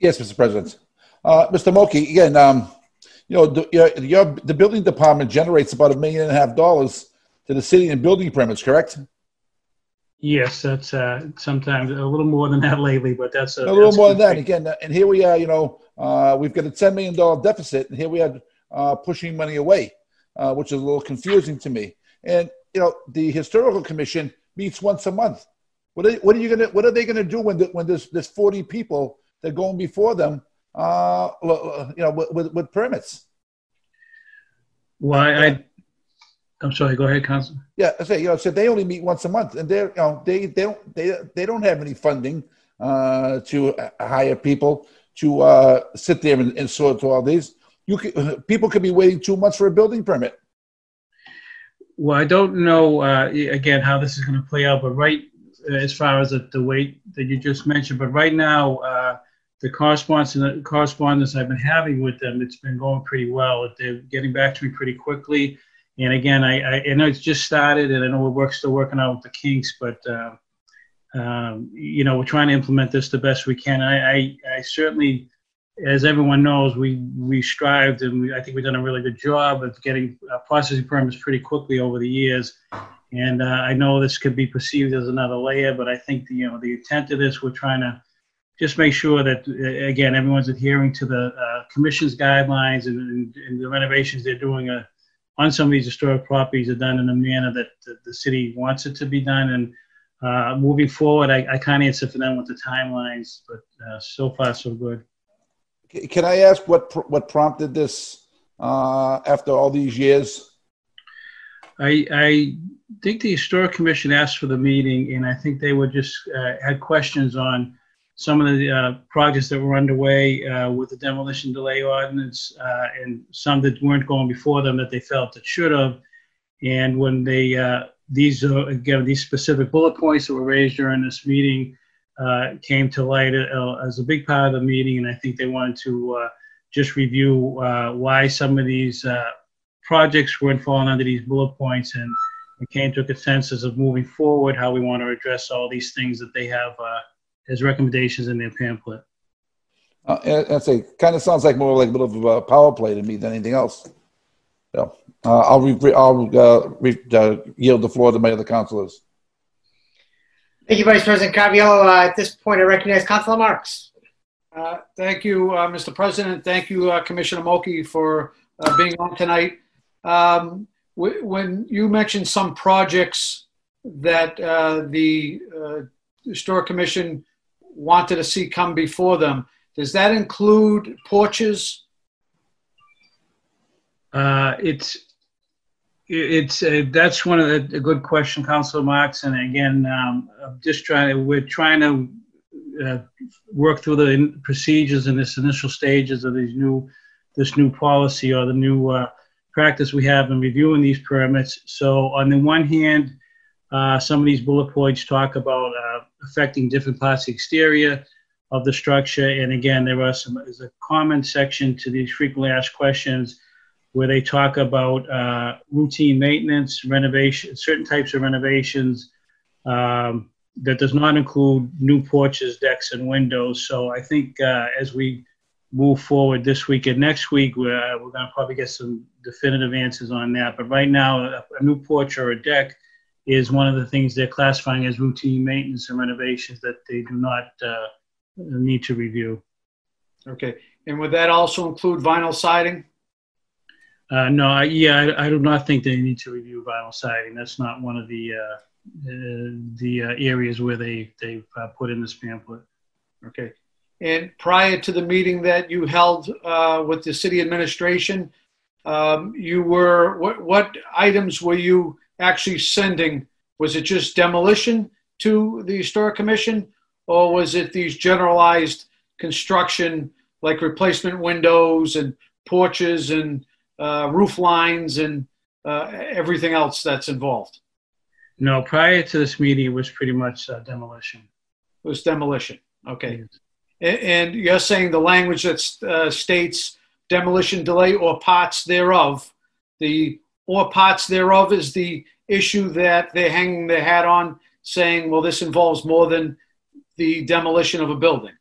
Yes, Mr. President. Uh, Mr. Mulcahy, again, um, you know, the, your, your, the building department generates about a million and a half dollars to the city in building permits, correct? Yes, that's uh, sometimes a little more than that lately, but that's a, A little that's more than that. Again, uh, and here we are, you know, uh, we've got a $10 million deficit, and here we are uh, pushing money away, uh, which is a little confusing to me. And, you know, the Historical Commission meets once a month. What are, what are you gonna, what are they gonna do when, the, when there's, there's 40 people that are going before them, uh, you know, with, with, with permits? Well, I, I, I'm sorry. Go ahead, Council. Yeah, I say, you know, so they only meet once a month, and they're, you know, they, they don't, they, they don't have any funding uh, to hire people to uh, sit there and, and sort through all these. You could, people could be waiting two months for a building permit. Well, I don't know uh, again how this is going to play out, but right as far as the, the weight that you just mentioned, but right now uh, the correspondence correspondence I've been having with them, it's been going pretty well. They're getting back to me pretty quickly, and again, I, I, I know it's just started, and I know we're still working out with the kinks, but uh, um, you know we're trying to implement this the best we can. I, I, I certainly as everyone knows, we we strived and we, I think we've done a really good job of getting uh, processing permits pretty quickly over the years. And uh, I know this could be perceived as another layer, but I think the, you know the intent of this, we're trying to just make sure that uh, again everyone's adhering to the uh, commission's guidelines and, and, and the renovations they're doing uh, on some of these historic properties are done in a manner that the, the city wants it to be done. And uh, moving forward, I, I can't answer for them with the timelines, but uh, so far so good. Can I ask what pr- what prompted this uh, after all these years? I, I think the historic commission asked for the meeting, and I think they were just uh, had questions on some of the uh, projects that were underway uh, with the demolition delay ordinance, uh, and some that weren't going before them that they felt it should have. And when they uh, these again these specific bullet points that were raised during this meeting uh, came to light uh, as a big part of the meeting, and I think they wanted to just review why some of these projects weren't falling under these bullet points, and came to a consensus of moving forward how we want to address all these things that they have as recommendations in their pamphlet. Uh, and, and say, kind of sounds like more like a bit of a power play to me than anything else. So uh, I'll re- I'll uh, re- uh, yield the floor to my other councilors. Thank you, Vice President Caraviello. Uh, at this point, I recognize Councilor Marks. Uh, Thank you, uh, Mr. President. Thank you, uh, Commissioner Mulcahy, for uh, being on tonight. Um, wh- When you mentioned some projects that uh, the uh, Historic Commission wanted to see come before them, does that include porches? Uh, it's it's uh, that's one of the a good question, Councilor Marks, and again, um, I'm just trying we're trying to uh, work through the procedures in this initial stages of these new this new policy or the new uh, practice we have in reviewing these permits. So on the one hand, uh, some of these bullet points talk about uh, affecting different parts of the exterior of the structure, and again, there are some there's a comment section to these frequently asked questions where they talk about uh, routine maintenance, renovation, certain types of renovations um, that does not include new porches, decks, and windows. So I think uh, as we move forward this week and next week, we're, we're going to probably get some definitive answers on that. But right now, a, a new porch or a deck is one of the things they're classifying as routine maintenance and renovations that they do not uh, need to review. Okay. And would that also include vinyl siding? Uh, no, I, yeah, I, I do not think they need to review vinyl siding. That's not one of the uh, uh, the uh, areas where they they've uh, put in this pamphlet. Okay. And prior to the meeting that you held uh, with the city administration, um, you were, what, what items were you actually sending? Was it just demolition to the Historic Commission? Or was it these generalized construction, like replacement windows and porches and uh, roof lines and uh, everything else that's involved? No, prior to this meeting, it was pretty much uh, demolition. It was demolition. Okay. A- And you're saying the language that uh, states demolition delay or parts thereof, the or parts thereof is the issue that they're hanging their hat on, saying, well, this involves more than the demolition of a building.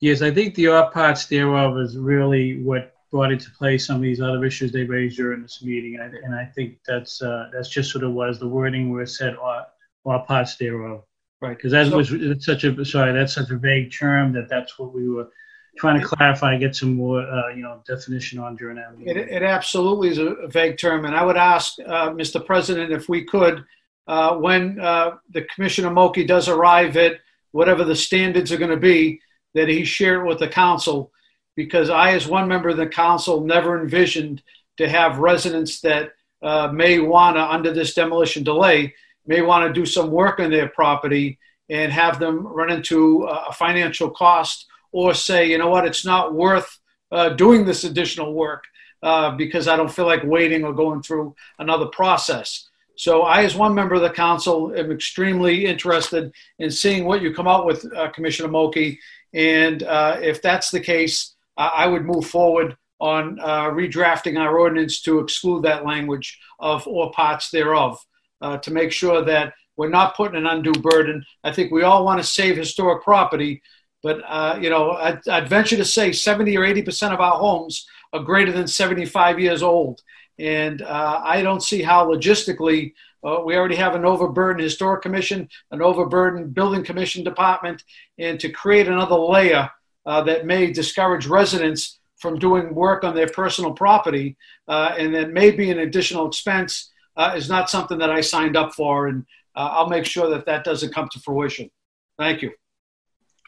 Yes, I think the all parts thereof is really what brought into play some of these other issues they raised during this meeting. And I, and I think that's, uh, that's just sort of was the wording where it said all, all parts thereof. Right. Because that So- was, such a, sorry, that's such a vague term that that's what we were trying to clarify, get some more, uh, you know, definition on that It, it absolutely is a vague term, and I would ask, uh, Mr. President, if we could, uh, when uh, the Commissioner Mulcahy does arrive at whatever the standards are going to be, that he share it with the council, because I, as one member of the council, never envisioned to have residents that uh, may want to, under this demolition delay, may want to do some work on their property and have them run into a financial cost, or say, you know what, it's not worth uh, doing this additional work uh, because I don't feel like waiting or going through another process. So I, as one member of the council, am extremely interested in seeing what you come out with, uh, Commissioner Mulcahy. And uh, if that's the case, I I would move forward on uh, redrafting our ordinance to exclude that language of or parts thereof uh, to make sure that we're not putting an undue burden. I think we all want to save historic property, but uh, you know, I'd, I'd venture to say 70 or 80 percent of our homes are greater than 75 years old, and uh, I don't see how logistically uh, we already have an overburdened historic commission, an overburdened building commission department, and to create another layer uh, that may discourage residents from doing work on their personal property, uh, and that may be an additional expense, uh, is not something that I signed up for, and I'll make sure that that doesn't come to fruition. Thank you.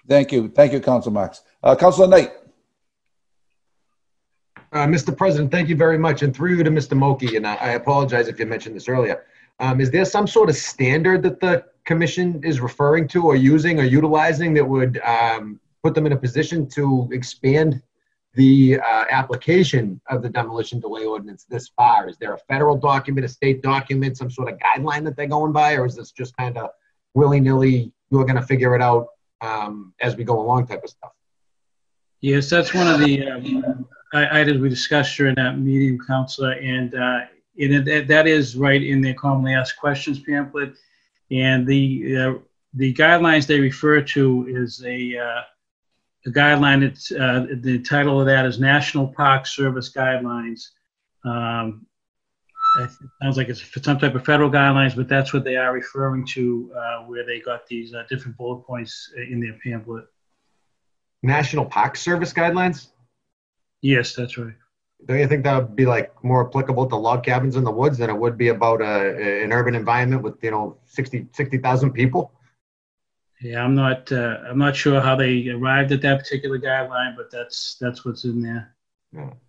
Thank you. Thank you, Council Marks. Uh, Councilor Knight. Uh, Mr. President, thank you very much. And through you to Mr. Mulcahy, and I I apologize if you mentioned this earlier. Um, Is there some sort of standard that the commission is referring to or using or utilizing that would um, put them in a position to expand the uh, application of the demolition delay ordinance this far? Is there a federal document, a state document, some sort of guideline that they're going by? Or is this just kind of willy-nilly, you're going to figure it out um, as we go along type of stuff? Yes, that's one of the um, items we discussed during that meeting, Counselor, and uh, it- it- that is right in the commonly asked questions pamphlet. And the, uh, the guidelines they refer to is a, uh, a guideline, it's, uh, the title of that is National Park Service Guidelines. Um, It sounds like it's for some type of federal guidelines, but that's what they are referring to, uh, where they got these uh, different bullet points in their pamphlet. National Park Service guidelines? Yes, that's right. Don't you think that would be like more applicable to log cabins in the woods than it would be about a, an urban environment with, you know, 60 60,000 people? Yeah, I'm not, uh, I'm not sure how they arrived at that particular guideline, but that's, that's what's in there.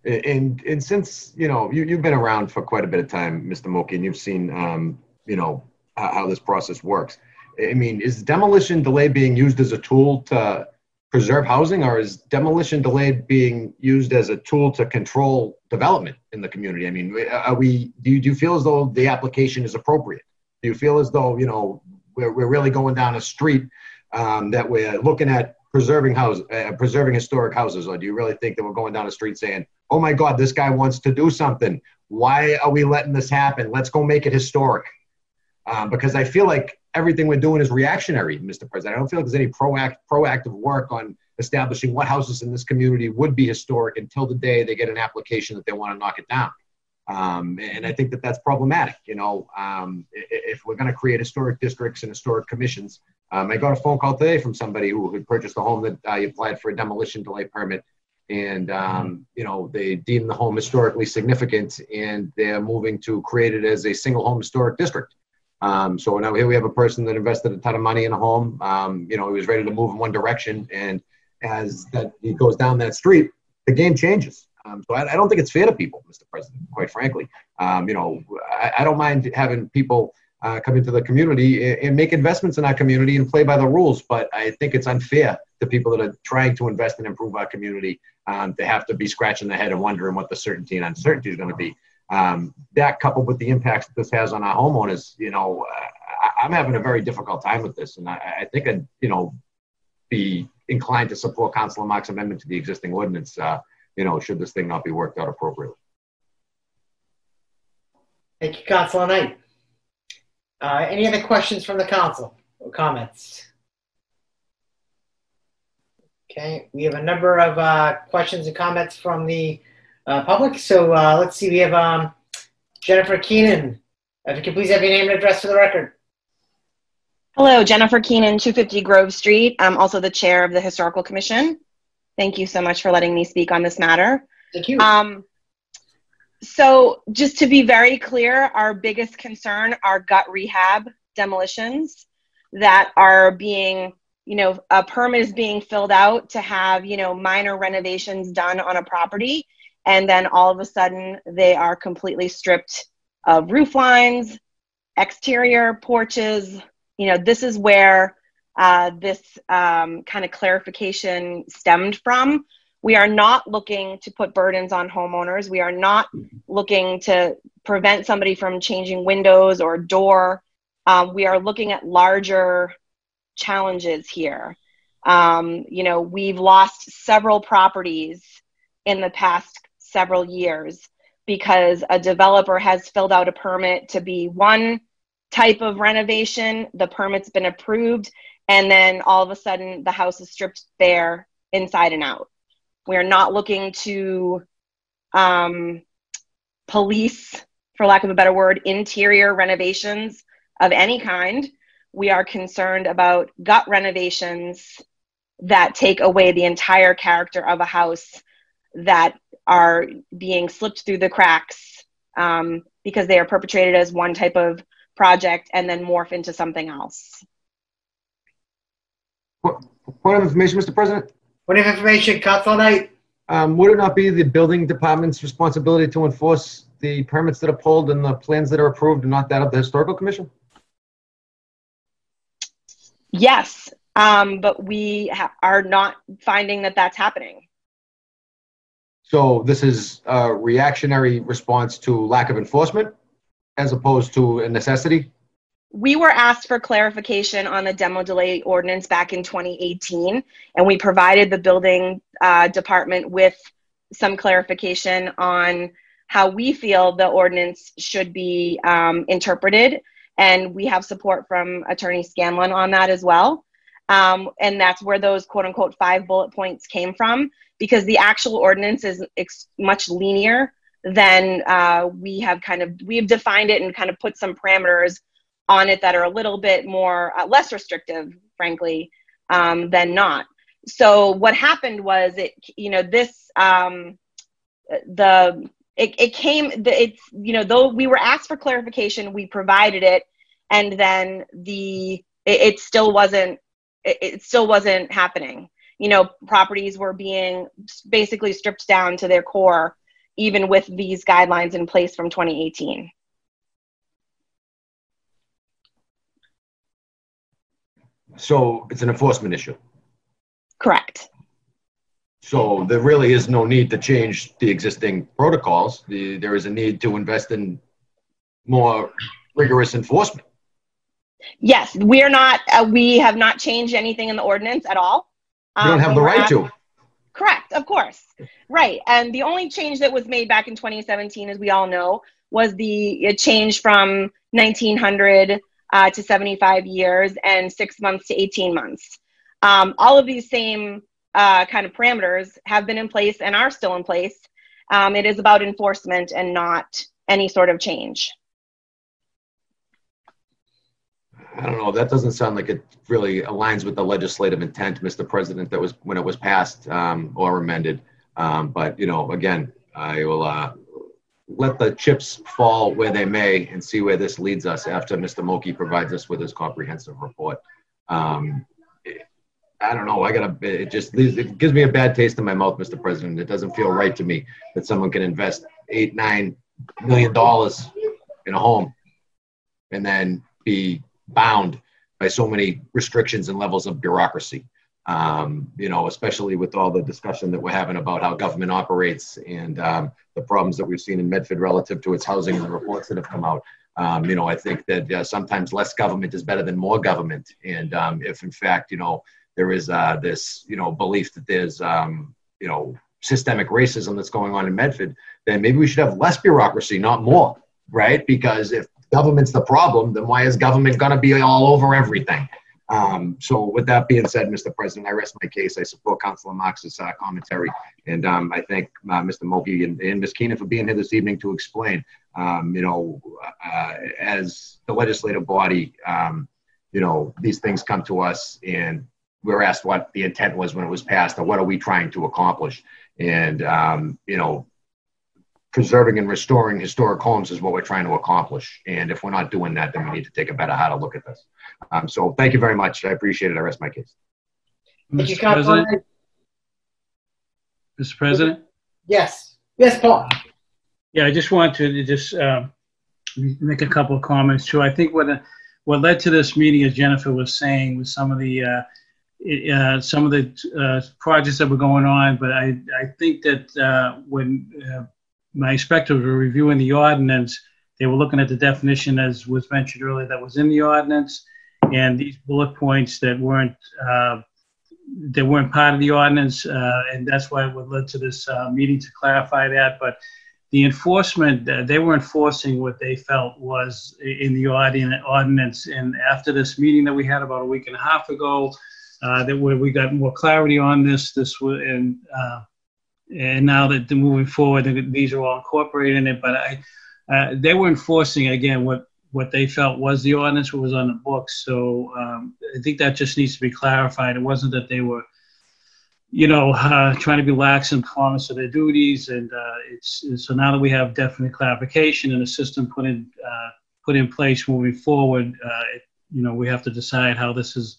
And, and since, you know, you, you've been around for quite a bit of time, Mr. Mulcahy, and you've seen, um, you know, how, how this process works. I mean, is demolition delay being used as a tool to preserve housing or is demolition delay being used as a tool to control development in the community? I mean, are we, do you, do you feel as though the application is appropriate? Do you feel as though, you know, we're, we're really going down a street um, that we're looking at preserving house, uh, preserving historic houses, or do you really think that we're going down the street saying, "Oh my God, this guy wants to do something. Why are we letting this happen? Let's go make it historic." Um, because I feel like everything we're doing is reactionary, Mr. President. I don't feel like there's any proact, proactive work on establishing what houses in this community would be historic until the day they get an application that they want to knock it down. Um, and I think that that's problematic. You know, um, if we're going to create historic districts and historic commissions, um, I got a phone call today from somebody who had purchased a home that uh, applied for a demolition delay permit, and um, you know they deemed the home historically significant, and they're moving to create it as a single home historic district. Um, so now here we have a person that invested a ton of money in a home. Um, you know, he was ready to move in one direction, and as that he goes down that street, the game changes. Um, so I, I don't think it's fair to people, Mr. President. Quite frankly, um, you know, I, I don't mind having people uh, come into the community and, make investments in our community and play by the rules. But I think it's unfair to people that are trying to invest and improve our community um, to have to be scratching their head and wondering what the certainty and uncertainty is going to be. Um, that coupled with the impacts that this has on our homeowners, you know, uh, I, I'm having a very difficult time with this, and I, I think I'd, you know, be inclined to support Councilor Mark's amendment to the existing ordinance. Uh, you know, should this thing not be worked out appropriately. Thank you, Councilor Knight. Uh, any other questions from the council or comments? Okay, we have a number of uh, questions and comments from the uh, public. So uh, let's see, we have um, Jennifer Keenan. If you could please have your name and address for the record. Hello, Jennifer Keenan, 250 Grove Street. I'm also the chair of the Historical Commission. Thank you so much for letting me speak on this matter. Thank you. Um, so, just to be very clear, our biggest concern are gut rehab demolitions that are being, you know, a permit is being filled out to have, you know, minor renovations done on a property. And then all of a sudden, they are completely stripped of roof lines, exterior porches. You know, this is where uh, this um, kind of clarification stemmed from. We are not looking to put burdens on homeowners. We are not looking to prevent somebody from changing windows or door. Um, we are looking at larger challenges here. Um, you know, we've lost several properties in the past several years because a developer has filled out a permit to be one type of renovation, the permit's been approved, and then all of a sudden the house is stripped bare inside and out. We are not looking to um, police, for lack of a better word, interior renovations of any kind. We are concerned about gut renovations that take away the entire character of a house that are being slipped through the cracks um, because they are perpetrated as one type of project and then morph into something else. Point of information, Mr. President. Point of information, Council Knight. Um, would it not be the building department's responsibility to enforce the permits that are pulled and the plans that are approved and not that of the historical commission? Yes, um, but we ha- are not finding that that's happening. So this is a reactionary response to lack of enforcement as opposed to a necessity? We were asked for clarification on the demo delay ordinance back in 2018, and we provided the building uh, department with some clarification on how we feel the ordinance should be um, interpreted. And we have support from Attorney Scanlon on that as well. Um, and that's where those quote unquote five bullet points came from, because the actual ordinance is much linear than uh, we have kind of, we've defined it and kind of put some parameters on it that are a little bit more uh, less restrictive, frankly, um, than not. So what happened was it, you know, this um, the it, it came it's you know though we were asked for clarification, we provided it, and then the it, it still wasn't it, it still wasn't happening. You know, properties were being basically stripped down to their core, even with these guidelines in place from 2018. So it's an enforcement issue. Correct. So there really is no need to change the existing protocols. The, there is a need to invest in more rigorous enforcement. Yes, we are not. Uh, we have not changed anything in the ordinance at all. You don't Um, have the right at- to. Correct, of course. Right. And the only change that was made back in 2017, as we all know, was the change from 1900 uh, to 75 years and six months to 18 months. Um, all of these same uh, kind of parameters have been in place and are still in place. Um, it is about enforcement and not any sort of change. I don't know. That doesn't sound like it really aligns with the legislative intent, Mr. President, that was when it was passed um, or amended. Um, but, you know, again, I will uh, let the chips fall where they may and see where this leads us after Mr. Mulcahy provides us with his comprehensive report. Um, I don't know. I got to, it just leaves, it gives me a bad taste in my mouth, Mr. President. It doesn't feel right to me that someone can invest eight, nine million dollars in a home and then be bound by so many restrictions and levels of bureaucracy. Um, you know, especially with all the discussion that we're having about how government operates and um, the problems that we've seen in Medford relative to its housing and the reports that have come out. Um, you know, I think that uh, sometimes less government is better than more government. And um, if, in fact, you know, there is uh, this, you know, belief that there's, um, you know, systemic racism that's going on in Medford, then maybe we should have less bureaucracy, not more, right? Because if government's the problem, then why is government going to be all over everything? Um, so with that being said, Mr. President, I rest my case. I support Councilor Marks's uh, commentary, and um, I thank uh, Mr. Mulcahy and, and Ms. Keenan for being here this evening to explain. Um, you know, uh, as the legislative body, um, you know, these things come to us, and we're asked what the intent was when it was passed, or what are we trying to accomplish? And um, you know, preserving and restoring historic homes is what we're trying to accomplish. And if we're not doing that, then we need to take a better, harder look at this. Um, so thank you very much. I appreciate it. I rest my case. Mr. President, Mr. President? Yes. Yes, Paul. Yeah, I just wanted to just um, make a couple of comments too. I think what uh, what led to this meeting, as Jennifer was saying, was some of the uh, it- uh, some of the uh, projects that were going on. But I I think that uh, when uh, my inspectors were reviewing the ordinance, they were looking at the definition as was mentioned earlier that was in the ordinance, and these bullet points that weren't uh, that weren't part of the ordinance, uh, and that's why it would led to this uh, meeting to clarify that. But the enforcement, uh, they were enforcing what they felt was in the ordin- ordinance. And after this meeting that we had about a week and a half ago, uh, that where we got more clarity on this, this was, and, uh, and now that they're moving forward, these are all incorporated in it. But I, they were enforcing again what what they felt was the ordinance, what was on the books. So um, I think that just needs to be clarified. It wasn't that they were you know, uh, trying to be lax in performance of their duties. And uh, it's so now that we have definite clarification and a system put in uh, put in place moving forward, uh, it, you know, we have to decide how this is.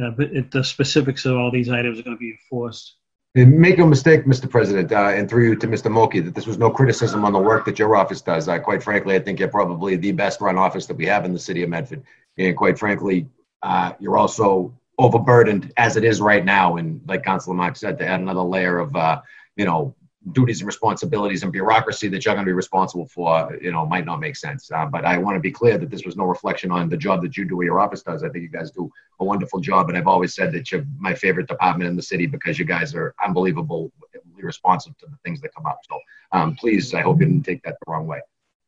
Uh, the specifics of all these items are going to be enforced. Make no mistake, Mr. President, uh, and through you to Mr. Mulcahy, that this was no criticism on the work that your office does. Uh, quite frankly, I think you're probably the best run office that we have in the city of Medford. And quite frankly, uh, you're also overburdened as it is right now. And like Councilor Mark said, to add another layer of, uh, you know, duties and responsibilities and bureaucracy that you're going to be responsible for, you know, might not make sense. Uh, but I want to be clear that this was no reflection on the job that you do or your office does. I think you guys do a wonderful job. And I've always said that you're my favorite department in the city because you guys are unbelievable, responsive to the things that come up. So um, please, I hope you didn't take that the wrong way.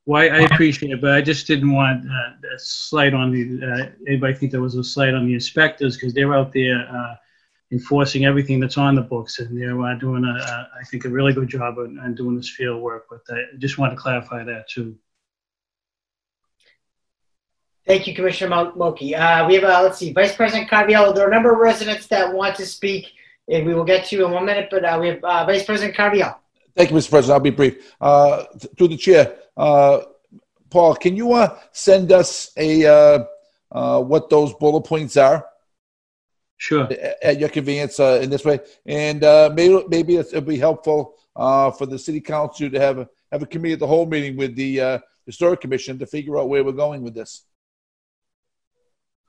Well, I, I appreciate it, but I just didn't want uh, a slight on the uh, anybody think there was a slight on the inspectors because they're out there uh, enforcing everything that's on the books and they're uh, doing a, a I think a really good job on, on doing this field work. But I just want to clarify that too. Thank you, Commissioner Mul- Mulcahy. Uh, we have, uh, let's see, Vice President Caraviello. There are a number of residents that want to speak, and we will get to you in one minute, but uh, we have uh, Vice President Caraviello. Thank you, Mr. President. I'll be brief. Uh, th- through the chair, uh, Paul, can you uh, send us a uh, uh, what those bullet points are Sure. a- at your convenience uh, in this way? And uh, maybe maybe it's- it'll be helpful uh, for the city council to have a, have a committee at the whole meeting with the uh, historic commission to figure out where we're going with this.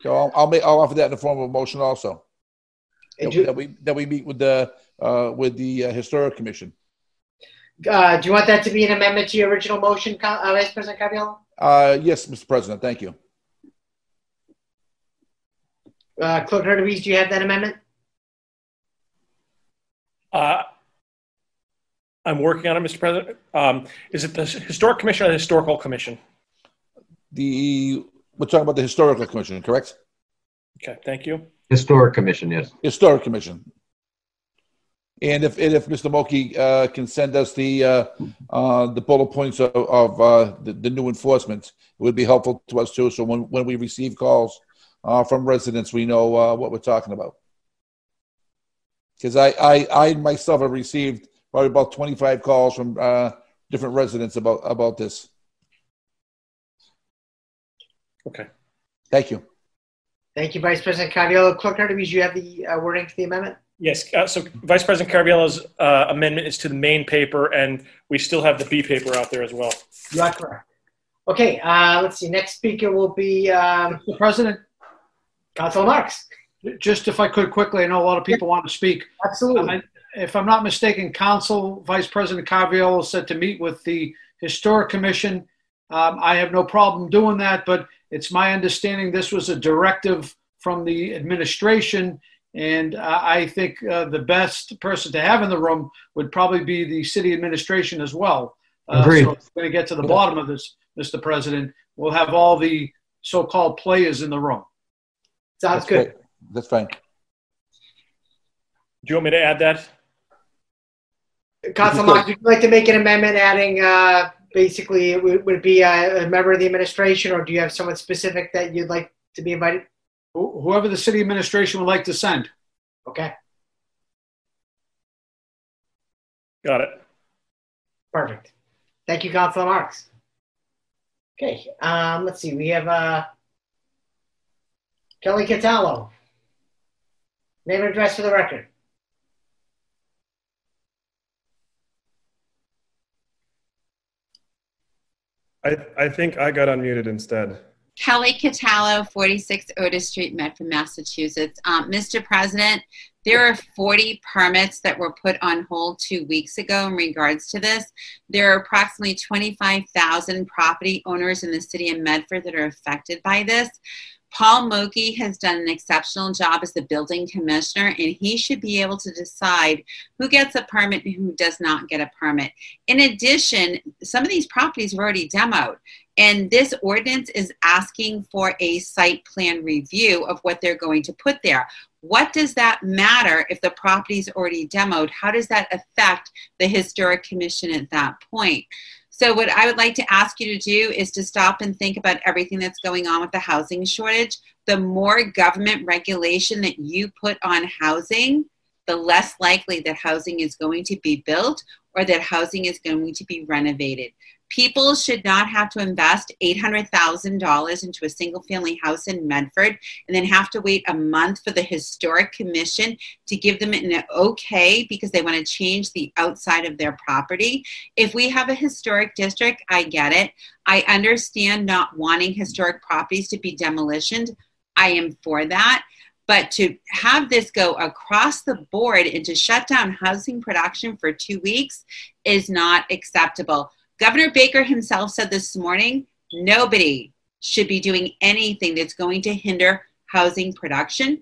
So I'll, I'll make I'll offer that in the form of a motion also. That we, that we that we meet with the uh, with the uh, historic commission. uh, do you want that to be an amendment to your original motion, Co- uh, Vice President Caraviello? Uh, yes, Mr. President. Thank you. Uh, Clerk Hurtubise, do you have that amendment? Uh, I'm working on it, Mr. President. Um, Is it the Historic Commission or the Historical Commission? The we're talking about the historical commission, correct? Okay, thank you. Historic Commission, yes. Historic commission. And if and if Mr. Mulcahy uh, can send us the uh, uh, the bullet points of, of uh, the, the new enforcement, it would be helpful to us too. So when when we receive calls uh, from residents, we know uh, what we're talking about. Because I, I I myself have received probably about twenty five calls from uh, different residents about about this. Okay. Thank you. Thank you, Vice President Caraviello. Clerk Hurtubise, do you have the uh, wording for the amendment? Yes, uh, so Vice President Caraviello's uh, amendment is to the main paper, and we still have the B paper out there as well. You are correct. Okay, uh, let's see. Next speaker will be um, Mr. President, Councilor Marks. just if I could quickly, I know a lot of people want to speak. Absolutely. If I'm not mistaken, Council Vice President Caraviello said to meet with the Historic Commission. Um, I have no problem doing that, but it's my understanding this was a directive from the administration. And uh, I think uh, the best person to have in the room would probably be the city administration as well. Uh, Agreed. So if we're going to get to the bottom of this, Mr. President. We'll have all the so-called players in the room. Sounds That's good. great. That's fine. Do you want me to add that? Council could. Marks, would you like to make an amendment adding, uh, basically, would, would it be a, a member of the administration or do you have someone specific that you'd like to be invited? Wh- Whoever the city administration would like to send. Okay, Got it. perfect. Thank you, Councilor Marks. Okay, um, let's see, we have, uh, Kelly Cataldo. Name and address for the record. I, I think I got unmuted instead. Kelly Cataldo, 46 Otis Street, Medford, Massachusetts. Um, Mr. President, there are 40 permits that were put on hold two weeks ago in regards to this. There are approximately 25,000 property owners in the city of Medford that are affected by this. Paul Mulcahy has done an exceptional job as the building commissioner, and he should be able to decide who gets a permit and who does not get a permit. In addition, some of these properties were already demoed. And this ordinance is asking for a site plan review of what they're going to put there. What does that matter if the property's already demoed? How does that affect the historic commission at that point? So what I would like to ask you to do is to stop and think about everything that's going on with the housing shortage. The more government regulation that you put on housing, the less likely that housing is going to be built or that housing is going to be renovated. People should not have to invest $800,000 into a single family house in Medford and then have to wait a month for the historic commission to give them an okay because they want to change the outside of their property. If we have a historic district, I get it. I understand not wanting historic properties to be demolitioned. I am for that. But to have this go across the board and to shut down housing production for two weeks is not acceptable. Governor Baker himself said this morning nobody should be doing anything that's going to hinder housing production.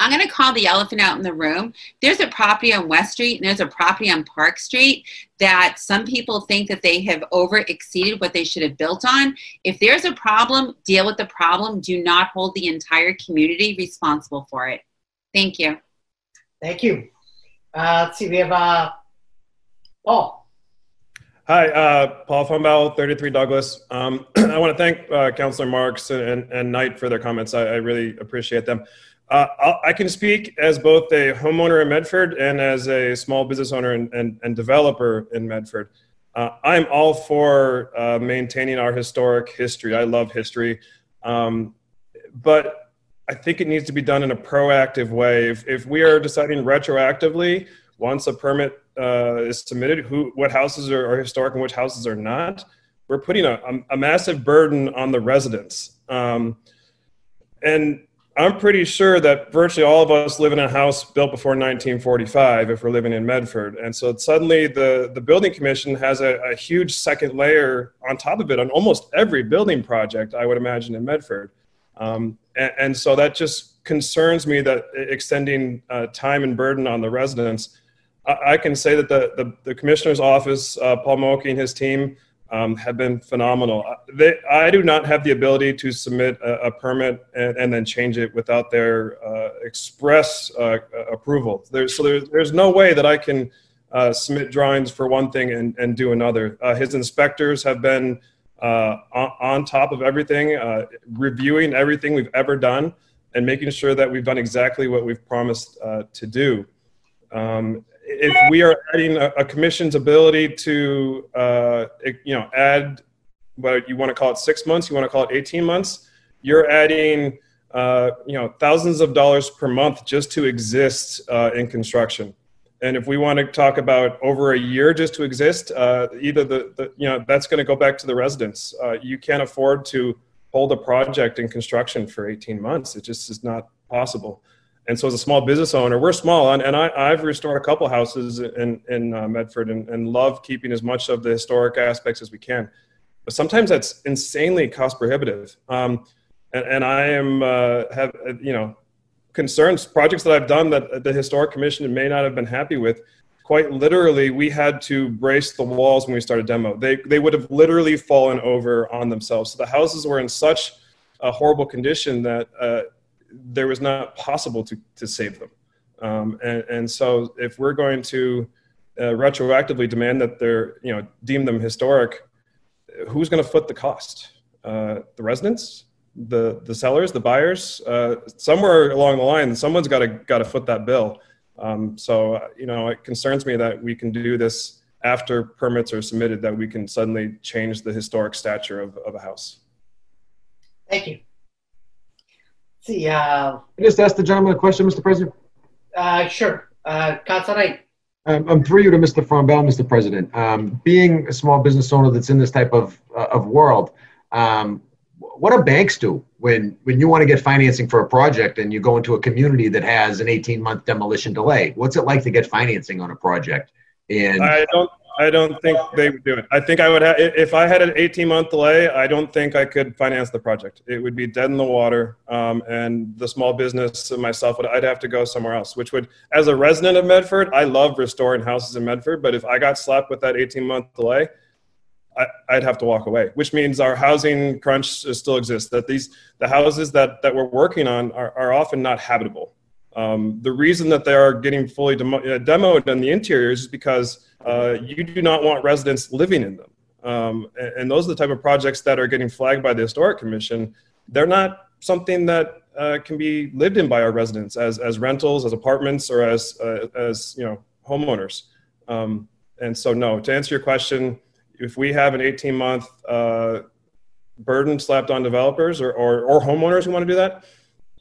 I'm going to call the elephant out in the room. There's a property on West Street and there's a property on Park Street that some people think that they have over exceeded what they should have built on. If there's a problem, deal with the problem. Do not hold the entire community responsible for it. Thank you. Thank you. Uh, let's see, we have, uh, Paul. Hi, uh, Paul Funbell, 33 Douglas. Um, I want to thank uh, Councilor Marks and, and Knight for their comments. I, I really appreciate them. Uh, I can speak as both a homeowner in Medford and as a small business owner and, and, and developer in Medford. Uh, I'm all for uh, maintaining our historic history. I love history. Um, but I think it needs to be done in a proactive way. If, if we are deciding retroactively, once a permit uh, is submitted, who, what houses are, are historic and which houses are not, we're putting a, a, massive burden on the residents. Um, and I'm pretty sure that virtually all of us live in a house built before 1945 if we're living in Medford. And so suddenly the, the building commission has a, a huge second layer on top of it on almost every building project, I would imagine, in Medford. Um, and, and, so that just concerns me that extending uh, time and burden on the residents. I, can say that the, the, the commissioner's office, uh, Paul Mulcahy and his team, um, have been phenomenal. They, I do not have the ability to submit a, a permit and, and, then change it without their uh, express uh, approval. There's, so there's, there's no way that I can uh, submit drawings for one thing and, and do another. Uh, his inspectors have been uh, on, on, top of everything, uh, reviewing everything we've ever done and making sure that we've done exactly what we've promised to do. Um, if we are adding a, a commission's ability to, uh, you know, add what you want to call it six months, you want to call it 18 months, you're adding, uh, you know, thousands of dollars per month just to exist uh, in construction. And if we want to talk about over a year just to exist, uh, either the, the, you know, that's going to go back to the residents. Uh, you can't afford to hold a project in construction for 18 months. It just is not possible. And so, as a small business owner, we're small, and, and I, have restored a couple houses in in uh, Medford, and, and love keeping as much of the historic aspects as we can. But sometimes that's insanely cost prohibitive, um, and, and, I am uh, have you know concerns projects that I've done that the historic commission may not have been happy with. Quite literally, we had to brace the walls when we started demo. They they would have literally fallen over on themselves. So the houses were in such a horrible condition that. There was not possible to, to save them. Um, and, and so if we're going to uh, retroactively demand that they're, you know, deem them historic, who's going to foot the cost? Uh, the residents, the the sellers, the buyers. Uh, somewhere along the line, someone's got to got to foot that bill. Um, so you know, it concerns me that we can do this after permits are submitted. That we can suddenly change the historic stature of, of a house. Thank you. Let's see, uh, I just ask the gentleman a question, Mr. President. uh, sure, uh, Council Knight. Um, I'm through you to Mr. Frombel, Mr. President. Um, being a small business owner that's in this type of, uh, of world, um, what do banks do when, when you want to get financing for a project and you go into a community that has an 18 month demolition delay? What's it like to get financing on a project? And I don't. I don't think they would do it. I think I would have if I had an 18 month delay. I don't think I could finance the project. It would be dead in the water, um, and the small business and myself would. I'd have to go somewhere else. Which would, as a resident of Medford, I love restoring houses in Medford. But if I got slapped with that 18 month delay, I, would have to walk away. Which means our housing crunch still exists. That these the houses that that we're working on are, are often not habitable. Um, the reason that they are getting fully demo- uh, demoed in the interiors is because uh, you do not want residents living in them. Um, and, and, those are the type of projects that are getting flagged by the Historic Commission. They're not something that uh, can be lived in by our residents as, as rentals, as apartments, or as, uh, as you know, homeowners. Um, and so, no, to answer your question, if we have an 18 month uh, burden slapped on developers or, or, or homeowners who want to do that,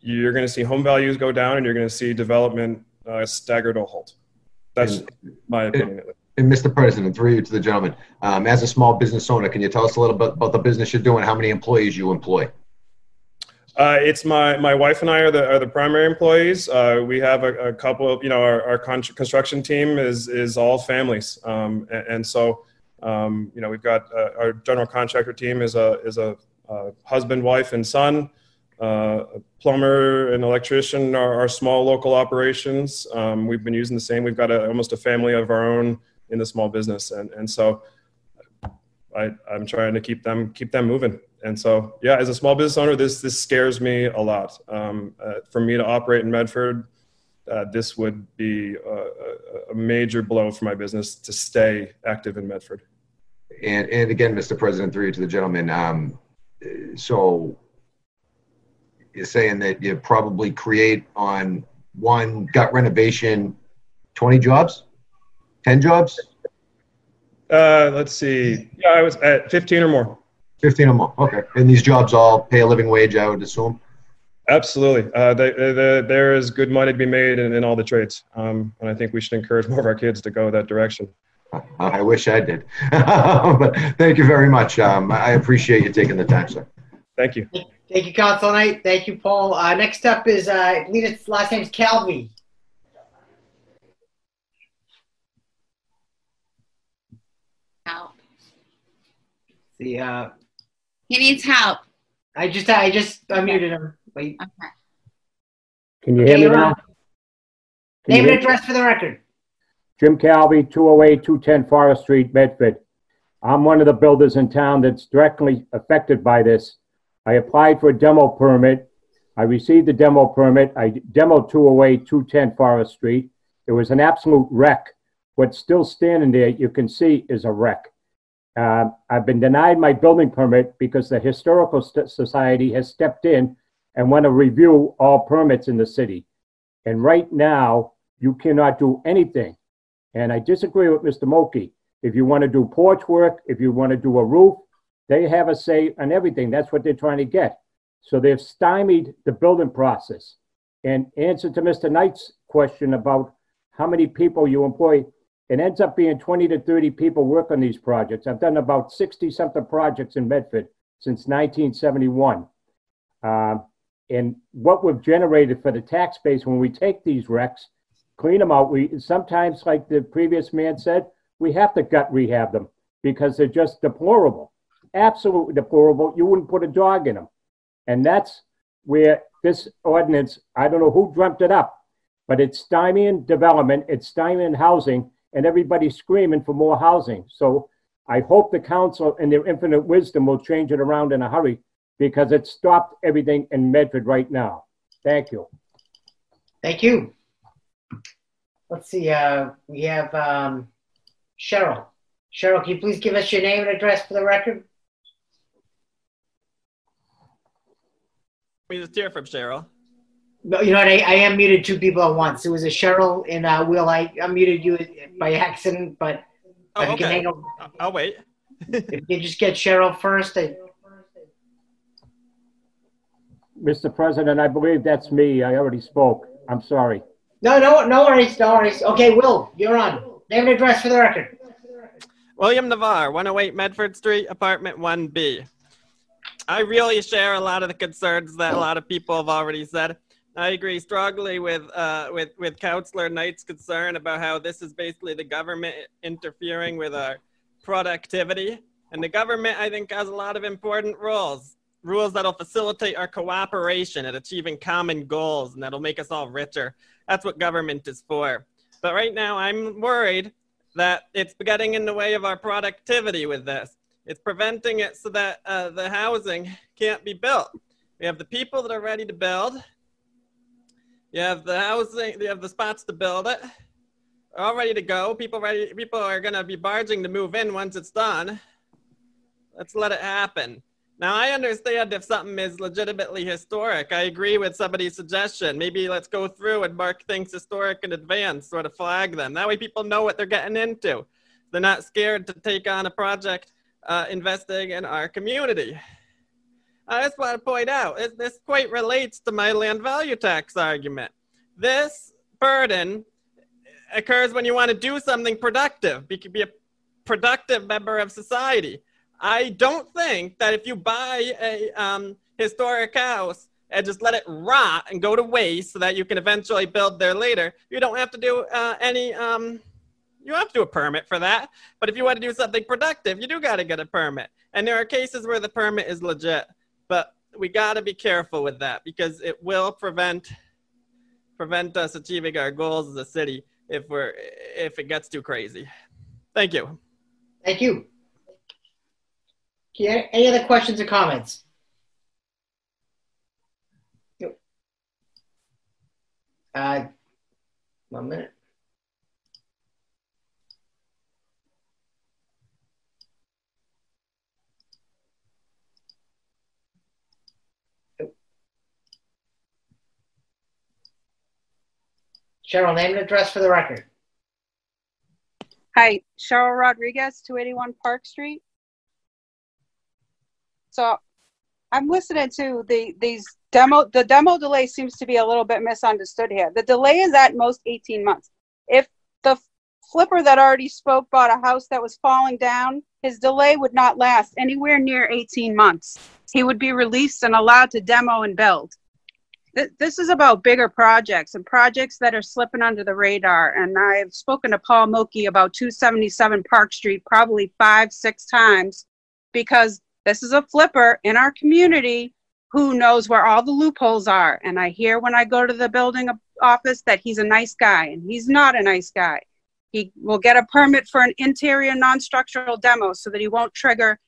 you're going to see home values go down and you're going to see development uh, staggered to a halt. That's and, my opinion. And Mr. President, through you to the gentleman, um, as a small business owner, can you tell us a little bit about the business you're doing? How many employees you employ? Uh, it's my, my wife and I are the, are the primary employees. Uh, we have a, a, couple of, you know, our, our con- construction team is, is all families. Um, and, and, so, um, you know, we've got uh, our general contractor team is a, is a, a husband, wife, and son. Uh, plumber and electrician are, are small local operations. Um, we've been using the same. We've got a, almost a family of our own in the small business, and and so I, I'm trying to keep them keep them moving. And so yeah, as a small business owner, this this scares me a lot. Um, uh, for me to operate in Medford, uh, this would be a, a, major blow for my business to stay active in Medford. And and again, Mr. President, through you to the gentleman. Um, so you're saying that you probably create on one gut renovation 20 jobs? 10 jobs? Uh, let's see. Yeah i was at 15 or more. 15 or more okay. And these jobs all pay a living wage i would assume? Absolutely. Uh, they, they, there is good money to be made in, in all the trades. Um, and i think we should encourage more of our kids to go that direction. I wish i did. But thank you very much. Um, i appreciate you taking the time sir. Thank you Thank you, Council Knight. Thank you, Paul. Uh, next up is, uh, I believe its last name is Calvi. Help. The, uh, He needs help. I just, I just unmuted him. Wait. Okay. Can you hear me now? Can you Name hear and address for the record. Jim Calvi, 208, 210 Forest Street, Medford. I'm one of the builders in town that's directly affected by this. I applied for a demo permit. I received the demo permit. I demoed 208, 210 Forest Street. It was an absolute wreck. What's still standing there, you can see, is a wreck. Uh, I've been denied my building permit because the Historical St- Society has stepped in and want to review all permits in the city. And right now, you cannot do anything. And I disagree with Mr. Mulcahy. If you want to do porch work, if you want to do a roof, they have a say on everything. That's what they're trying to get. So they've stymied the building process. And answer to Mr. Knight's question about how many people you employ, it ends up being 20 to 30 people work on these projects. I've done about 60 something projects in Medford since 1971. Um, and what we've generated for the tax base when we take these wrecks, clean them out, we sometimes, like the previous man said, we have to gut rehab them because they're just deplorable absolutely deplorable. You wouldn't put a dog in them. And that's where this ordinance, I don't know who dreamt it up, but it's stymieing development, it's stymieing housing, and everybody's screaming for more housing. So I hope the council, in their infinite wisdom, will change it around in a hurry because it stopped everything in Medford right now. Thank you. Thank you. Let's see, uh, we have, um, Cheryl. Cheryl, can you please give us your name and address for the record? We just hear from Cheryl. No, you know what, I, I am muted two people at once. It was a Cheryl and, uh, Will, I unmuted you by accident, but Oh, if you can okay. hang on, I'll- I'll wait. if you just get Cheryl first, I, Mr. President, I believe that's me. I already spoke. I'm sorry. no, no, no worries, no worries. Okay, Will, you're on. Name and address for the record. William Navarre, 108 Medford Street, apartment 1B. I really share a lot of the concerns that a lot of people have already said. I agree strongly with uh, with with Councillor Knight's concern about how this is basically the government interfering with our productivity, and the government I think has a lot of important rules, rules that'll facilitate our cooperation at achieving common goals, and that'll make us all richer. That's what government is for. But right now, I'm worried that it's getting in the way of our productivity with this. It's preventing it so that uh, the housing can't be built. We have the people that are ready to build. You have the housing. You have the spots to build it. They're All ready to go. People ready. People are gonna be barging to move in once it's done. Let's let it happen. Now I understand if something is legitimately historic. I agree with somebody's suggestion. Maybe let's go through and mark things historic in advance, sort of flag them. That way people know what they're getting into. They're not scared to take on a project uh, investing in our community. I just want to point out, this, this quite relates to my land value tax argument. This burden occurs when you want to do something productive, could be a productive member of society. I don't think that if you buy a um, historic house and just let it rot and go to waste so that you can eventually build there later, you don't have to do uh, any, um, you have to do a permit for that. But if you want to do something productive, you do got to get a permit. And there are cases where the permit is legit, but we got to be careful with that because it will prevent prevent us achieving our goals as a city if we're if it gets too crazy. Thank you. Thank you. Any other questions or comments? Uh, one minute. Yep. Cheryl, name and address for the record. Hi, Cheryl Rodriguez, 281 Park Street. So I'm listening to the these demo. The demo delay seems to be a little bit misunderstood here. The delay is at most 18 months. If the flipper that already spoke bought a house that was falling down, his delay would not last anywhere near 18 months. He would be released and allowed to demo and build. Th- This is about bigger projects and projects that are slipping under the radar. And I've spoken to Paul Mokey about 277 Park Street probably five, six times because this is a flipper in our community who knows where all the loopholes are. And I hear when I go to the building office that he's a nice guy, and he's not a nice guy. He will get a permit for an interior non structural demo so that he won't trigger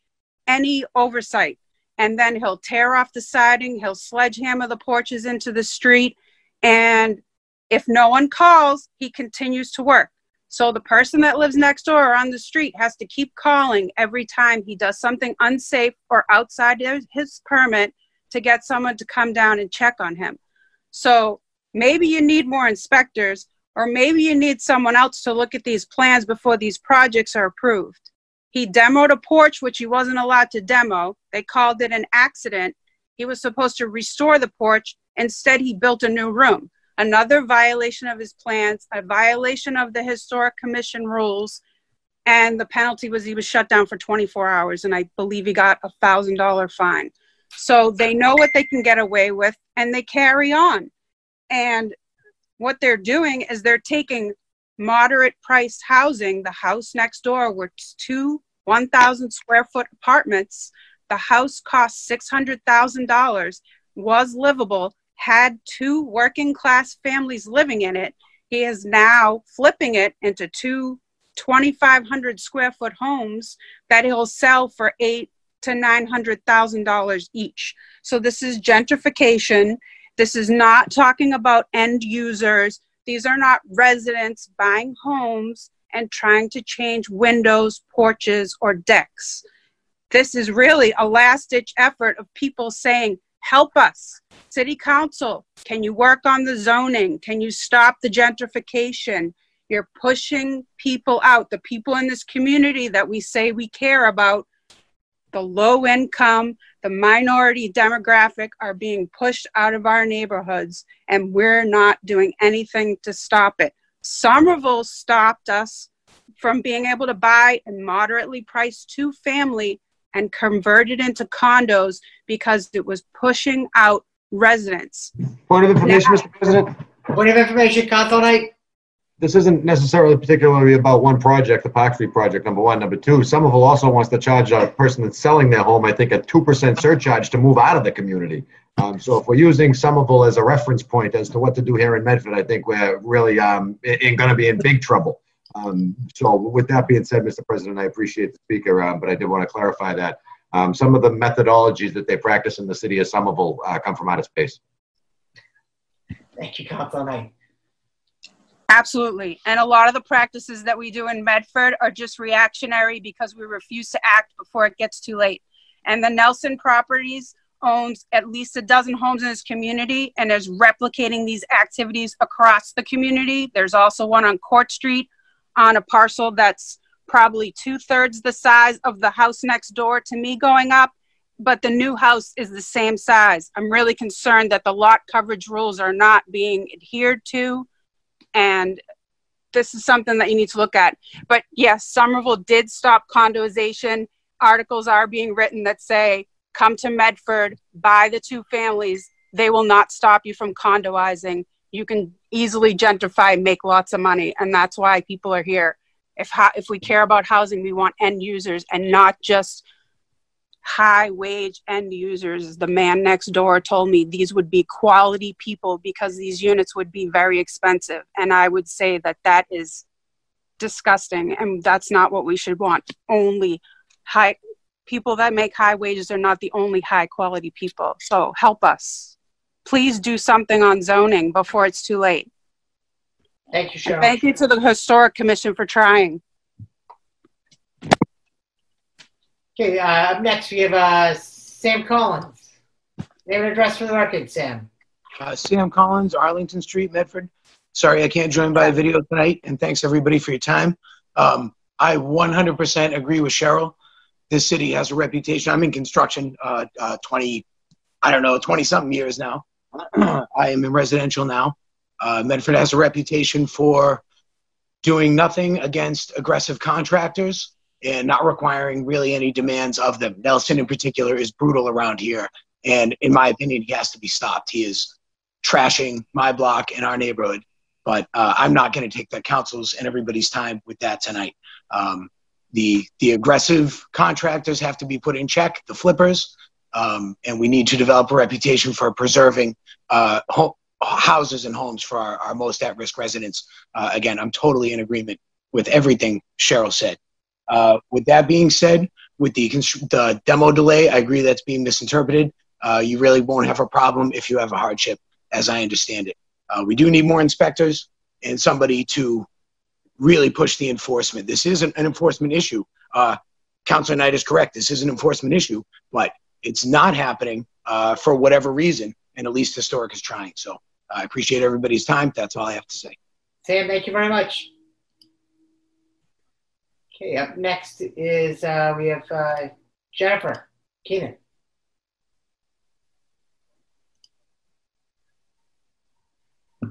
any oversight. And then he'll tear off the siding, he'll sledgehammer the porches into the street. And if no one calls, he continues to work. So the person that lives next door or on the street has to keep calling every time he does something unsafe or outside his- his permit to get someone to come down and check on him. So maybe you need more inspectors, or maybe you need someone else to look at these plans before these projects are approved. He demoed a porch, which he wasn't allowed to demo. They called it an accident. He was supposed to restore the porch. Instead, he built a new room. Another violation of his plans, a violation of the Historic Commission rules. And the penalty was he was shut down for 24 hours. And I believe he got a $1,000 fine. So they know what they can get away with and they carry on. And what they're doing is they're taking moderate priced housing, the house next door, were two 1,000 square foot apartments. The house cost $600,000, was livable, had two working class families living in it. He is now flipping it into two 2,500 square foot homes that he'll sell for eight to nine hundred thousand dollars each. So this is gentrification. This is not talking about end users. These are not residents buying homes and trying to change windows, porches, or decks. This is really a last ditch effort of people saying, help us. City Council, can you work on the zoning? Can you stop the gentrification? You're pushing people out, the people in this community that we say we care about, the low income, the minority demographic are being pushed out of our neighborhoods, and we're not doing anything to stop it. Somerville stopped us from being able to buy a moderately priced two family and convert it into condos because it was pushing out residents. Point of information, Now- Mr. President. Point of information, Council Knight. This isn't necessarily particularly about one project, the Park Street project, number one. Number two, Somerville also wants to charge a person that's selling their home, I think, a 2% surcharge to move out of the community. Um, so if we're using Somerville as a reference point as to what to do here in Medford, I think we're really um, in, going to be in big trouble. Um, so with that being said, Mr. President, I appreciate the speaker, um, but I did want to clarify that um, some of the methodologies that they practice in the city of Somerville uh, come from outer space. Thank you, Council Knight. Absolutely. And a lot of the practices that we do in Medford are just reactionary because we refuse to act before it gets too late. And the Nelson Properties owns at least a dozen homes in this community and is replicating these activities across the community. There's also one on Court Street on a parcel that's probably two thirds the size of the house next door to me going up, but the new house is the same size. I'm really concerned that the lot coverage rules are not being adhered to. And this is something that you need to look at. But yes, Somerville did stop condoization. Articles are being written that say, come to Medford, buy the two families. They will not stop you from condoizing. You can easily gentrify, make lots of money. And that's why people are here. If, if we care about housing, we want end users and not just high wage end users. The man next door told me these would be quality people because these units would be very expensive. And I would say that that is disgusting and that's not what we should want. Only high people that make high wages are not the only high quality people. So help us. Please do something on zoning before it's too late. Thank you, Cheryl. Thank you to the Historic Commission for trying. Okay, uh, up next we have uh, Sam Collins. Name and address for the record, Sam. Uh, Sam Collins, Arlington Street, Medford. Sorry I can't join by video tonight, and thanks everybody for your time. Um, I 100% agree with Cheryl. This city has a reputation. I'm in construction uh, uh, 20, I don't know, 20 something years now. I am in residential now. Uh, Medford has a reputation for doing nothing against aggressive contractors and not requiring really any demands of them. Nelson, in particular, is brutal around here. And in my opinion, he has to be stopped. He is trashing my block and our neighborhood. But uh, I'm not going to take the council's and everybody's time with that tonight. Um, the the aggressive contractors have to be put in check. The flippers, um, and we need to develop a reputation for preserving uh, ho- houses and homes for our, our most at-risk residents. Uh, again, I'm totally in agreement with everything Cheryl said. Uh, with that being said, with the, the demo delay, I agree that's being misinterpreted. Uh, you really won't have a problem if you have a hardship, as I understand it. Uh, we do need more inspectors and somebody to really push the enforcement. This is an, an enforcement issue. Uh, Councilor Knight is correct. This is an enforcement issue, but it's not happening uh, for whatever reason, and at least Historic is trying. So I appreciate everybody's time. That's all I have to say. Sam, thank you very much. Okay, up next is uh, we have uh, Jennifer Keenan.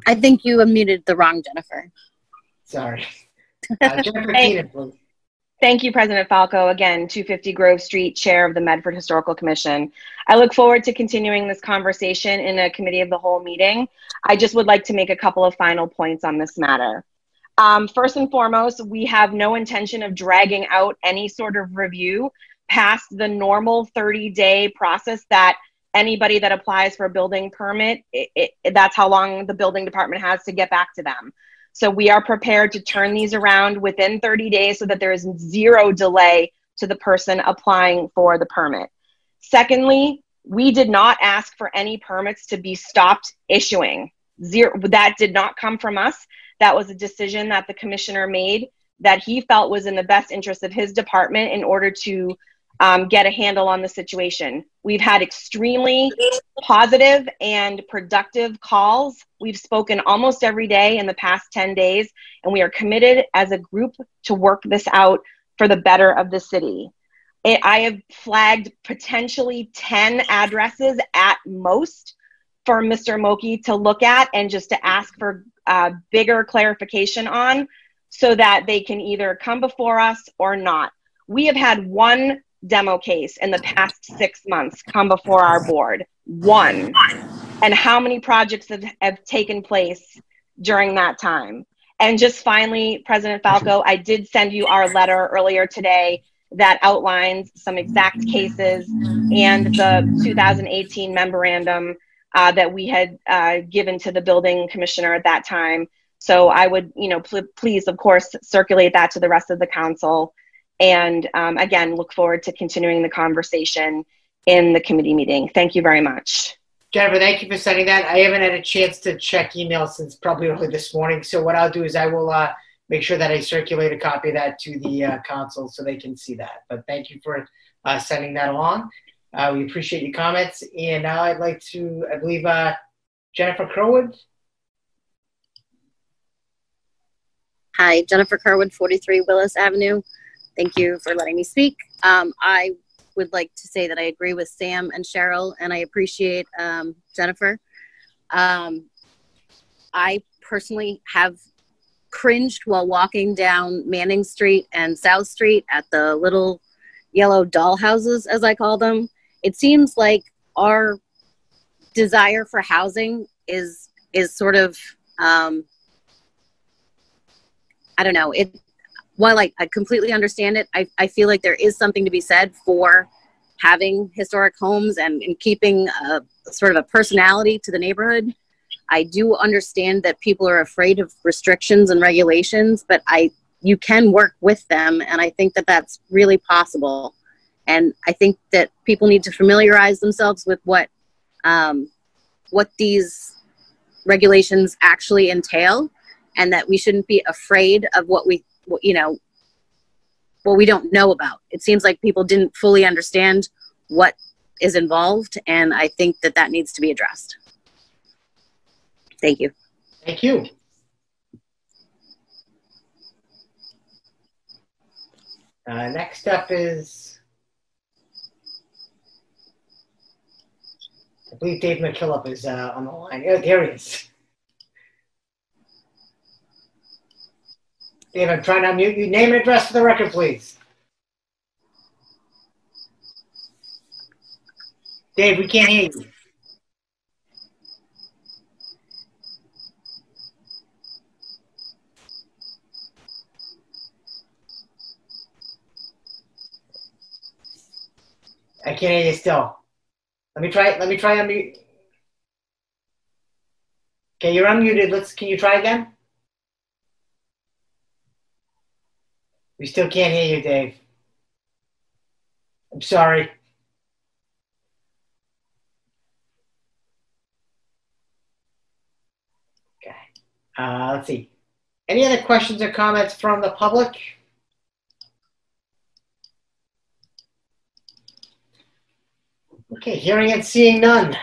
I think you muted the wrong Jennifer. Sorry. Uh, Jennifer Hey. Keenan, please. Thank you, President Falco. Again, 250 Grove Street, Chair of the Medford Historical Commission. I look forward to continuing this conversation in a committee of the whole meeting. I just would like to make a couple of final points on this matter. Um, first and foremost, we have no intention of dragging out any sort of review past the normal 30 day process that anybody that applies for a building permit, it, it, that's how long the building department has to get back to them. So we are prepared to turn these around within 30 days so that there is zero delay to the person applying for the permit. Secondly, we did not ask for any permits to be stopped issuing. Zero, that did not come from us. That was a decision that the commissioner made that he felt was in the best interest of his department in order to um, get a handle on the situation. We've had extremely positive and productive calls. We've spoken almost every day in the past 10 days, and we are committed as a group to work this out for the better of the city. I have flagged potentially 10 addresses at most for Mr. Mokey to look at and just to ask for uh, bigger clarification on so that they can either come before us or not. We have had one demo case in the past six months come before our board. One. And how many projects have, have taken place during that time? And just finally, President Falco, I did send you our letter earlier today that outlines some exact cases and the 2018 memorandum uh, that we had uh, given to the building commissioner at that time. So I would, you know, pl- please, of course, circulate that to the rest of the council. And um, again, look forward to continuing the conversation in the committee meeting. Thank you very much. Jennifer, thank you for sending that. I haven't had a chance to check email since probably early this morning. So what I'll do is I will uh, make sure that I circulate a copy of that to the uh, council so they can see that. But thank you for uh, sending that along. Uh, we appreciate your comments. And now I'd like to, I believe, uh, Jennifer Kerwood. Hi, Jennifer Kerwood, 43 Willis Avenue. Thank you for letting me speak. Um, I would like to say that I agree with Sam and Cheryl, and I appreciate um, Jennifer. Um, I personally have cringed while walking down Manning Street and South Street at the little yellow dollhouses, as I call them. It seems like our desire for housing is is sort of um, I don't know. It while I, I completely understand it, I, I feel like there is something to be said for having historic homes and, and keeping a sort of a personality to the neighborhood. I do understand that people are afraid of restrictions and regulations, but I you can work with them, and I think that that's really possible. And I think that people need to familiarize themselves with what um, what these regulations actually entail, and that we shouldn't be afraid of what we you know what we don't know about. It seems like people didn't fully understand what is involved, and I think that that needs to be addressed. Thank you. Thank you. Uh, next up is, I believe Dave McKillop is uh, on the line. Oh, there he is. Dave, I'm trying to unmute you. Name and address for the record, please. Dave, we can't hear you. I can't hear you still. Let me try. Let me try unmute. Okay, you're unmuted. Let's. Can you try again? We still can't hear you, Dave. I'm sorry. Okay. Uh, let's see. Any other questions or comments from the public? Okay, hearing and seeing none.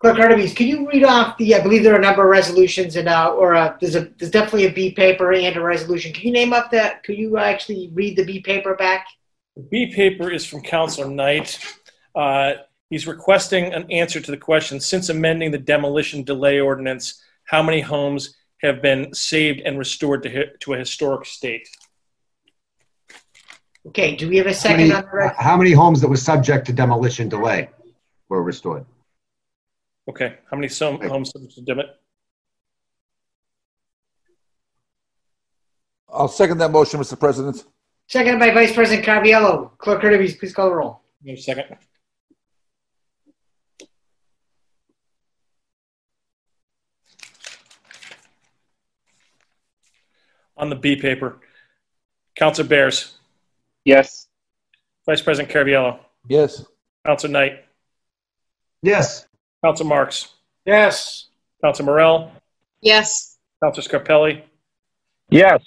Clerk Artemis, can you read off the, I believe there are a number of resolutions and, uh, or uh, there's a, there's definitely a B paper and a resolution. Can you name up that, could you actually read the B paper back? The B paper is from Councilor Knight. Uh, he's requesting an answer to the question, since amending the demolition delay ordinance, how many homes have been saved and restored to, to a historic state? Okay, do we have a How second many, on the rec- how many homes that were subject to demolition delay were restored? Okay, how many som- homes subject to dim- I'll second that motion, Mr. President. Seconded by Vice President Carviallo. Clerk Artemis, please call the roll. Wait a second. On the B paper, Counselor Bears, Yes. Vice President Caraviello, Yes. Council Knight, Yes. Council Marks, Yes. Council Morell, Yes. Council Scarpelli, Yes.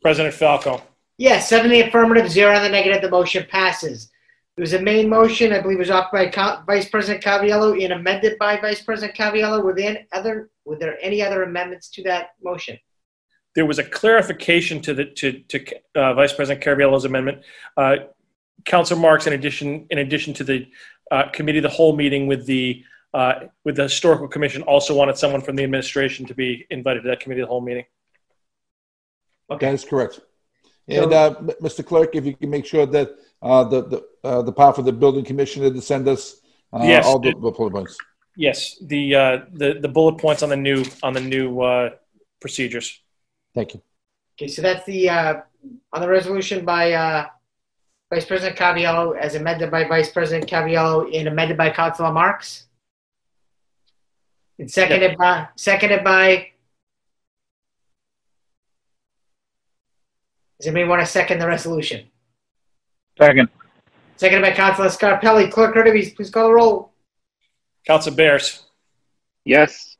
President Falco. Yes, seven in the affirmative, zero in the negative. The motion passes. There was a main motion, I believe, it was offered by Co- Vice President Caviello and amended by Vice President Caviello. Were there other? Were there any other amendments to that motion? There was a clarification to the to to uh, Vice President Caraviello's amendment. Uh, Council Marks, in addition in addition to the uh, committee, the whole meeting with the uh, with the historical commission, also wanted someone from the administration to be invited to that committee, the whole meeting. Okay. That is correct. And uh, Mr. Clerk, if you can make sure that uh, the the uh, the power for the building commissioner to send us uh, Yes. all the, the bullet points. Yes, the uh, the the bullet points on the new on the new uh, procedures. Thank you. Okay, so that's the uh, on the resolution by uh, Vice President Caviello, as amended by Vice President Caviello and amended by Councilor Marks. And seconded by seconded by. Does anybody want to second the resolution? Second. Seconded by Councilor Scarpelli. Clerk Hurtubise, please call the roll. Council Bears, Yes.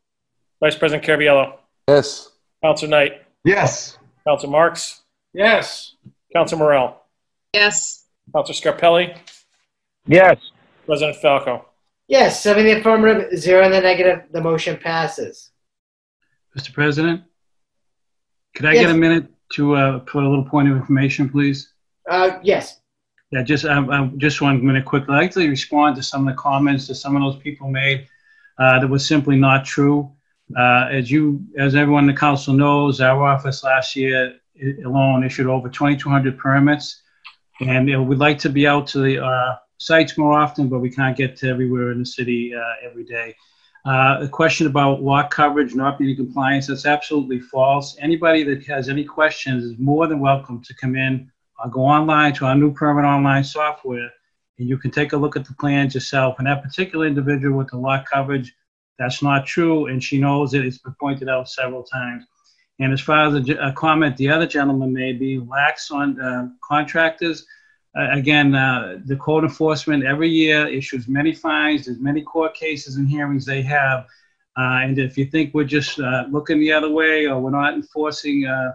Vice President Caraviello, Yes. Council Knight, Yes. Council Marks, Yes. Council Morell, Yes. Council Scarpelli, Yes. President Falco. Yes, seven in the affirmative, zero in the negative. The motion passes. Mr. President, could I get a minute to uh, put a little point of information, please? Uh, yes. Yeah, just, um, um, just one minute quickly. I'd like to respond to some of the comments that some of those people made uh, that was simply not true. Uh, As you, as everyone in the council knows, our office last year alone issued over 2,200 permits. And you know, we'd like to be out to the uh, sites more often, but we can't get to everywhere in the city uh, every day. Uh, A question about lot coverage not being in compliance, that's absolutely false. Anybody that has any questions is more than welcome to come in or go online to our new permit online software, and you can take a look at the plans yourself. And that particular individual with the lot coverage, that's not true, and she knows it. It's been pointed out several times. And as far as ge- uh, comment the other gentleman made, being lax on uh, contractors, uh, again, uh, the code enforcement every year issues many fines. There's many court cases and hearings they have. Uh, and if you think we're just uh, looking the other way or we're not enforcing uh,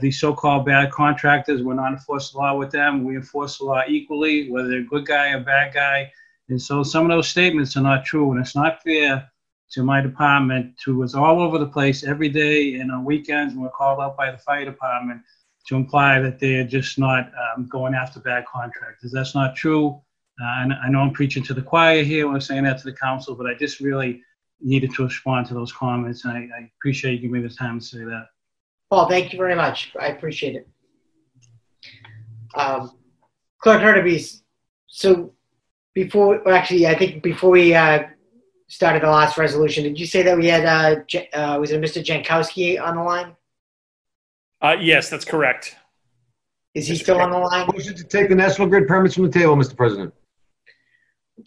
the so-called bad contractors, we're not enforcing the law with them. We enforce the law equally, whether they're a good guy or bad guy. And so some of those statements are not true, and it's not fair to my department, who was all over the place every day and on weekends, when we're called out by the fire department, to imply that they're just not um, going after bad contractors. That's not true. Uh, and I know I'm preaching to the choir here when I'm saying that to the council, but I just really needed to respond to those comments, and I, I appreciate you giving me the time to say that. Paul, thank you very much. I appreciate it. Um, Clerk Hurtubise, so before, well, actually, I think before we uh, started the last resolution, did you say that we had, uh, Je- uh, was it Mr. Jankowski on the line? Uh, yes, that's correct. Is he still on the line? Motion to take the National Grid permits from the table, Mr. President.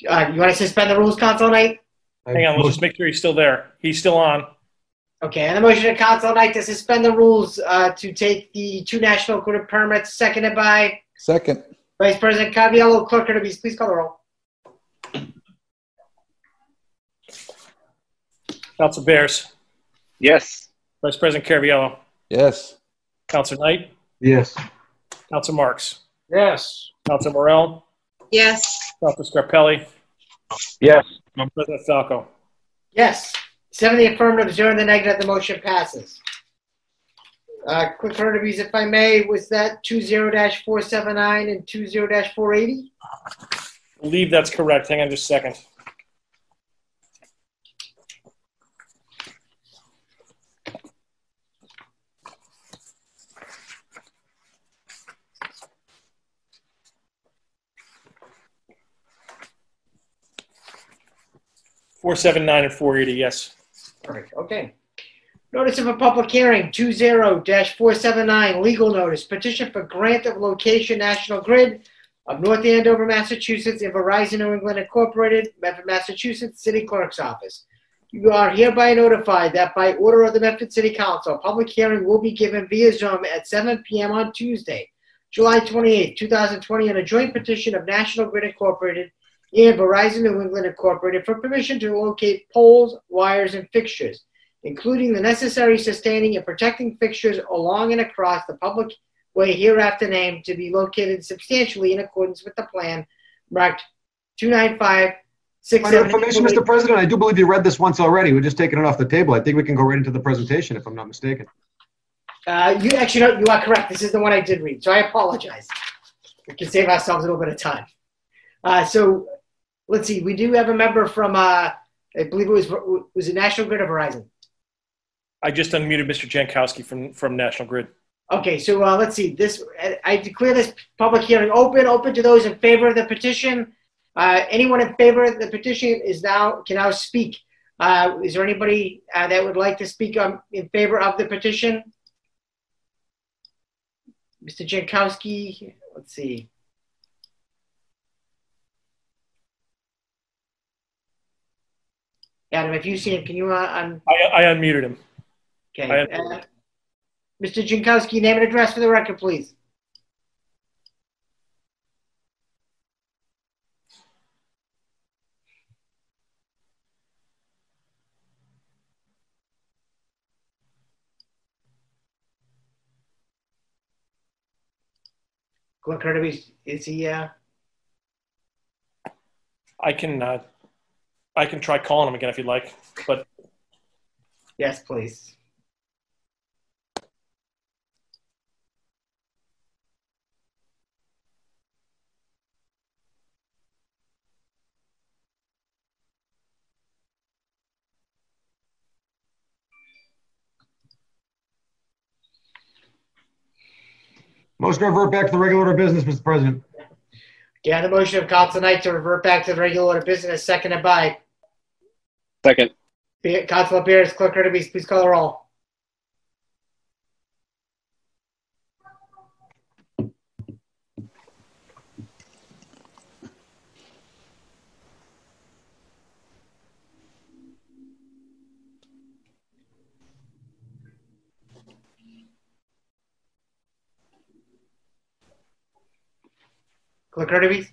Uh, you want to suspend the rules, Council Knight? Hang on, let's just make sure he's still there. He's still on. Okay, and the motion to Council Knight to suspend the rules uh, to take the two national grid permits, seconded by Second. Vice President Caviello. Clerk Hurtubise, please call the roll. Council Bears, Yes. Vice President Caraviello, Yes. Council Knight, Yes. Council Marks, Yes. Council Morel, Yes. Council Scarpelli, Yes. President Falco. Yes. Seven in the affirmative, zero in the negative. The motion passes. Uh, quick Hurtubise, if I may, was that two zero dash four seven nine and two zero dash four eighty? believe that's correct. Hang on just a second. Four seven nine and four eighty. Yes. Perfect. Okay. Notice of a public hearing, two zero dash four seven nine, legal notice, petition for grant of location National Grid of North Andover, Massachusetts, and Verizon New England Incorporated, Medford, Massachusetts, City Clerk's Office. You are hereby notified that by order of the Medford City Council, a public hearing will be given via Zoom at seven PM on Tuesday, July 28, 2020, on a joint petition of National Grid Incorporated and Verizon New England Incorporated for permission to locate poles, wires, and fixtures, including the necessary sustaining and protecting fixtures along and across the public way hereafter named to be located substantially in accordance with the plan marked 295 Point information, Mr. President, I do believe you read this once already. We're just taking it off the table. I think we can go right into the presentation if I'm not mistaken. Uh, you actually, no, you are correct. This is the one I did read, so I apologize. We can save ourselves a little bit of time. Uh, so let's see. We do have a member from, uh, I believe it was was it National Grid or Verizon? I just unmuted Mr. Jankowski from, from National Grid. Okay, so uh, let's see. This I declare this public hearing open. Open to those in favor of the petition. Uh, anyone in favor of the petition is now can now speak. Uh, is there anybody uh, that would like to speak on, in favor of the petition? Mr. Jankowski, let's see. Adam, if you see him, can you uh, un- I, I unmuted him. Okay. I Uh, Mr. Jankowski, name and address for the record, please. Glenn Kirby, is he, uh, I can, uh, I can try calling him again if you'd like, but yes, please. Motion to revert back to the regular order of business, Mr. President. Yeah, the motion of council tonight to revert back to the regular order of business, seconded by Second. Councilor Beers, Clerk Kirby, please call the roll. Clerk Kirby?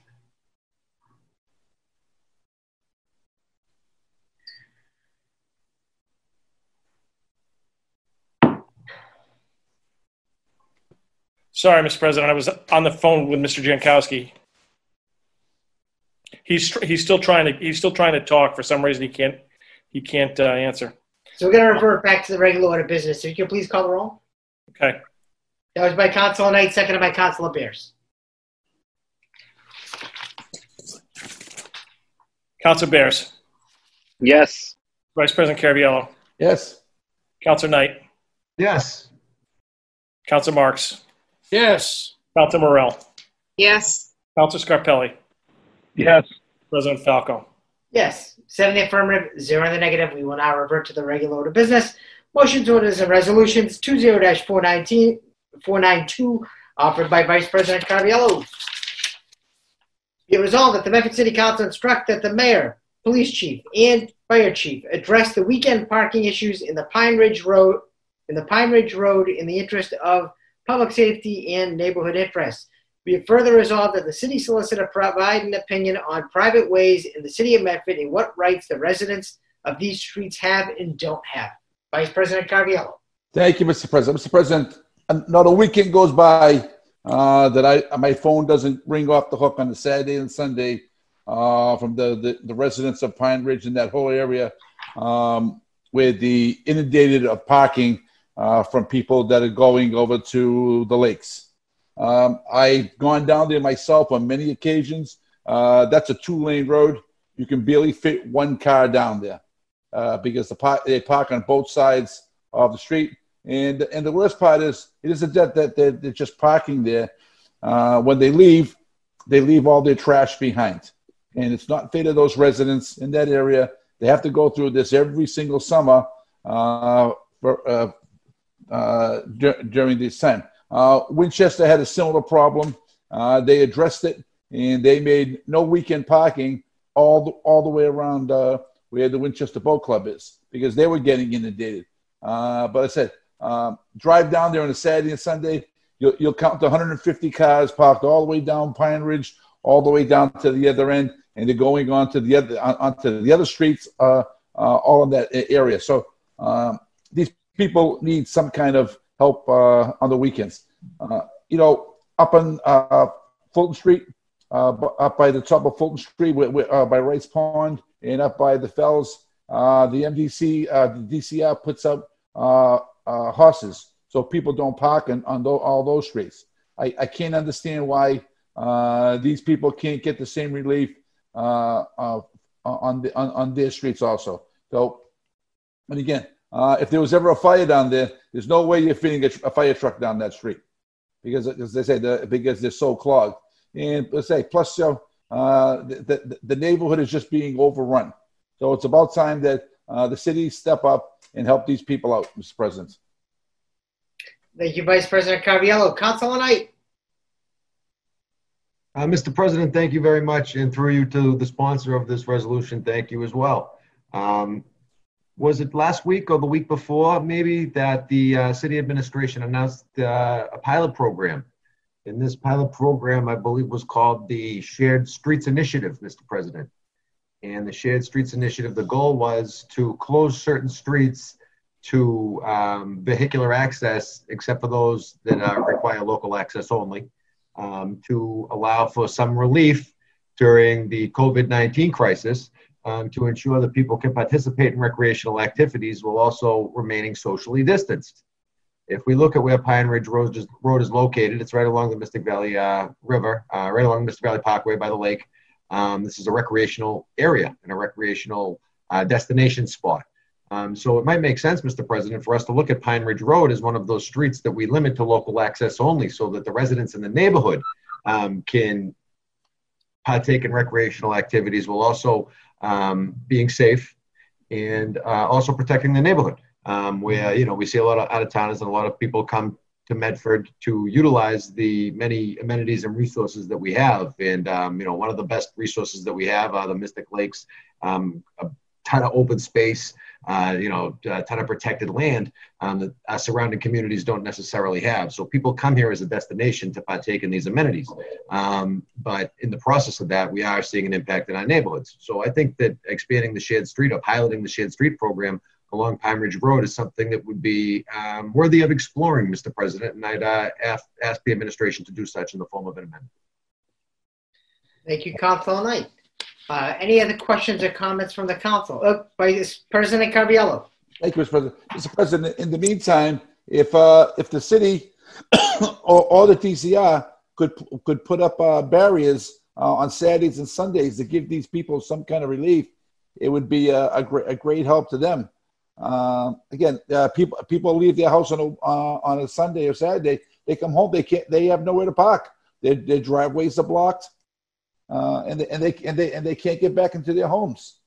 sorry, Mr. President, I was on the phone with Mr. Jankowski. He's, he's still trying to, he's still trying to talk. For some reason, he can't, he can't, uh, answer. So we're gonna revert back to the regular order of business. So you can please call the roll. Okay. That was by Councilor Knight, seconded by Councilor Beers. Councilor Bears, Yes. Vice President Caraviello, Yes. Councilor Knight, Yes. Councilor Marks, Yes. Councilor Morell, Yes. Councilor Scarpelli, Yes. President Falco. Yes, seven the affirmative, zero in the negative. We will now revert to the regular order of business. Motions, orders, and resolutions 20-419 492, offered by Vice President Caraviello. Be resolved that the Medford City Council instruct that the mayor, police chief, and fire chief address the weekend parking issues in the Pine Ridge Road, in the Pine Ridge Road in the interest of public safety and neighborhood interests. Be further resolved that the city solicitor provide an opinion on private ways in the city of Medford and what rights the residents of these streets have and don't have. Vice President Carviallo. Thank you, Mr. President. Mr. President, not a weekend goes by uh, that I my phone doesn't ring off the hook on the Saturday and Sunday uh, from the, the, the residents of Pine Ridge and that whole area um, with the inundated of parking uh, from people that are going over to the lakes. Um, I've gone down there myself on many occasions. Uh, that's a two lane road. You can barely fit one car down there uh, because the par- they park on both sides of the street. And and the worst part is it isn't that that they're, they're just parking there. Uh, when they leave, they leave all their trash behind, and it's not fair to those residents in that area. They have to go through this every single summer uh, for, uh, uh, dur- during this time. Uh, Winchester had a similar problem. Uh, they addressed it, and they made no weekend parking all the, all the way around where the Winchester Boat Club is because they were getting inundated. But I said, um, drive down there on a Saturday and Sunday, you'll, you'll count the 150 cars parked all the way down Pine Ridge, all the way down to the other end, and they're going on to the other onto the other streets, uh, uh, all in that area. So um, these people need some kind of help uh, on the weekends. Uh, you know, up on uh, Fulton Street, up by the top of Fulton Street, by Rice Pond, and up by the Fells, the MDC, the DCR puts up uh, uh, horses so people don't park on, on tho- all those streets. I, I can't understand why uh, these people can't get the same relief uh, uh, on, the, on on their streets also. So, and again, uh, if there was ever a fire down there, there's no way you're fitting a, a fire truck down that street because, as they say, because they're so clogged. And let's say, plus, know, uh, the, the, the neighborhood is just being overrun. So it's about time that uh, the city step up and help these people out, Mr. President. Thank you, Vice President Caraviello. Councilor Knight. Uh, Mr. President, thank you very much, and through you to the sponsor of this resolution, thank you as well. Um, was it last week or the week before, maybe, that the uh, city administration announced uh, a pilot program? And this pilot program, I believe, was called the Shared Streets Initiative, Mr. President. And the Shared Streets Initiative, the goal was to close certain streets to um, vehicular access, except for those that uh, require local access only um, to allow for some relief during the COVID 19 crisis um, to ensure that people can participate in recreational activities while also remaining socially distanced. If we look at where Pine Ridge Road is, road is located, it's right along the Mystic Valley uh, River, uh, right along Mystic Valley Parkway by the lake. Um, this is a recreational area and a recreational uh, destination spot. Um, so it might make sense, Mr. President, for us to look at Pine Ridge Road as one of those streets that we limit to local access only so that the residents in the neighborhood um, can partake in recreational activities while also um, being safe and uh, also protecting the neighborhood. Um, where, you know, we see a lot of out of towners and a lot of people come to Medford to utilize the many amenities and resources that we have. And, um, you know, one of the best resources that we have are the Mystic Lakes, um, a ton of open space, uh, you know, a ton of protected land um, that our surrounding communities don't necessarily have. So people come here as a destination to partake in these amenities. Um, but in the process of that, we are seeing an impact in our neighborhoods. So I think that expanding the shared street or piloting the shared street program along Pine Ridge Road is something that would be um, worthy of exploring, Mr. President. And I'd uh, ask, ask the administration to do such in the form of an amendment. Thank you, Councilor Knight. Uh, any other questions or comments from the council? Uh, Vice President Caraviello. Thank you, Mr. President. Mr. President, in the meantime, if uh, if the city or, or the DCR could could put up uh, barriers uh, on Saturdays and Sundays to give these people some kind of relief, it would be a, a, great, a great help to them. Uh, again, uh, people people leave their house on a uh, on a Sunday or Saturday. They come home. They can't. They have nowhere to park. Their, their driveways are blocked, uh, and they, and they and they and they can't get back into their homes.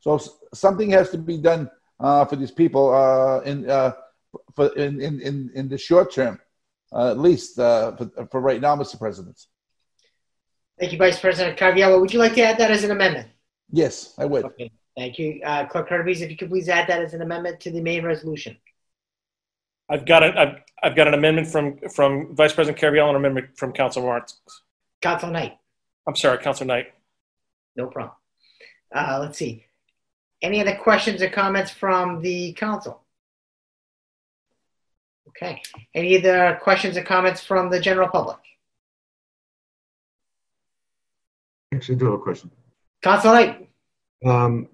So something has to be done uh, for these people uh, in uh, for in, in in in the short term, uh, at least uh, for, for right now, Mr. President. Thank you, Vice President Caraviello. Would you like to add that as an amendment? Yes, I would. Okay, thank you. Uh, Clerk Curtis, if you could please add that as an amendment to the main resolution. I've got it. I've, I've got an amendment from from Vice President Caraviello and an amendment from Council Marks. Council Knight. I'm sorry, Council Knight. No problem. Uh, let's see. Any other questions or comments from the council? Okay. Any other questions or comments from the general public? Actually, I do have a question. Council Knight. Um,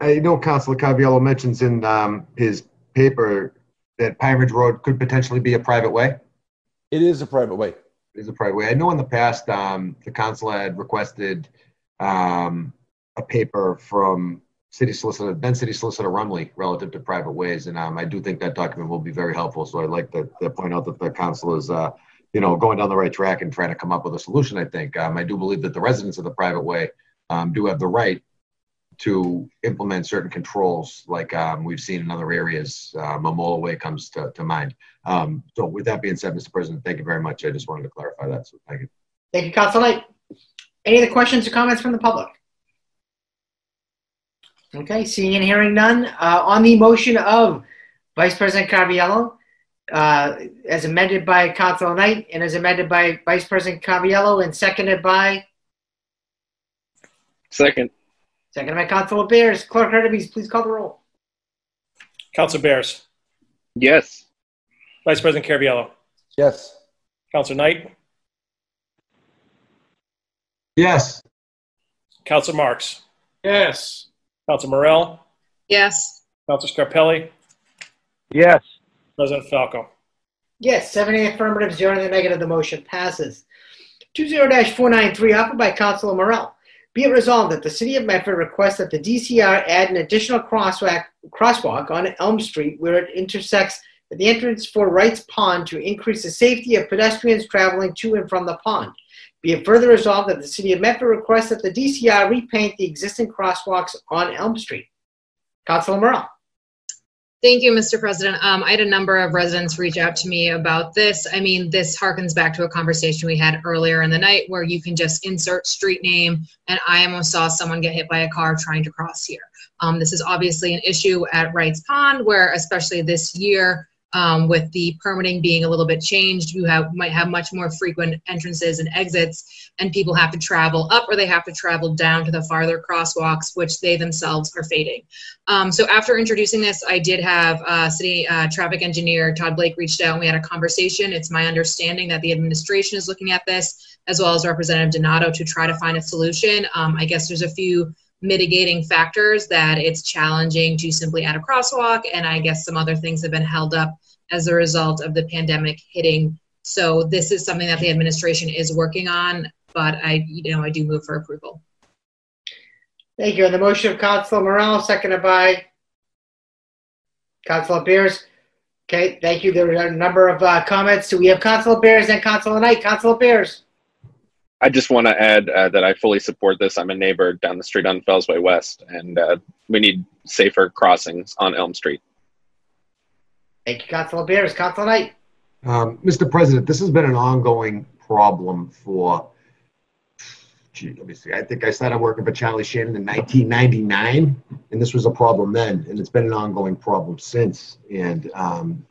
I know Councilor Caviello mentions in um, his paper that Pine Ridge Road could potentially be a private way. It is a private way. It is a private way. I know in the past um, the council had requested um, a paper from City Solicitor, then City Solicitor Rumley relative to private ways, and um, I do think that document will be very helpful. So I'd like to, to point out that the council is, uh, you know, going down the right track and trying to come up with a solution. I think um, I do believe that the residents of the private way um, do have the right to implement certain controls like um, we've seen in other areas. Uh, Momola Way comes to, to mind. Um, so with that being said, Mr. President, thank you very much. I just wanted to clarify that. So thank you. Thank you, Council Knight. Any other questions or comments from the public? Okay, seeing and hearing none. Uh, on the motion of Vice President Caraviello uh, as amended by Council Knight and as amended by Vice President Caraviello and seconded by, Second. Seconded by Council Bears. Clerk Hurtubise, please call the roll. Council Bears. Yes. Vice President Caraviello. Yes. Council Knight. Yes. Council Marks. Yes. Council Morell. Yes. Council Scarpelli. Yes. President Falco. Yes, seven A affirmative, zero in the negative, the motion passes. Two zero dash four nine three, offered by Councilor Morell. Be it resolved that the city of Medford requests that the DCR add an additional crosswalk, crosswalk on Elm Street where it intersects at the entrance for Wright's Pond to increase the safety of pedestrians traveling to and from the pond. Be it further resolved that the city of Medford requests that the DCR repaint the existing crosswalks on Elm Street. Councilor Morell. Thank you, Mr. President. Um, I had a number of residents reach out to me about this. I mean, this harkens back to a conversation we had earlier in the night where you can just insert street name, and I almost saw someone get hit by a car trying to cross here. Um, this is obviously an issue at Wright's Pond, where especially this year, um, with the permitting being a little bit changed, you have might have much more frequent entrances and exits, and people have to travel up or they have to travel down to the farther crosswalks, which they themselves are fading. Um, so after introducing this, I did have uh, city uh, traffic engineer Todd Blake reached out and we had a conversation. It's my understanding that the administration is looking at this, as well as Representative Donato, to try to find a solution. Um, I guess there's a few mitigating factors that it's challenging to simply add a crosswalk, and I guess some other things have been held up as a result of the pandemic hitting. So this is something that the administration is working on, but I, you know, I do move for approval. Thank you. On the motion of Councilor Morell, seconded by Councilor Bears. Okay, thank you. There are a number of uh, comments. So we have Councilor Bears and Councilor Knight. Councilor Bears. I just want to add uh, that I fully support this. I'm a neighbor down the street on Fellsway West, and uh, we need safer crossings on Elm Street. Thank you, Councilor Bears. Councilor Knight. Um, Mr. President, this has been an ongoing problem for, gee, let me see, I think I started working for Charlie Shannon in 1999, and this was a problem then, and it's been an ongoing problem since. And um,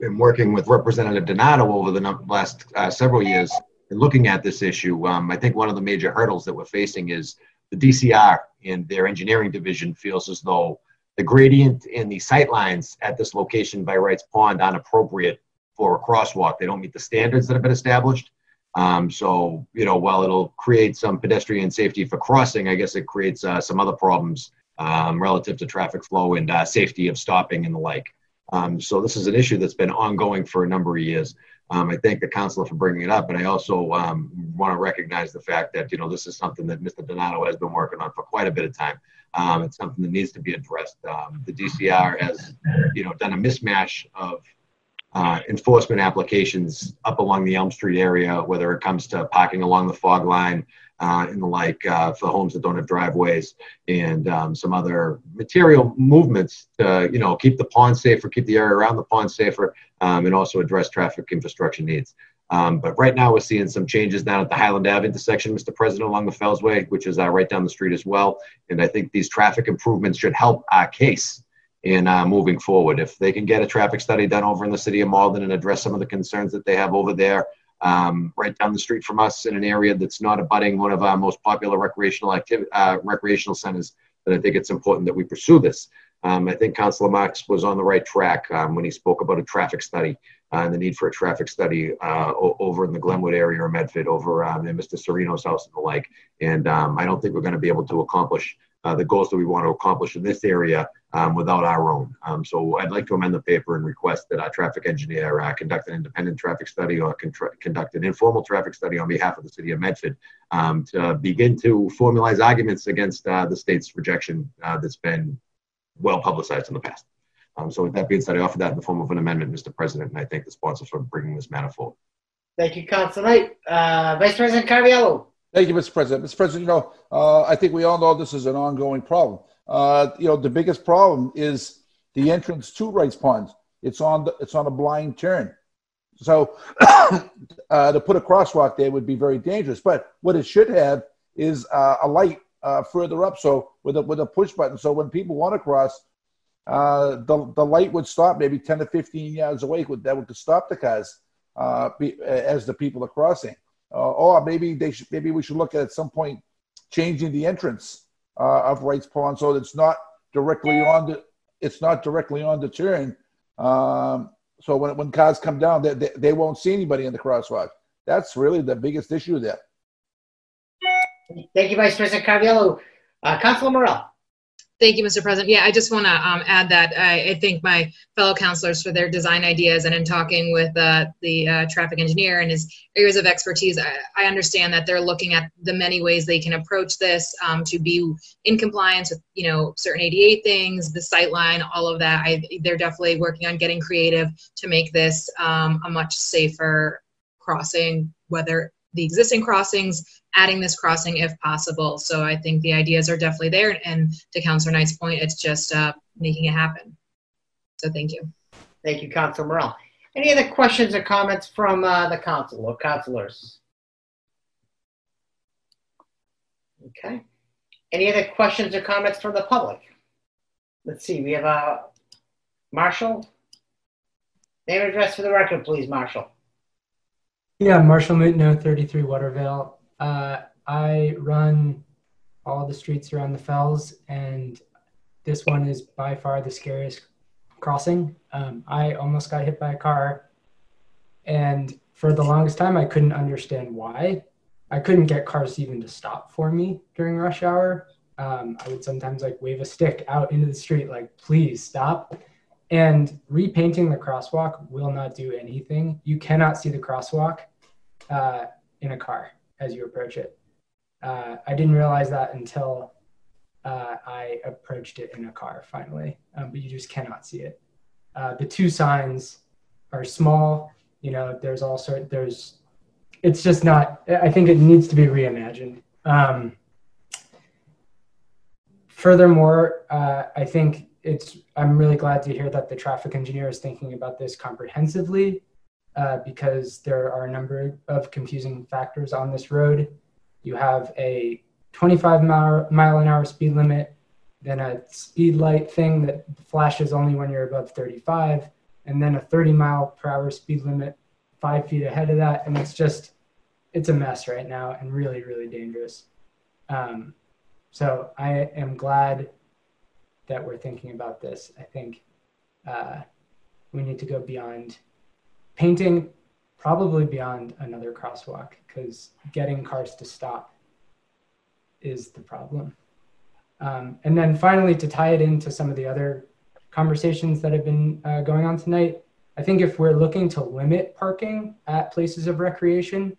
been working with Representative Donato over the last uh, several years and looking at this issue. Um, I think one of the major hurdles that we're facing is the DCR and their engineering division feels as though the gradient and the sight lines at this location by Wright's Pond aren't appropriate for a crosswalk. They don't meet the standards that have been established. Um, so, you know, while it'll create some pedestrian safety for crossing, I guess it creates uh, some other problems um, relative to traffic flow and uh, safety of stopping and the like. Um, so this is an issue that's been ongoing for a number of years. Um, I thank the councilor for bringing it up, and I also um, want to recognize the fact that you know this is something that Mr. Donato has been working on for quite a bit of time. Um, it's something that needs to be addressed. The DCR has, you know, done a mismatch of uh, enforcement applications up along the Elm Street area, whether it comes to parking along the fog line uh, and the like uh, for homes that don't have driveways, and um, some other material movements to, you know, keep the pond safer, keep the area around the pond safer, um, and also address traffic infrastructure needs. Um, but right now, we're seeing some changes down at the Highland Ave intersection, Mr. President, along the Fellsway, which is uh, right down the street as well. And I think these traffic improvements should help our case in uh, moving forward. If they can get a traffic study done over in the city of Malden and address some of the concerns that they have over there, um, right down the street from us in an area that's not abutting one of our most popular recreational uh, recreational centers, then I think it's important that we pursue this. Um, I think Councilor Marks was on the right track um, when he spoke about a traffic study uh, and the need for a traffic study uh, over in the Glenwood area or Medford, over um, in Mr. Sereno's house and the like. And um, I don't think we're going to be able to accomplish uh, the goals that we want to accomplish in this area um, without our own. Um, so I'd like to amend the paper and request that our traffic engineer uh, conduct an independent traffic study or contra- conduct an informal traffic study on behalf of the city of Medford um, to begin to formalize arguments against uh, the state's rejection uh, that's been well publicized in the past. Um, so with that being said, I offer that in the form of an amendment, Mr. President, and I thank the sponsors for bringing this matter forward. Thank you, Councilor Knight. Uh, Vice President Caraviello. Thank you, Mr. President. Mr. President, you know, uh, I think we all know this is an ongoing problem. Uh, you know, the biggest problem is the entrance to Wright's Pond. It's on the, it's on a blind turn. So uh, to put a crosswalk there would be very dangerous. But what it should have is uh, a light uh, further up, so with a with a push button, so when people want to cross, uh, the the light would stop maybe ten to fifteen yards away. Would that would stop the cars uh, be, as the people are crossing? Uh, or maybe they should, maybe we should look at at some point changing the entrance uh, of Wrights Pond so it's not directly on the it's not directly on the turn. Um, so when when cars come down, they, they, they won't see anybody in the crosswalk. That's really the biggest issue there. Thank you, Vice President Caraviello. Uh, Councilor Morell. Thank you, Mr. President. Yeah, I just want to um, add that I, I thank my fellow councilors for their design ideas and in talking with uh, the uh, traffic engineer and his areas of expertise, I, I, understand that they're looking at the many ways they can approach this um, to be in compliance with, you know, certain ADA things, the sight line, all of that. I, they're definitely working on getting creative to make this um, a much safer crossing, whether the existing crossings adding this crossing if possible. So I think the ideas are definitely there. And to Councilor Knight's point, it's just uh, making it happen. So thank you. Thank you, Councilor Morell. Any other questions or comments from uh, the council or councilors? Okay. Any other questions or comments from the public? Let's see, we have uh, Marshall. Name and address for the record, please, Marshall. Yeah, Marshall Mutno, 33 Watervale. Uh, I run all the streets around the fells, and this one is by far the scariest crossing. Um, I almost got hit by a car, and for the longest time, I couldn't understand why. I couldn't get cars even to stop for me during rush hour. Um, I would sometimes like wave a stick out into the street, like, please stop. And repainting the crosswalk will not do anything. You cannot see the crosswalk uh, in a car as you approach it. Uh, I didn't realize that until uh, I approached it in a car finally, um, but you just cannot see it. Uh, the two signs are small. You know, there's all sort. There's, it's just not. I think it needs to be reimagined. Um, furthermore, uh, I think it's. I'm really glad to hear that the traffic engineer is thinking about this comprehensively uh, because there are a number of confusing factors on this road. You have a 25 mile, mile an hour speed limit, then a speed light thing that flashes only when you're above 35, and then a 30 mile per hour speed limit five feet ahead of that. And it's just, it's a mess right now and really, really dangerous. Um, so I am glad that we're thinking about this. I think uh, we need to go beyond painting probably beyond another crosswalk because getting cars to stop is the problem. Um, and then finally, to tie it into some of the other conversations that have been uh, going on tonight, I think if we're looking to limit parking at places of recreation,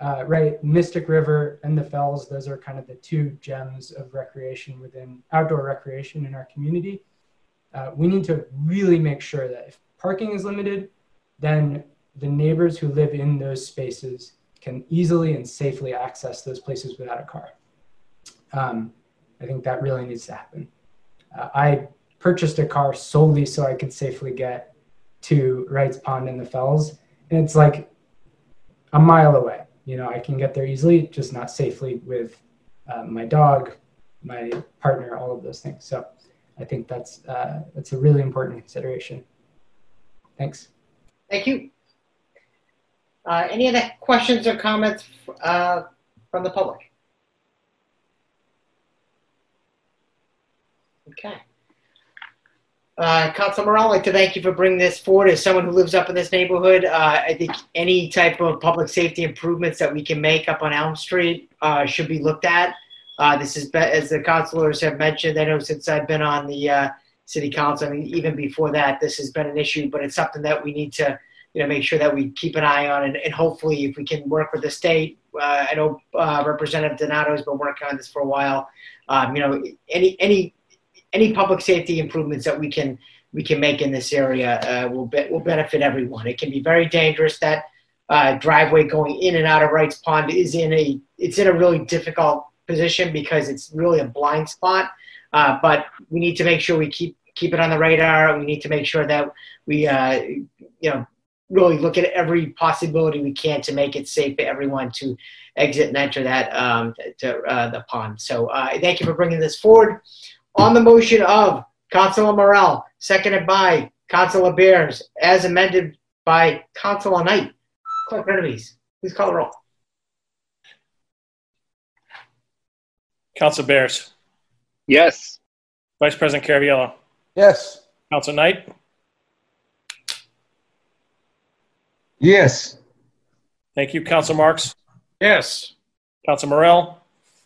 uh, right, Mystic River and the Fells, those are kind of the two gems of recreation within outdoor recreation in our community. Uh, we need to really make sure that if parking is limited, then the neighbors who live in those spaces can easily and safely access those places without a car. Um, I think that really needs to happen. Uh, I purchased a car solely so I could safely get to Wrights Pond in the Fells. And it's like a mile away. You know, I can get there easily, just not safely with uh, my dog, my partner, all of those things. So I think that's uh, that's a really important consideration. Thanks. Thank you. Uh, any other questions or comments uh, from the public? Okay. Uh, Council I'd like to thank you for bringing this forward. As someone who lives up in this neighborhood, uh, I think any type of public safety improvements that we can make up on Elm Street uh, should be looked at. Uh, this is, as the councilors have mentioned, I know since I've been on the uh, city council. I mean, even before that, this has been an issue, but it's something that we need to, you know, make sure that we keep an eye on, and, and hopefully, if we can work with the state. Uh, I know uh, Representative Donato has been working on this for a while. Um, you know, any any any public safety improvements that we can we can make in this area uh, will be, will benefit everyone. It can be very dangerous that uh, driveway going in and out of Wrights Pond is in a it's in a really difficult position because it's really a blind spot. Uh, but we need to make sure we keep keep it on the radar. We need to make sure that we, uh, you know, really look at every possibility we can to make it safe for everyone to exit and enter that um, to uh, the pond. So uh, thank you for bringing this forward. On the motion of Councilor Morell, seconded by Councilor Bears, as amended by Councilor Knight. Clerk Rennemies, please call the roll. Council Bears. Yes. Vice President Caraviello. Yes. Council Knight. Yes. Thank you. Council Marks. Yes. Council Morell.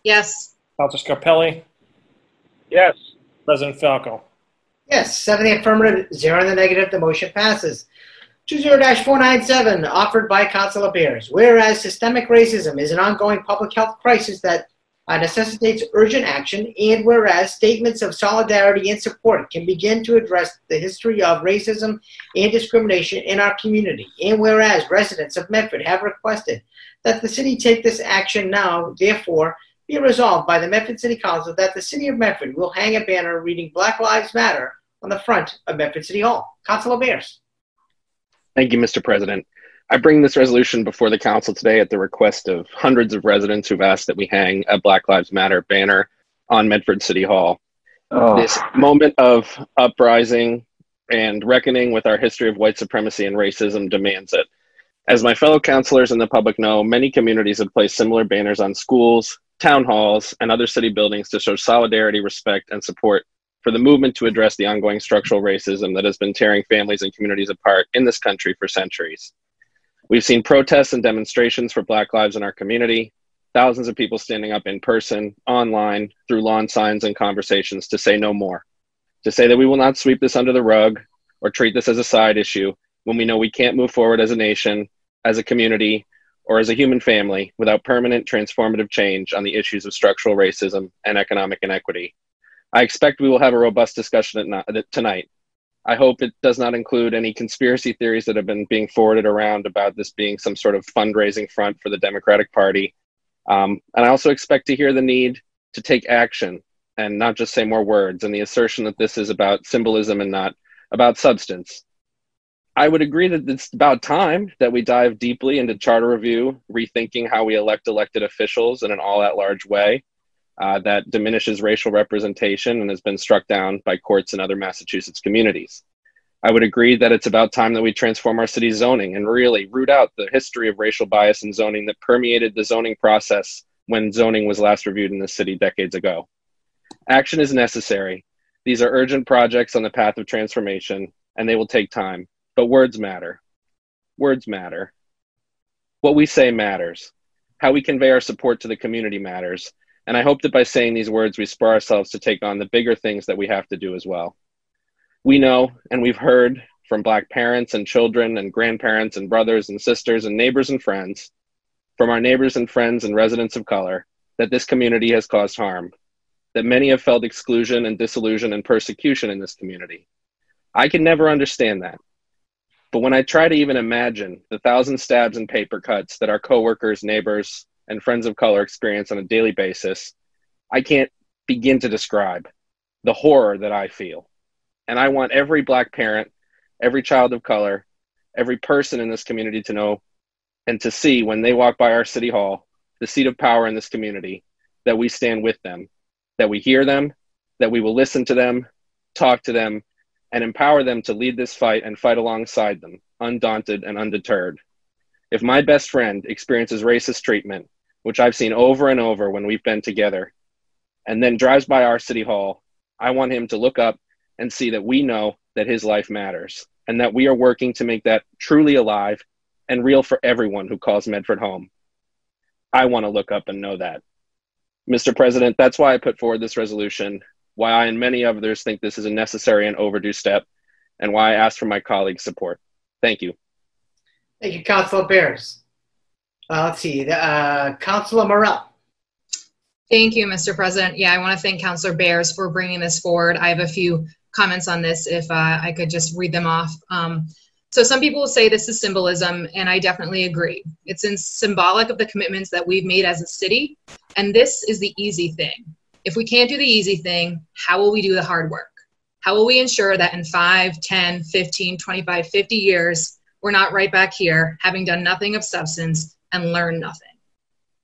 Yes. Council Scarpelli. Yes. President Falco. Yes, seven in the affirmative, zero in the negative, the motion passes. 20-497, offered by Councilor Bears. Whereas systemic racism is an ongoing public health crisis that uh, necessitates urgent action, and whereas statements of solidarity and support can begin to address the history of racism and discrimination in our community, and whereas residents of Medford have requested that the city take this action now, therefore, be it resolved by the Medford City Council that the city of Medford will hang a banner reading Black Lives Matter on the front of Medford City Hall. Councilor Bears. Thank you, Mr. President. I bring this resolution before the council today at the request of hundreds of residents who've asked that we hang a Black Lives Matter banner on Medford City Hall. Oh. This moment of uprising and reckoning with our history of white supremacy and racism demands it. As my fellow councilors and the public know, many communities have placed similar banners on schools, town halls, and other city buildings to show solidarity, respect, and support for the movement to address the ongoing structural racism that has been tearing families and communities apart in this country for centuries. We've seen protests and demonstrations for Black lives in our community, thousands of people standing up in person, online, through lawn signs and conversations to say no more, to say that we will not sweep this under the rug or treat this as a side issue when we know we can't move forward as a nation, as a community, or as a human family without permanent transformative change on the issues of structural racism and economic inequity. I expect we will have a robust discussion at no- tonight. I hope it does not include any conspiracy theories that have been being forwarded around about this being some sort of fundraising front for the Democratic Party. Um, and I also expect to hear the need to take action and not just say more words and the assertion that this is about symbolism and not about substance. I would agree that it's about time that we dive deeply into charter review, rethinking how we elect elected officials in an all at large way uh, that diminishes racial representation and has been struck down by courts in other Massachusetts communities. I would agree that it's about time that we transform our city's zoning and really root out the history of racial bias in zoning that permeated the zoning process when zoning was last reviewed in the city decades ago. Action is necessary. These are urgent projects on the path of transformation, and they will take time. But words matter. Words matter. What we say matters. How we convey our support to the community matters. And I hope that by saying these words, we spur ourselves to take on the bigger things that we have to do as well. We know and we've heard from Black parents and children and grandparents and brothers and sisters and neighbors and friends, from our neighbors and friends and residents of color, that this community has caused harm, that many have felt exclusion and disillusion and persecution in this community. I can never understand that. But when I try to even imagine the thousand stabs and paper cuts that our coworkers, neighbors, and friends of color experience on a daily basis, I can't begin to describe the horror that I feel. And I want every black parent, every child of color, every person in this community to know and to see when they walk by our city hall, the seat of power in this community, that we stand with them, that we hear them, that we will listen to them, talk to them, and empower them to lead this fight and fight alongside them, undaunted and undeterred. If my best friend experiences racist treatment, which I've seen over and over when we've been together, and then drives by our city hall, I want him to look up and see that we know that his life matters and that we are working to make that truly alive and real for everyone who calls Medford home. I want to look up and know that. Mr. President, that's why I put forward this resolution, why I and many others think this is a necessary and overdue step, and why I ask for my colleagues' support. Thank you. Thank you, Councilor Bears. Uh, let's see, uh, Councilor Morell. Thank you, Mr. President. Yeah, I want to thank Councilor Bears for bringing this forward. I have a few comments on this if uh, I could just read them off. Um, so some people will say this is symbolism, and I definitely agree. It's in symbolic of the commitments that we've made as a city, and this is the easy thing. If we can't do the easy thing, how will we do the hard work? How will we ensure that in 5, 10, 15, 25, 50 years, we're not right back here having done nothing of substance and learned nothing?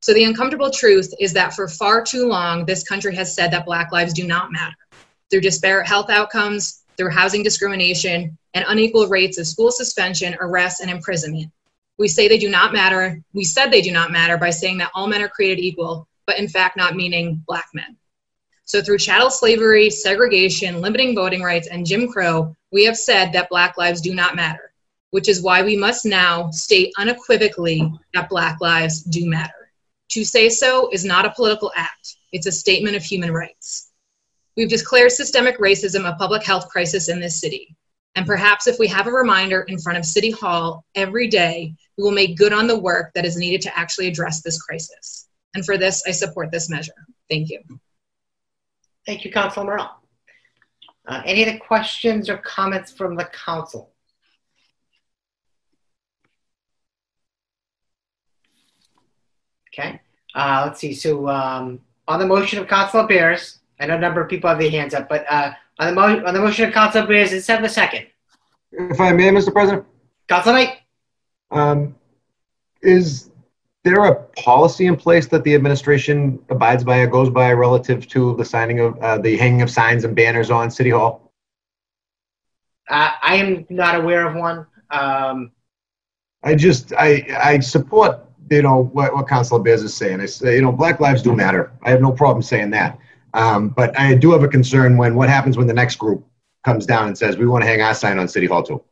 So the uncomfortable truth is that for far too long, this country has said that Black lives do not matter. through disparate health outcomes, through housing discrimination, and unequal rates of school suspension, arrest, and imprisonment. We say they do not matter. We said they do not matter by saying that all men are created equal, but in fact not meaning black men. So through chattel slavery, segregation, limiting voting rights, and Jim Crow, we have said that black lives do not matter, which is why we must now state unequivocally that black lives do matter. To say so is not a political act. It's a statement of human rights. We've declared systemic racism a public health crisis in this city. And perhaps if we have a reminder in front of City Hall every day, we will make good on the work that is needed to actually address this crisis. And for this, I support this measure. Thank you. Thank you, Councilor Morell. Uh, any other questions or comments from the council? Okay, uh, let's see. So um, on the motion of Councilor Bears, I know a number of people have their hands up, but uh, on the on the motion of Councilor Bears, let's have a second. If I may, Mr. President, Councilor Knight, um, is there a policy in place that the administration abides by or goes by relative to the signing of uh, the hanging of signs and banners on City Hall? uh, I am not aware of one. Um, I just I I support you know what what Councilor Bears is saying. I say you know Black lives do matter. I have no problem saying that. Um, but I do have a concern when what happens when the next group comes down and says we want to hang our sign on City Hall too.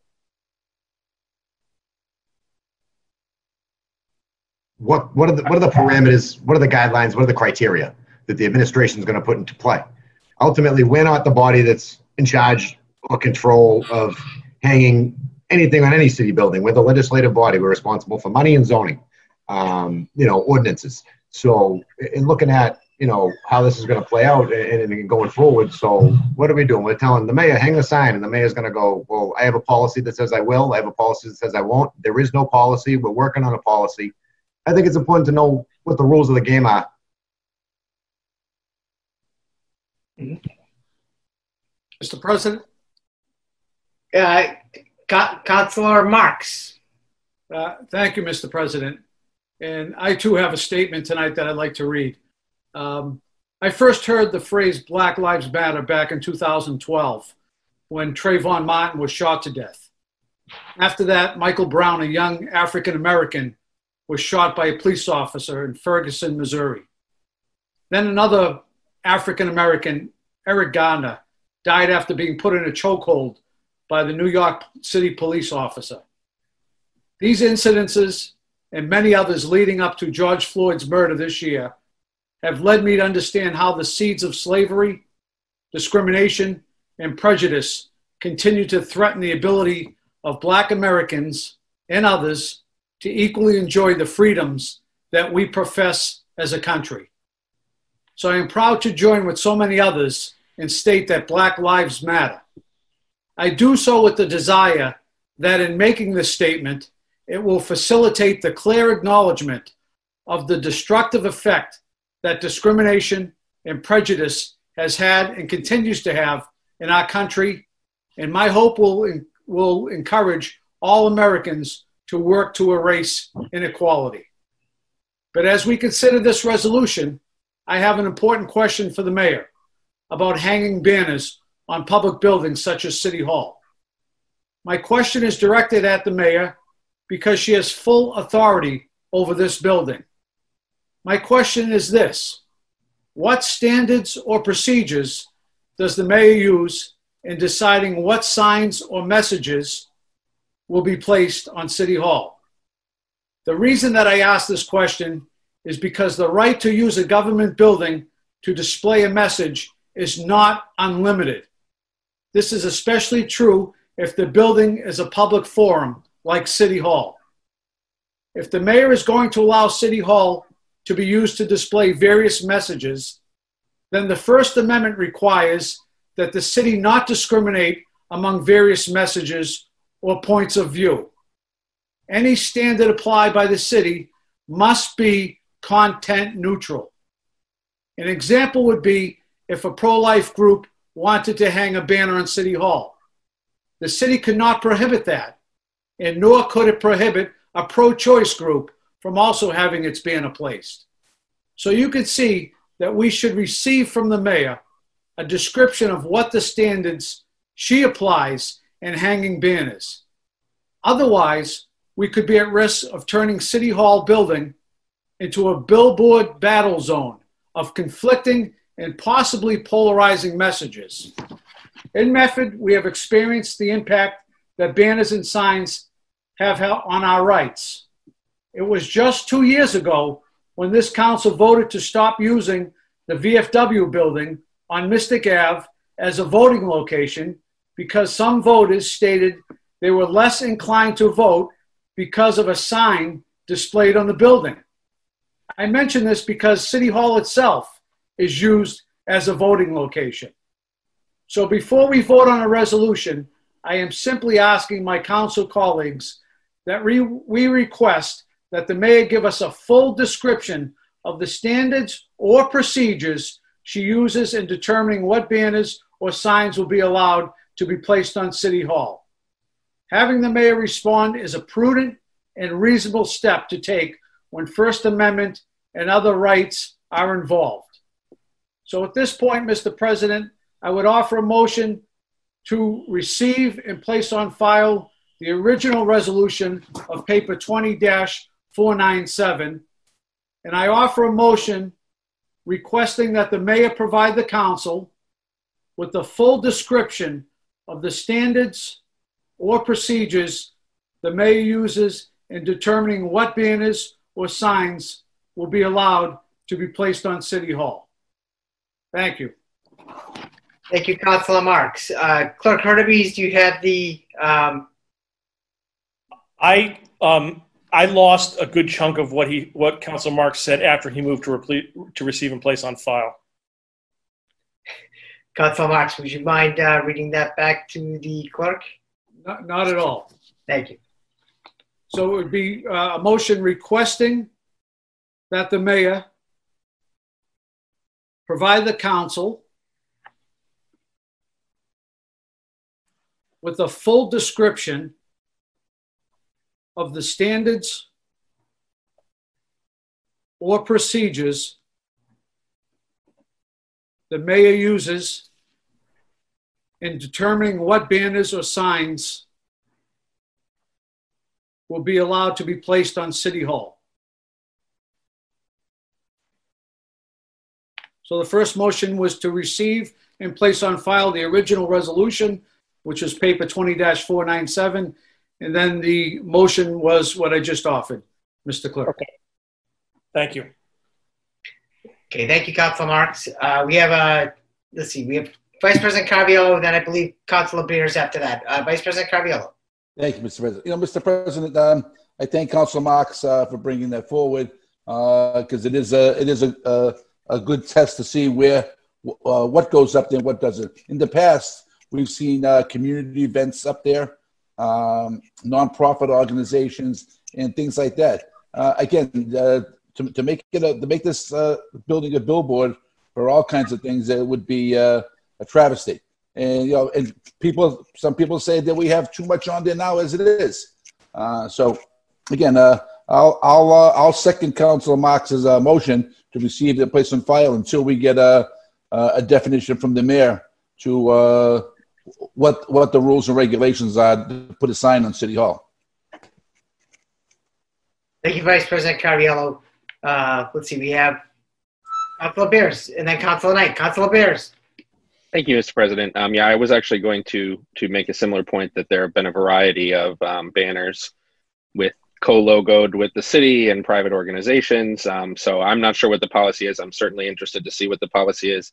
What what are the what are the parameters? What are the guidelines? What are the criteria that the administration is going to put into play? Ultimately, we're not the body that's in charge or control of hanging anything on any city building. We're the legislative body. We're responsible for money and zoning, um, you know, ordinances. So, in looking at you know how this is going to play out and, and going forward, so what are we doing? We're telling the mayor hang the sign, and the mayor's going to go, well, I have a policy that says I will. I have a policy that says I won't. There is no policy. We're working on a policy. I think it's important to know what the rules of the game are. Mr. President? uh, Councilor Marks. Uh, Thank you, Mr. President. And I too have a statement tonight that I'd like to read. Um, I first heard the phrase Black Lives Matter back in 2012 when Trayvon Martin was shot to death. After that, Michael Brown, a young African American, was shot by a police officer in Ferguson, Missouri. Then another African American, Eric Garner, died after being put in a chokehold by the New York City police officer. These incidences and many others leading up to George Floyd's murder this year have led me to understand how the seeds of slavery, discrimination, and prejudice continue to threaten the ability of Black Americans and others to equally enjoy the freedoms that we profess as a country. So I am proud to join with so many others and state that Black Lives Matter. I do so with the desire that in making this statement, it will facilitate the clear acknowledgement of the destructive effect that discrimination and prejudice has had and continues to have in our country. And my hope will, will encourage all Americans to work to erase inequality. But as we consider this resolution, I have an important question for the mayor about hanging banners on public buildings such as City Hall. My question is directed at the mayor because she has full authority over this building. My question is this What standards or procedures does the mayor use in deciding what signs or messages will be placed on City Hall? The reason that I ask this question is because the right to use a government building to display a message is not unlimited. This is especially true if the building is a public forum like City Hall. If the mayor is going to allow City Hall to be used to display various messages, then the First Amendment requires that the city not discriminate among various messages or points of view. Any standard applied by the city must be content neutral. An example would be if a pro life group wanted to hang a banner on City Hall. The city could not prohibit that, and nor could it prohibit a pro choice group from also having its banner placed. So you can see that we should receive from the mayor a description of what the standards she applies in hanging banners. Otherwise, we could be at risk of turning City Hall building into a billboard battle zone of conflicting and possibly polarizing messages. In Medford, we have experienced the impact that banners and signs have on our rights. It was just two years ago when this council voted to stop using the VFW building on Mystic Ave as a voting location because some voters stated they were less inclined to vote because of a sign displayed on the building. I mention this because City Hall itself is used as a voting location. So before we vote on a resolution, I am simply asking my council colleagues that we, request that the mayor give us a full description of the standards or procedures she uses in determining what banners or signs will be allowed to be placed on City Hall. Having the mayor respond is a prudent and reasonable step to take when First Amendment and other rights are involved. So at this point, Mr. President, I would offer a motion to receive and place on file the original resolution of paper 20 497. And I offer a motion requesting that the mayor provide the council with the full description of the standards or procedures the mayor uses in determining what banners or signs will be allowed to be placed on City Hall. Thank you. Thank you, Councilor Marks. Uh, Clerk Hurtubise, do you have the? Um... I um, I lost a good chunk of what he what Councilor Marks said after he moved to replete, to receive and place on file. Councilor Marks, would you mind uh, reading that back to the clerk? Not, not at all. Thank you. So it would be uh, a motion requesting that the mayor provide the council with a full description of the standards or procedures the mayor uses in determining what banners or signs will be allowed to be placed on City Hall. So the first motion was to receive and place on file the original resolution which is paper 20-497. And then the motion was what I just offered, Mr. Clerk. Okay. Thank you. Okay, thank you, Councilor Marks. Uh, we have a, uh, let's see, we have Vice President Caraviello, then I believe Councilor Bears after that. Uh, Vice President Caraviello. Thank you, Mr. President. You know, Mr. President, um, I thank Councilor Marks uh, for bringing that forward because uh, it is a it is a, a, a good test to see where uh, what goes up there and what doesn't. In the past, We've seen uh, community events up there, um, nonprofit organizations, and things like that. Uh, again, to, to make it a, to make this uh, building a billboard for all kinds of things, it would be uh, a travesty. And you know, and people, some people say that we have too much on there now as it is. Uh, so, again, I'll I'll I'll second Councilor Marks's motion to receive the place on file until we get a a definition from the mayor to what what the rules and regulations are to put a sign on City Hall. Thank you, Vice President Caraviello. Uh, let's see, we have Councilor Bears and then Councilor Knight. Councilor Bears. Thank you, Mr. President. Um, yeah, I was actually going to to make a similar point that there have been a variety of um, banners with co-logoed with the city and private organizations. Um, so I'm not sure what the policy is. I'm certainly interested to see what the policy is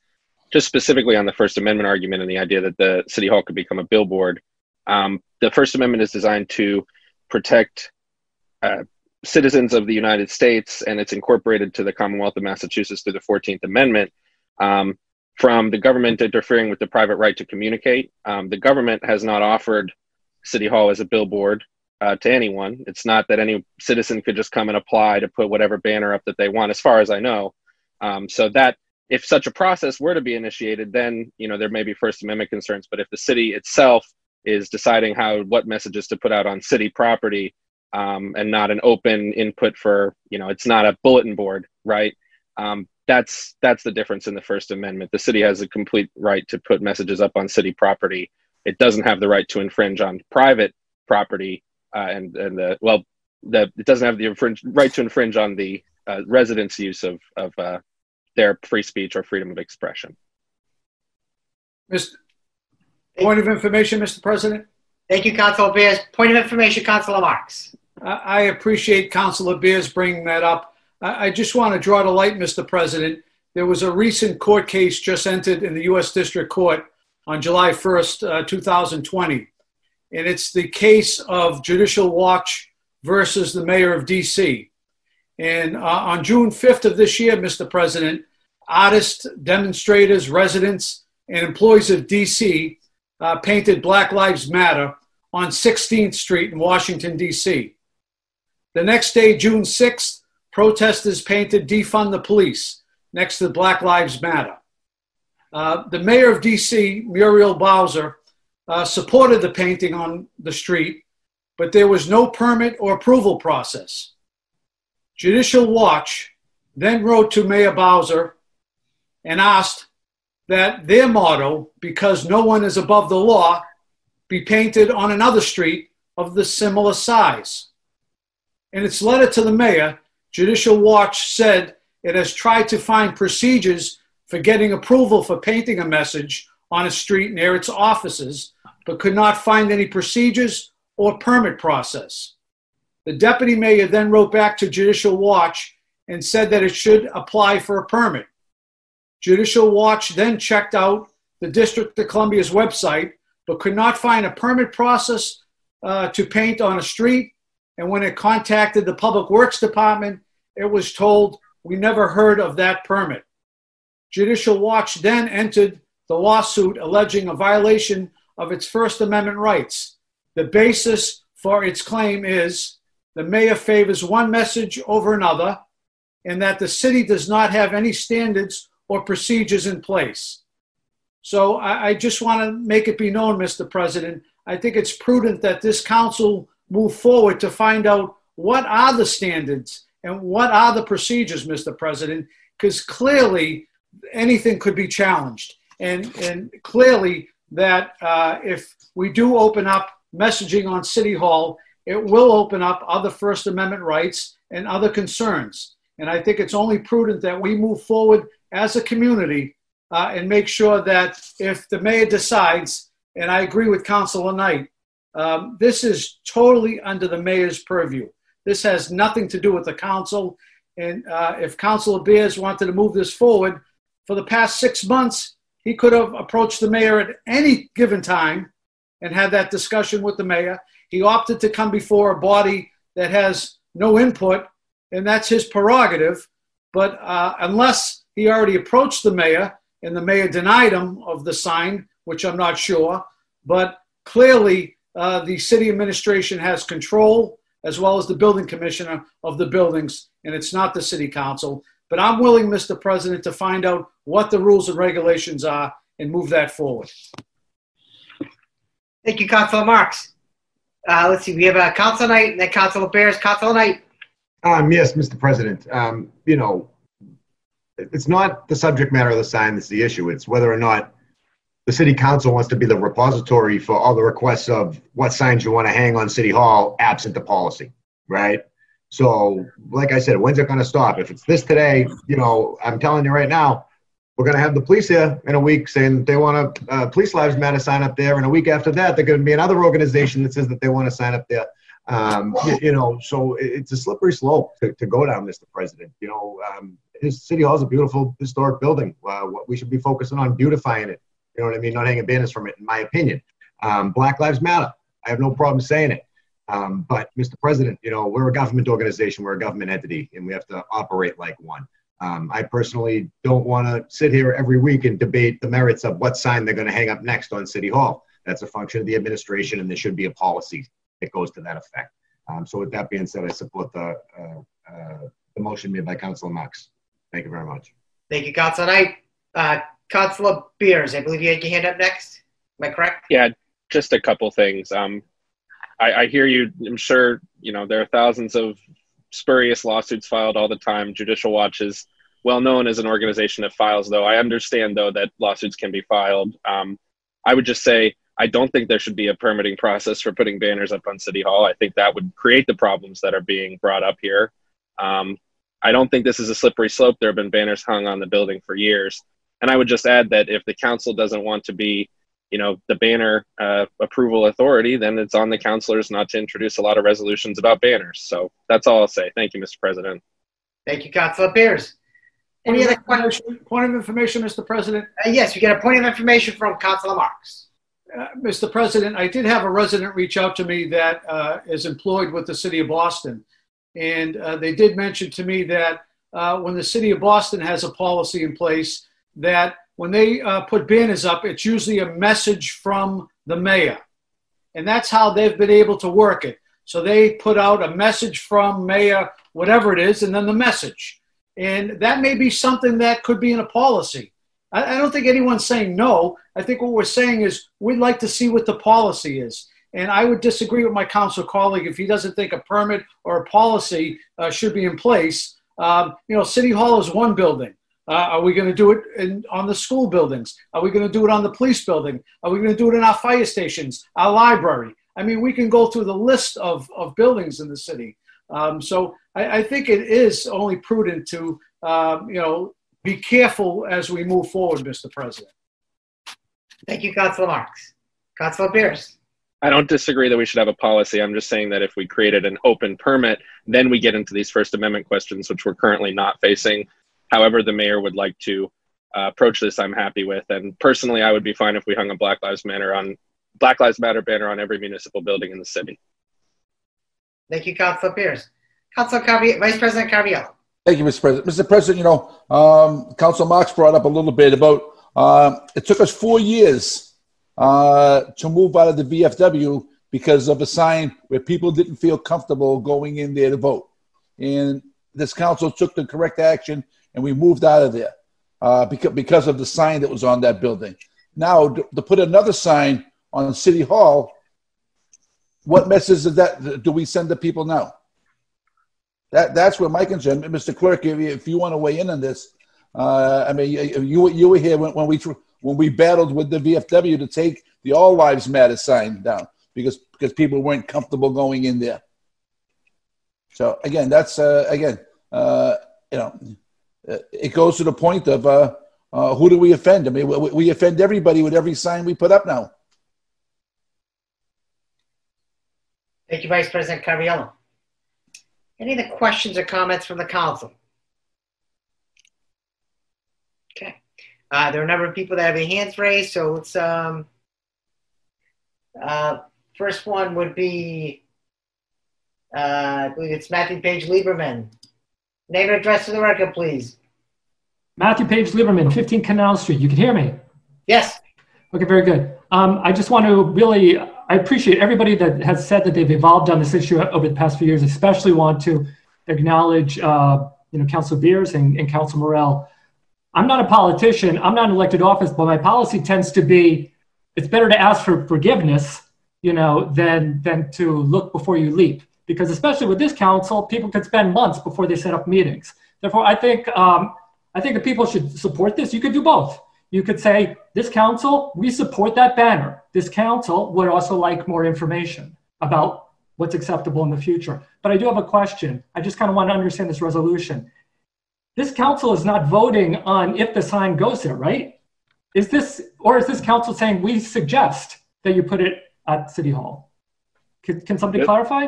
just specifically on the First Amendment argument and the idea that the City Hall could become a billboard, um, the First Amendment is designed to protect uh, citizens of the United States, and it's incorporated to the Commonwealth of Massachusetts through the 14th Amendment um, from the government interfering with the private right to communicate. Um, the government has not offered City Hall as a billboard uh, to anyone. It's not that any citizen could just come and apply to put whatever banner up that they want, as far as I know. Um, so that if such a process were to be initiated, then you know there may be First Amendment concerns. But if the city itself is deciding how what messages to put out on city property um, and not an open input for you know it's not a bulletin board, right? Um, that's that's the difference in the First Amendment. The city has a complete right to put messages up on city property. It doesn't have the right to infringe on private property, uh, and and the well, the it doesn't have the infringe, right to infringe on the uh, residents' use of of uh, their free speech or freedom of expression. Mr. Point of information, Mr. President. Thank you, Councilor Bears. Point of information, Councilor Marks. I appreciate Councilor Bears bringing that up. I I just want to draw to light, Mr. President, there was a recent court case just entered in the U.S. District Court on July 1st, uh, 2020. And it's the case of Judicial Watch versus the mayor of D.C. And uh, on June 5th of this year, Mr. President, artists, demonstrators, residents, and employees of D.C. Uh, painted Black Lives Matter on 16th Street in Washington, D.C. The next day, June 6th, protesters painted Defund the Police next to Black Lives Matter. Uh, the mayor of DC, Muriel Bowser, uh, supported the painting on the street, but there was no permit or approval process. Judicial Watch then wrote to Mayor Bowser and asked that their motto, because no one is above the law, be painted on another street of the similar size. In its letter to the mayor, Judicial Watch said it has tried to find procedures for getting approval for painting a message on a street near its offices, but could not find any procedures or permit process. The deputy mayor then wrote back to Judicial Watch and said that it should apply for a permit. Judicial Watch then checked out the District of Columbia's website, but could not find a permit process uh, to paint on a street. And when it contacted the Public Works Department, it was told, We never heard of that permit. Judicial Watch then entered the lawsuit alleging a violation of its First Amendment rights. The basis for its claim is the mayor favors one message over another, and that the city does not have any standards or procedures in place. So I, I just want to make it be known, Mr. President, I think it's prudent that this council move forward to find out what are the standards and what are the procedures, Mr. President, because clearly anything could be challenged. And, and clearly that uh, if we do open up messaging on City Hall, it will open up other First Amendment rights and other concerns. And I think it's only prudent that we move forward as a community uh, and make sure that if the mayor decides, and I agree with Councilor Knight, um, this is totally under the mayor's purview. This has nothing to do with the council. And uh, if Councilor Bears wanted to move this forward, for the past six months, he could have approached the mayor at any given time and had that discussion with the mayor. He opted to come before a body that has no input, and that's his prerogative. But uh, unless he already approached the mayor and the mayor denied him of the sign, which I'm not sure, but clearly uh, the city administration has control as well as the building commissioner of the buildings, and it's not the city council. But I'm willing, Mr. President, to find out what the rules and regulations are and move that forward. Thank you, Councilor Marks. Uh, let's see, we have a Councilor Knight and then Councilor Bears. Councilor Knight. Um, yes, Mr. President. Um, you know, it's not the subject matter of the sign that's the issue. It's whether or not the city council wants to be the repository for all the requests of what signs you want to hang on city hall absent the policy, right? So, like I said, when's it going to stop? If it's this today, you know, I'm telling you right now, we're going to have the police here in a week saying they want to uh, police lives matter sign up there, and a week after that, they're going to be another organization that says that they want to sign up there. Um, you, you, know, so it's a slippery slope to, to go down, Mr. President. You know, um, his city hall is a beautiful historic building. Uh, we should be focusing on beautifying it. You know what I mean? Not hanging banners from it, in my opinion. Um, Black Lives Matter. I have no problem saying it. Um, but, Mr. President, you know, we're a government organization, we're a government entity, and we have to operate like one. Um, I personally don't want to sit here every week and debate the merits of what sign they're going to hang up next on City Hall. That's a function of the administration, and there should be a policy that goes to that effect. Um, so, with that being said, I support the uh, uh, the motion made by Councilor Marks. Thank you very much. Thank you, Councilor Knight. Uh, Councilor Bears, I believe you had your hand up next. Am I correct? Yeah, just a couple things. Um, I, I hear you. I'm sure you know there are thousands of spurious lawsuits filed all the time. Judicial Watch is well known as an organization that files, though. I understand, though, that lawsuits can be filed. Um, I would just say I don't think there should be a permitting process for putting banners up on City Hall. I think that would create the problems that are being brought up here. Um, I don't think this is a slippery slope. There have been banners hung on the building for years. And I would just add that if the council doesn't want to be, you know, the banner uh, approval authority, then it's on the councilors not to introduce a lot of resolutions about banners. So that's all I'll say. Thank you, Mr. President. Thank you, Councilor Bears. Any other questions? Point of information, Mr. President? Uh, yes, you get a point of information from Councilor Marks. Uh, Mr. President, I did have a resident reach out to me that uh, is employed with the city of Boston. And uh, they did mention to me that uh, when the city of Boston has a policy in place, that when they uh, put banners up, it's usually a message from the mayor. And that's how they've been able to work it. So they put out a message from mayor, whatever it is, and then the message. And that may be something that could be in a policy. I, I don't think anyone's saying no. I think what we're saying is we'd like to see what the policy is. And I would disagree with my council colleague if he doesn't think a permit or a policy uh, should be in place. Um, you know, City Hall is one building. Uh, are we going to do it in, on the school buildings? Are we going to do it on the police building? Are we going to do it in our fire stations, our library? I mean, we can go through the list of, of buildings in the city. Um, so I, I, think it is only prudent to, um, you know, be careful as we move forward, Mr. President. Thank you, Councilor Marks. Councilor Bears. I don't disagree that we should have a policy. I'm just saying that if we created an open permit, then we get into these First Amendment questions, which we're currently not facing. However, the mayor would like to uh, approach this, I'm happy with. And personally, I would be fine if we hung a Black Lives Matter on Black Lives Matter banner on every municipal building in the city. Thank you, Councilor Bears. Councilor Carvi- Vice President Caraviello. Thank you, Mr. President. Mr. President, you know, um, Council Marks brought up a little bit about uh, it took us four years uh, to move out of the VFW because of a sign where people didn't feel comfortable going in there to vote. And this council took the correct action and we moved out of there uh, because, because of the sign that was on that building. Now, to, put another sign on City Hall, what message is that do we send to people now? That, that's where my concern, Mr. Clerk, if you, if you want to weigh in on this, uh, I mean, you, you were here when, when we when we battled with the VFW to take the All Lives Matter sign down because because people weren't comfortable going in there. So again, that's uh, again, uh, you know, it goes to the point of uh, uh, who do we offend? I mean, we, we offend everybody with every sign we put up now. Thank you, Vice President Caraviello. Any other questions or comments from the council? Okay. Uh, there are a number of people that have their hands raised, so let's. Um, uh, first one would be, uh, I believe it's Matthew Page Lieberman. Name and address to the record, please. Matthew Page Lieberman, 15 Canal Street. You can hear me? Yes. Okay, very good. Um, I just want to really, I appreciate everybody that has said that they've evolved on this issue over the past few years, especially want to acknowledge, uh, you know, Council Bears and, and Council Morell. I'm not a politician, I'm not in elected office, but my policy tends to be, it's better to ask for forgiveness, you know, than, than to look before you leap. Because especially with this council, people could spend months before they set up meetings. Therefore, I think, um, I think the people should support this. You could do both you could say, this council, we support that banner. This council would also like more information about what's acceptable in the future. But I do have a question. I just kind of want to understand this resolution. This council is not voting on if the sign goes there, right? Is this, or is this council saying we suggest that you put it at City Hall? Can, can somebody it, clarify?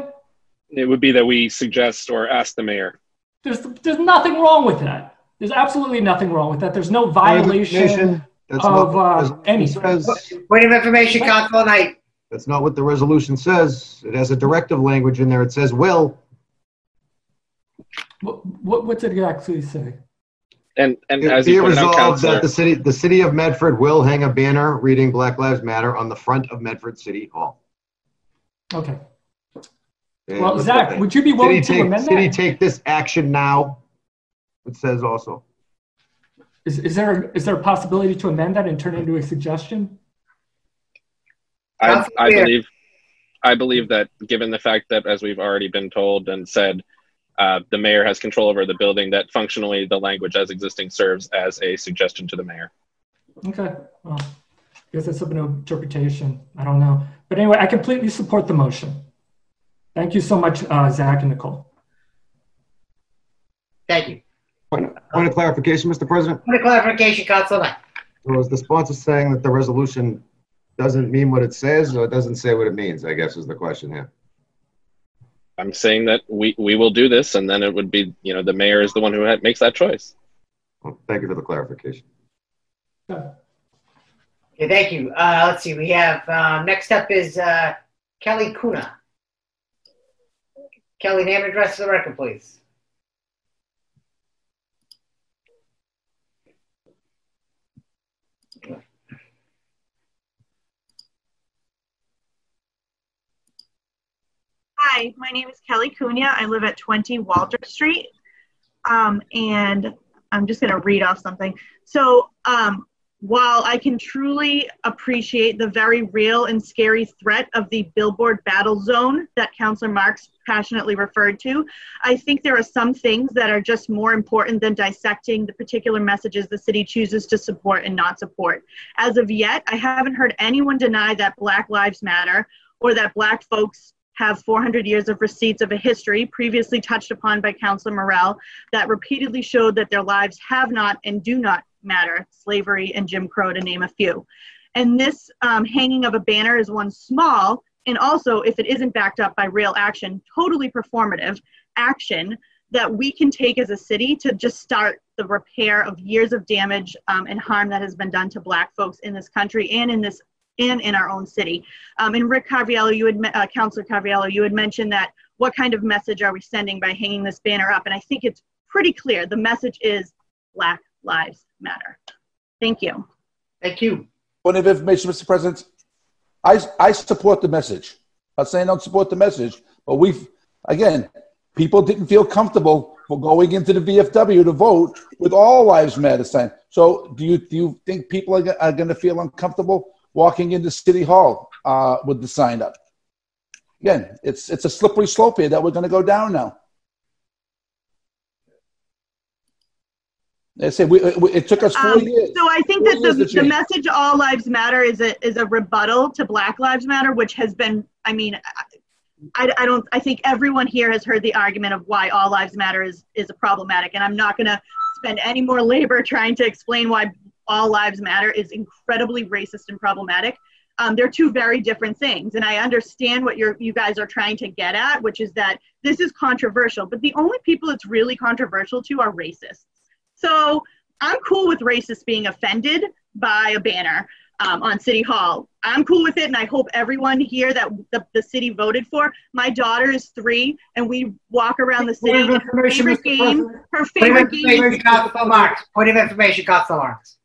It would be that we suggest or ask the mayor. There's, there's nothing wrong with that. There's absolutely nothing wrong with that. There's no violation That's of not uh, anything. Point of information, Council Knight. That's not what the resolution says. It has a directive language in there. It says will. What, what, what's it actually say? And and It as be you pointed out, resolved Councilor, that the city, the city of Medford will hang a banner reading Black Lives Matter on the front of Medford City Hall. Okay. And Well, Zach, would you be willing city to take- amend that? City that? take this action now. It says also. Is, is there is there a possibility to amend that and turn it into a suggestion? I, I believe I believe that given the fact that as we've already been told and said uh, the mayor has control over the building, that functionally the language as existing serves as a suggestion to the mayor. Okay, well, I guess that's up to interpretation. I don't know. But anyway, I completely support the motion. Thank you so much, uh, Zach and Nicole. Thank you. Point point of clarification, Mr. President? Point of clarification, Council Knight. Was the sponsor saying that the resolution doesn't mean what it says or it doesn't say what it means, I guess is the question here. I'm saying that we, we will do this, and then it would be, you know, the mayor is the one who ha- makes that choice. Well, Thank you for the clarification. Okay, thank you. Uh, let's see, we have, uh, next up is, uh, Kelly Cunha. Kelly, name and address for the record, please. Hi, my name is Kelly Cunha. I live at 20 Walter Street. Um, and I'm just going to read off something. So, um, while I can truly appreciate the very real and scary threat of the billboard battle zone that Councillor Marks passionately referred to, I think there are some things that are just more important than dissecting the particular messages the city chooses to support and not support. As of yet, I haven't heard anyone deny that Black Lives Matter or that Black folks have 400 years of receipts of a history previously touched upon by Councillor Morell that repeatedly showed that their lives have not and do not matter, slavery and Jim Crow to name a few. And this um, hanging of a banner is one small, and also if it isn't backed up by real action, totally performative action that we can take as a city to just start the repair of years of damage um, and harm that has been done to Black folks in this country and in this and in our own city. Um, and Rick Carviello, you had, uh, Councilor Carviello, you had mentioned that what kind of message are we sending by hanging this banner up? And I think it's pretty clear. The message is Black Lives Matter. Thank you. Thank you. Point of information, Mr. President. I, I support the message. I'm not saying I don't support the message, but we've, again, people didn't feel comfortable for going into the VFW to vote with all lives matter sign. So do you, do you think people are, are going to feel uncomfortable walking into City Hall uh, with the sign up? Again, it's, it's a slippery slope here that we're going to go down now. They say we, it took us four Um, years. so I think Four that the, the message "All Lives Matter" is a is a rebuttal to Black Lives Matter, which has been. I mean, I, I don't. I think everyone here has heard the argument of why all lives matter is is problematic, and I'm not going to spend any more labor trying to explain why all lives matter is incredibly racist and problematic. Um, they're two very different things, and I understand what you're you guys are trying to get at, which is that this is controversial, but the only people it's really controversial to are racists. So I'm cool with racists being offended by a banner um, on City Hall. I'm cool with it, and I hope everyone here that the, the city voted for. My daughter is three, and we walk around the city. Point of and Her favorite Mr. game, President. her Point of information, Councilor Marks. Point of information, Councilor Marks.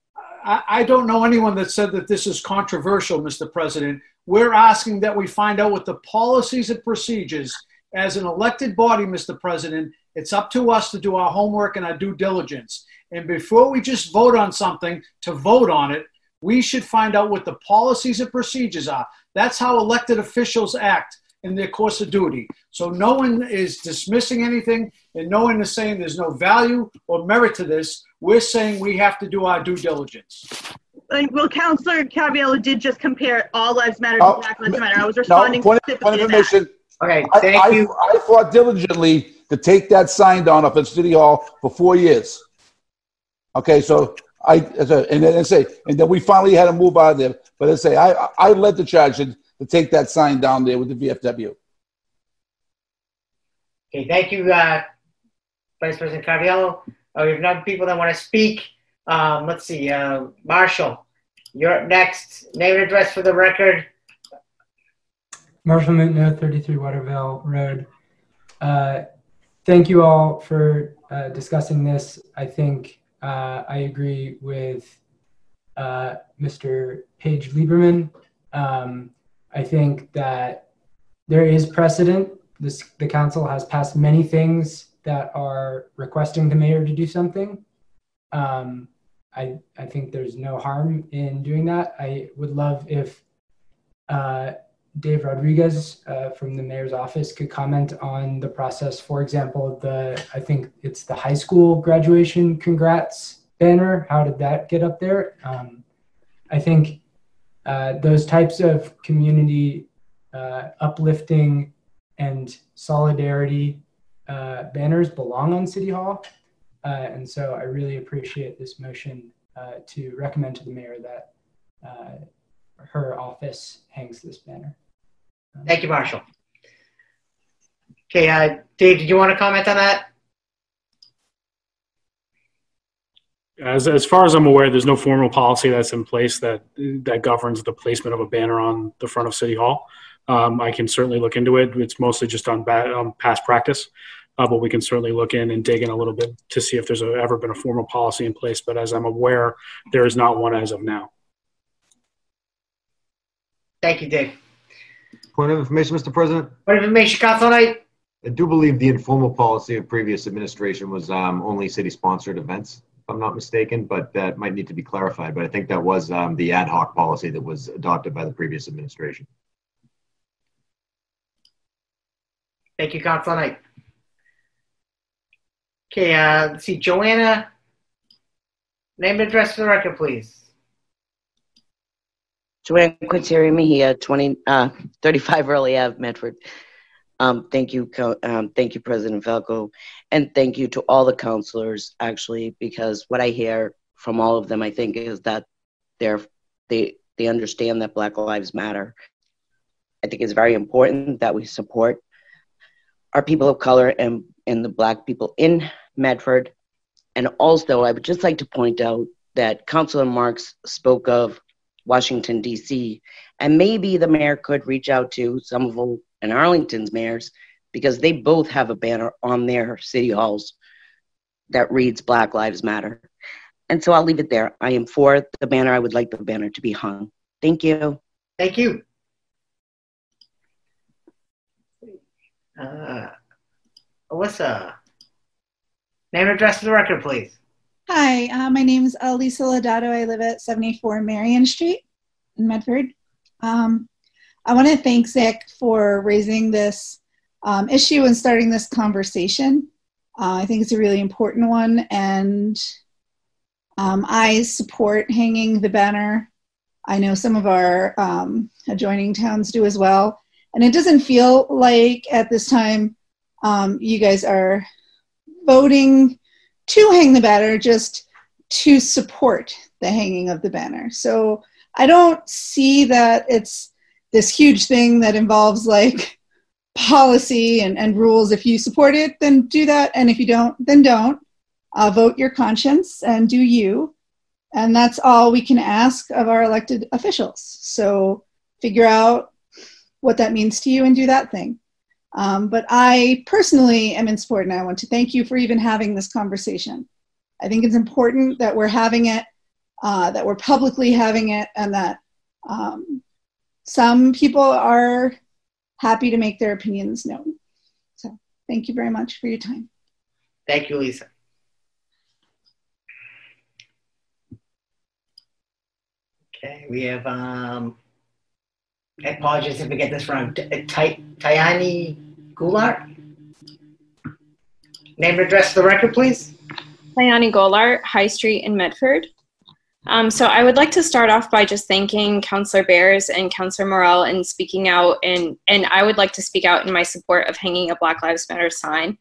I, don't know anyone that said that this is controversial, Mr. President. We're asking that we find out what the policies and procedures as an elected body, Mr. President. It's up to us to do our homework and our due diligence. And before we just vote on something to vote on it, we should find out what the policies and procedures are. That's how elected officials act in their course of duty. So no one is dismissing anything and no one is saying there's no value or merit to this. We're saying we have to do our due diligence. And, well, Councillor Caviello did just compare all lives matter Oh, to Black Lives Matter. I was No, responding point, point specifically of to that. Okay, I, thank I, you. I fought diligently to take that sign down up at City Hall for four years. Okay, so I, and then I say, and then we finally had to move out of there. But I say, I, I led the charge to, to take that sign down there with the VFW. Okay, thank you, uh, Vice President Carviello. Uh, we have none people that want to speak. Um, let's see, uh, Marshall, you're up next. Name and address for the record. Marshall Mutno, 33 Waterville Road. Uh, thank you all for uh, discussing this. I think uh, I agree with uh, Mr. Page Lieberman. Um, I think that there is precedent. This, the council has passed many things that are requesting the mayor to do something. Um, I, I think there's no harm in doing that. I would love if uh, Dave Rodriguez uh, from the mayor's office could comment on the process. For example, the I think it's the high school graduation congrats banner. How did that get up there? Um, I think uh, those types of community uh, uplifting and solidarity uh, banners belong on City Hall. Uh, and so I really appreciate this motion uh, to recommend to the mayor that her office hangs this banner. Thank you, Marshall. Okay, uh, Dave, did you want to comment on that? As, as far as I'm aware, there's no formal policy that's in place that that governs the placement of a banner on the front of City Hall. Um, I can certainly look into it. It's mostly just on ba- um, past practice, uh, but we can certainly look in and dig in a little bit to see if there's a, ever been a formal policy in place. But as I'm aware, there is not one as of now. Thank you, Dave. Point of information, Mr. President. Point of information, Council Knight. I do believe the informal policy of previous administration was um, only city-sponsored events, if I'm not mistaken, but that might need to be clarified. But I think that was um, the ad hoc policy that was adopted by the previous administration. Thank you, Council Knight. Okay, uh, let's see, Joanna, name and address for the record, please. Joanne Quinteri Mejia, 20, uh, 35 Early Ave, Medford. Um, thank you, um, thank you, President Falco, and thank you to all the councilors. Actually, because what I hear from all of them, I think, is that they're they they understand that Black Lives Matter. I think it's very important that we support our people of color and, and the black people in Medford. And also, I would just like to point out that Councilor Marks spoke of Washington, D.C., and maybe the mayor could reach out to some of them and Arlington's mayors because they both have a banner on their city halls that reads Black Lives Matter. And so I'll leave it there. I am for the banner. I would like the banner to be hung. Thank you. Thank you. Uh, Alyssa, name and address for the record, please. Hi, uh, my name is Elisa Lodato. I live at 74 Marion Street in Medford. Um, I want to thank Zach for raising this um, issue and starting this conversation. Uh, I think it's a really important one, and um, I support hanging the banner. I know some of our um, adjoining towns do as well. And it doesn't feel like at this time um, you guys are voting to hang the banner, just to support the hanging of the banner. So I don't see that it's this huge thing that involves like policy and, and rules. If you support it, then do that. And if you don't, then don't. Uh, vote your conscience and do you. And that's all we can ask of our elected officials. So figure out what that means to you and do that thing. Um, but I personally am in support, and I want to thank you for even having this conversation. I think it's important that we're having it, uh, that we're publicly having it, and that um, some people are happy to make their opinions known. So thank you very much for your time. Thank you, Lisa. Okay, we have um, I apologize if I get this wrong. Tayani Goulart? Name and address for the record, please. Tayani Goulart, High Street in Medford. Um, so I would like to start off by just thanking Councillor Bears and Councillor Morell in speaking out, and, and I would like to speak out in my support of hanging a Black Lives Matter sign.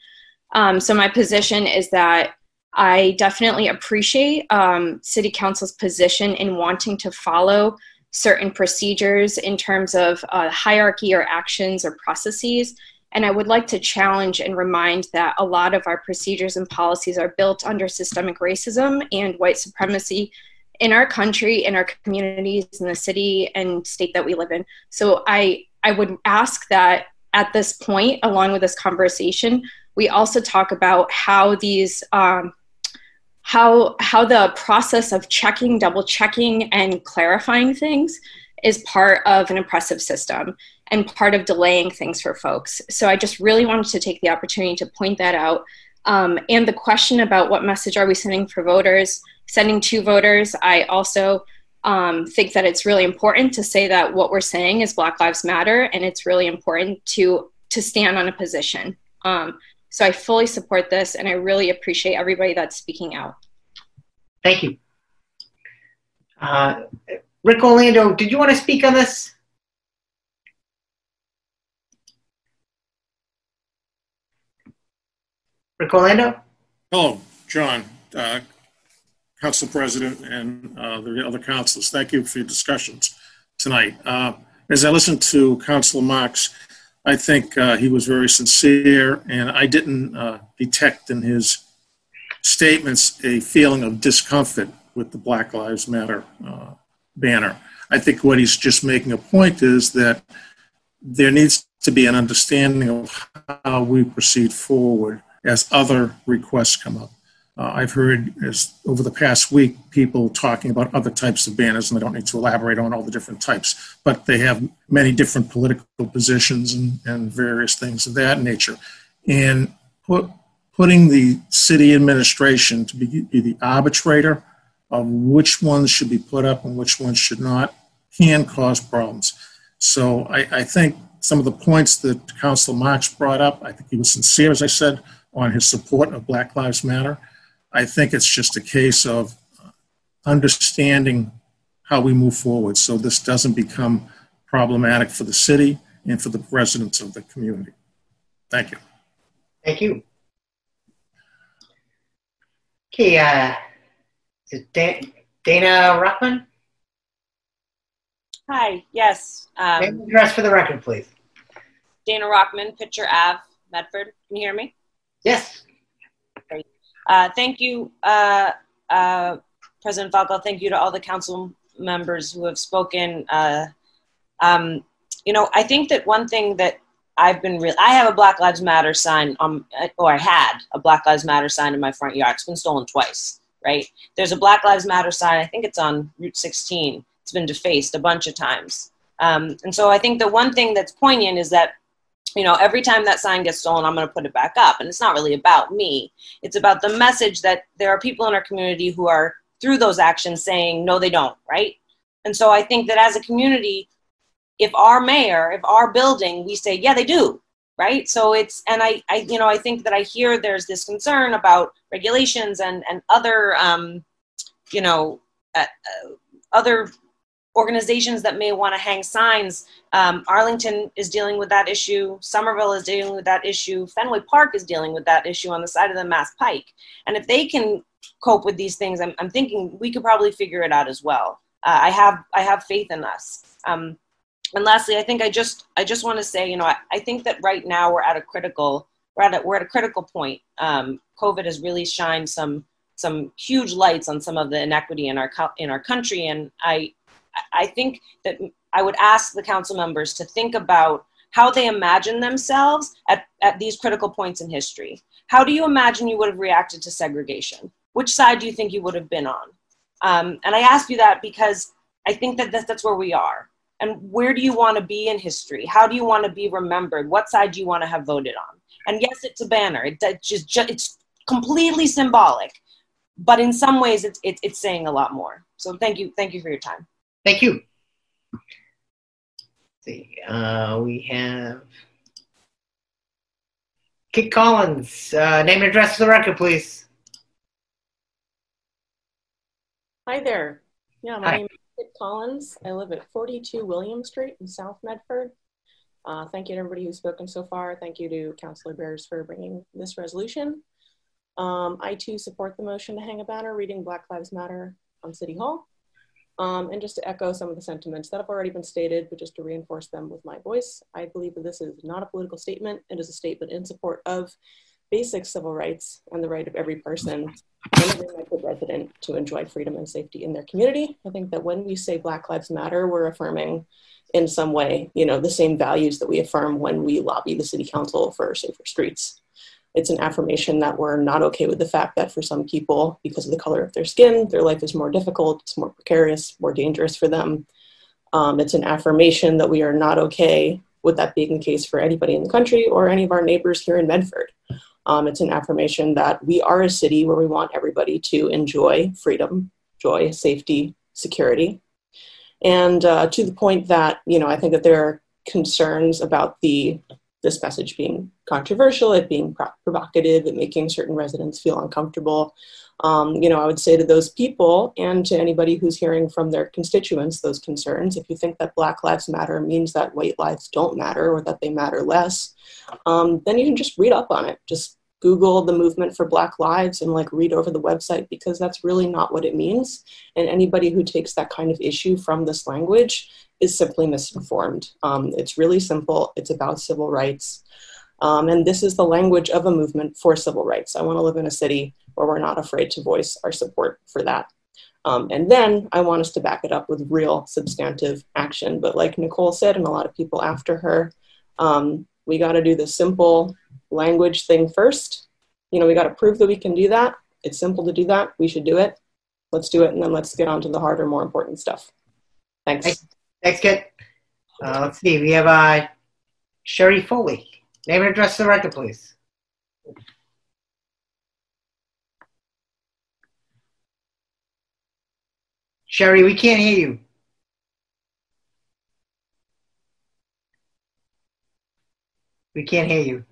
Um, so my position is that I definitely appreciate um, City Council's position in wanting to follow certain procedures in terms of uh, hierarchy or actions or processes. And I would like to challenge and remind that a lot of our procedures and policies are built under systemic racism and white supremacy in our country, in our communities, in the city and state that we live in. So I, I would ask that at this point, along with this conversation, we also talk about how these um, how how the process of checking double checking and clarifying things is part of an oppressive system and part of delaying things for folks so i just really wanted to take the opportunity to point that out um, and the question about what message are we sending for voters sending to voters i also um, think that it's really important to say that what we're saying is Black Lives Matter, and it's really important to to stand on a position. Um, so I fully support this, and I really appreciate everybody that's speaking out. Thank you. Uh, Rick Orlando, did you want to speak on this? Rick Orlando? Hello, John, uh, Council President, and uh, the other councilors. Thank you for your discussions tonight. Uh, as I listened to Councilor Marks, I think uh, he was very sincere, and I didn't uh, detect in his statements a feeling of discomfort with the Black Lives Matter uh, banner. I think what he's just making a point is that there needs to be an understanding of how we proceed forward as other requests come up. Uh, I've heard as over the past week people talking about other types of banners, and I don't need to elaborate on all the different types, but they have many different political positions and, and various things of that nature. And put, putting the city administration to be, be the arbitrator of which ones should be put up and which ones should not can cause problems. So I, I think some of the points that Councilor Marks brought up, I think he was sincere, as I said, on his support of Black Lives Matter. I think it's just a case of understanding how we move forward so this doesn't become problematic for the city and for the residents of the community. Thank you. Thank you. Okay, uh, is it Dan- Dana Rockman? Hi, yes. Um, Name and address for the record, please. Dana Rockman, Pitcher Ave, Medford. Can you hear me? Yes. Uh, thank you, uh, uh, President Falco. Thank you to all the council members who have spoken. Uh, um, you know, I think that one thing that I've been real, I have a Black Lives Matter sign, on, or I had a Black Lives Matter sign in my front yard. It's been stolen twice, right? There's a Black Lives Matter sign, I think it's on Route 16. It's been defaced a bunch of times. Um, and so I think the one thing that's poignant is that you know, every time that sign gets stolen, I'm going to put it back up. And it's not really about me. It's about the message that there are people in our community who are through those actions saying, no, they don't, right? And so I think that as a community, if our mayor, if our building, we say, yeah, they do, right? So it's, and I, I you know, I think that I hear there's this concern about regulations and, and other, um, you know, uh, uh, other organizations that may want to hang signs. Um, Arlington is dealing with that issue. Somerville is dealing with that issue. Fenway Park is dealing with that issue on the side of the Mass Pike. And if they can cope with these things, I'm, I'm thinking we could probably figure it out as well. Uh, I have I have faith in us. Um, and lastly, I think I just I just want to say, you know, I, I think that right now we're at a critical we're at a, we're at a critical point. Um, COVID has really shined some some huge lights on some of the inequity in our in our country, and I I think that I would ask the council members to think about how they imagine themselves at, at these critical points in history. How do you imagine you would have reacted to segregation? Which side do you think you would have been on? Um, and I ask you that because I think that that's, where we are. And where do you want to be in history? How do you want to be remembered? What side do you want to have voted on? And yes, it's a banner. It, it just, just, it's completely symbolic, but in some ways, it's, it, it's saying a lot more. So thank you, thank you for your time. Thank you. Let's see, uh, we have Kit Collins. Uh, name and address for the record, please. Hi there. Yeah, my Hi. name is Kit Collins. I live at 42 William Street in South Medford. Uh, thank you to everybody who's spoken so far. Thank you to Councilor Bears for bringing this resolution. Um, I too support the motion to hang a banner reading Black Lives Matter on City Hall. Um, and just to echo some of the sentiments that have already been stated, but just to reinforce them with my voice, I believe that this is not a political statement. It is a statement in support of basic civil rights and the right of every person and every resident to enjoy freedom and safety in their community. I think that when we say Black Lives Matter, we're affirming in some way, you know, the same values that we affirm when we lobby the city council for safer streets. It's an affirmation that we're not okay with the fact that for some people, because of the color of their skin, their life is more difficult, it's more precarious, more dangerous for them. Um, it's an affirmation that we are not okay with that being the case for anybody in the country or any of our neighbors here in Medford. Um, it's an affirmation that we are a city where we want everybody to enjoy freedom, joy, safety, security, And uh, to the point that, you know, I think that there are concerns about the this message being controversial, it being pro- provocative, it making certain residents feel uncomfortable. Um, you know, I would say to those people and to anybody who's hearing from their constituents those concerns, if you think that Black Lives Matter means that white lives don't matter or that they matter less, um, then you can just read up on it. Just Google the movement for Black Lives and like read over the website because that's really not what it means. And anybody who takes that kind of issue from this language is simply misinformed. Um, it's really simple. It's about civil rights. Um, and this is the language of a movement for civil rights. I want to live in a city where we're not afraid to voice our support for that. Um, and then I want us to back it up with real substantive action. But like Nicole said, and a lot of people after her, um, we got to do the simple language thing first. You know, we got to prove that we can do that. It's simple to do that. We should do it. Let's do it. And then let's get on to the harder, more important stuff. Thanks. Thanks, Kit. Uh, let's see. We have uh, Sherry Foley. Name and address to the record, please. Sherry, we can't hear you. We can't hear you.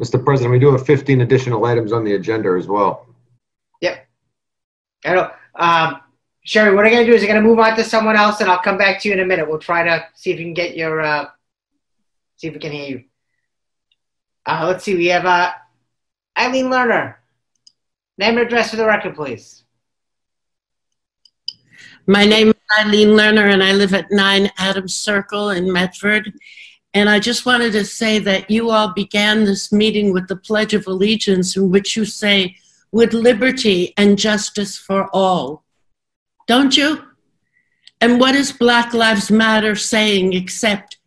Mr. President, we do have 15 additional items on the agenda as well. Yep. I know. Um, Sherry, what I'm going to do is I'm going to move on to someone else and I'll come back to you in a minute. We'll try to see if we can get your, uh, see if we can hear you. Uh, let's see. We have uh, Eileen Lerner. Name and address for the record, please. My name is Eileen Lerner, and I live at 9 Adams Circle in Medford. And I just wanted to say that you all began this meeting with the Pledge of Allegiance, in which you say, with liberty and justice for all. Don't you? And what is Black Lives Matter saying except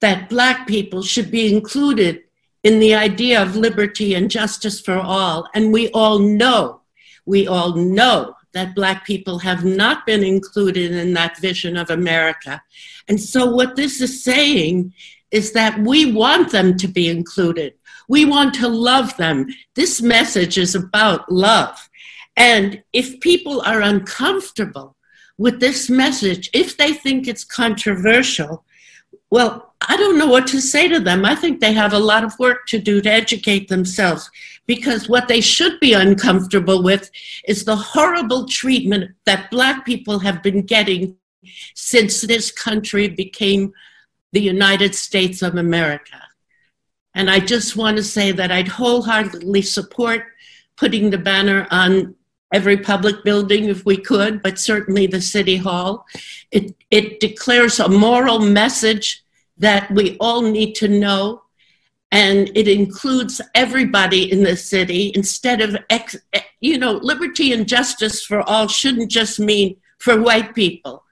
that Black people should be included in the idea of liberty and justice for all? And we all know, we all know that Black people have not been included in that vision of America. And so, what this is saying is that we want them to be included. We want to love them. This message is about love. And if people are uncomfortable with this message, if they think it's controversial, well, I don't know what to say to them. I think they have a lot of work to do to educate themselves because what they should be uncomfortable with is the horrible treatment that Black people have been getting since this country became the United States of America. And I just want to say that I'd wholeheartedly support putting the banner on every public building if we could, but certainly the City Hall. It, it declares a moral message that we all need to know, and it includes everybody in the city instead of, ex, eh, you know, liberty and justice for all shouldn't just mean for white people.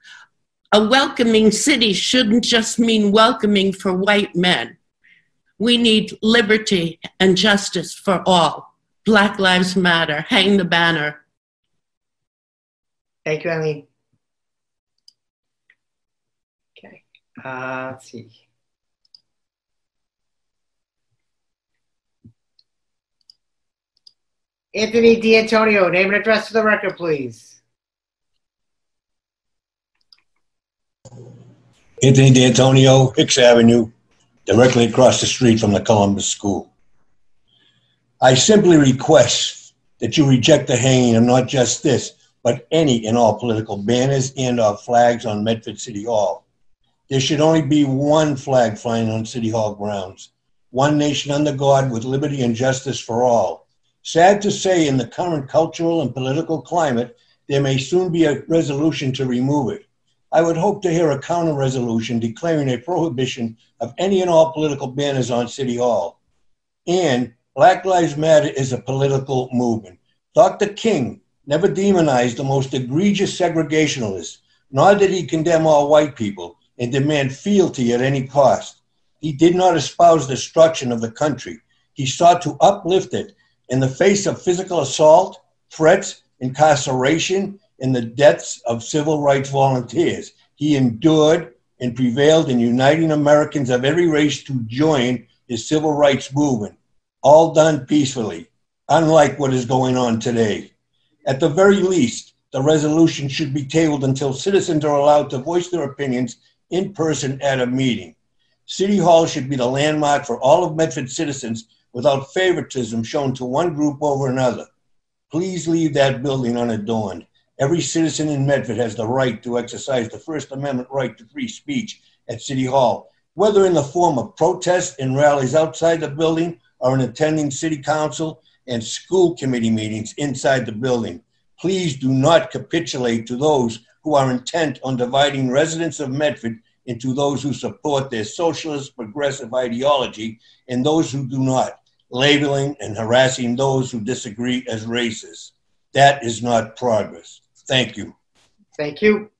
A welcoming city shouldn't just mean welcoming for white men. We need liberty and justice for all. Black Lives Matter. Hang the banner. Thank you, Eileen. Okay. Uh, let's see. Anthony D'Antonio, name and address for the record, please. Anthony D'Antonio, Hicks Avenue, directly across the street from the Columbus School. I simply request that you reject the hanging of not just this, but any and all political banners and or flags on Medford City Hall. There should only be one flag flying on City Hall grounds. One nation under God with liberty and justice for all. Sad to say, in the current cultural and political climate, there may soon be a resolution to remove it. I would hope to hear a counter resolution declaring a prohibition of any and all political banners on City Hall. And Black Lives Matter is a political movement. Dr. King never demonized the most egregious segregationalists, nor did he condemn all white people and demand fealty at any cost. He did not espouse destruction of the country. He sought to uplift it in the face of physical assault, threats, incarceration, and the deaths of civil rights volunteers. He endured and prevailed in uniting Americans of every race to join his civil rights movement, all done peacefully, unlike what is going on today. At the very least, the resolution should be tabled until citizens are allowed to voice their opinions in person at a meeting. City Hall should be the landmark for all of Medford citizens without favoritism shown to one group over another. Please leave that building unadorned. Every citizen in Medford has the right to exercise the First Amendment right to free speech at City Hall, whether in the form of protests and rallies outside the building or in attending City Council and school committee meetings inside the building. Please do not capitulate to those who are intent on dividing residents of Medford into those who support their socialist progressive ideology and those who do not, labeling and harassing those who disagree as racist. That is not progress. Thank you. Thank you.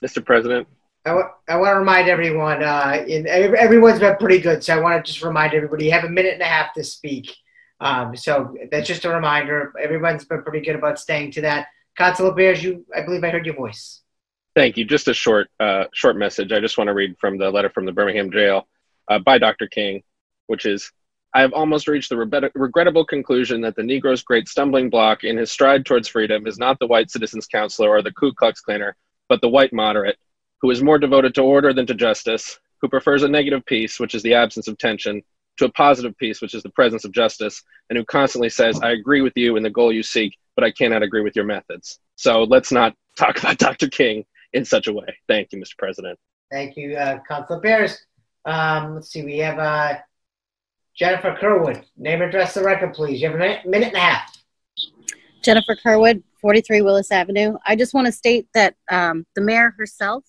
Mr. President, I want to remind everyone, uh, in, everyone's been pretty good, so I want to just remind everybody, you have a minute and a half to speak. Um, so that's just a reminder. Everyone's been pretty good about staying to that. Councilor Bears, you, I believe I heard your voice. Thank you. Just a short, uh, short message. I just want to read from the letter from the Birmingham jail uh, by Dr. King, which is I have almost reached the regret- regrettable conclusion that the Negro's great stumbling block in his stride towards freedom is not the white citizens counselor or the Ku Klux Klaner, but the white moderate, who is more devoted to order than to justice, who prefers a negative peace, which is the absence of tension, to a positive peace, which is the presence of justice, and who constantly says, I agree with you in the goal you seek, but I cannot agree with your methods. So let's not talk about Dr. King in such a way. Thank you, Mr. President. Thank you, uh, Councilor Bears. Um, let's see, we have uh, Jennifer Kerwood. Name and address the record, please. You have a minute, minute and a half. Jennifer Kerwood, 43 Willis Avenue. I just want to state that um, the mayor herself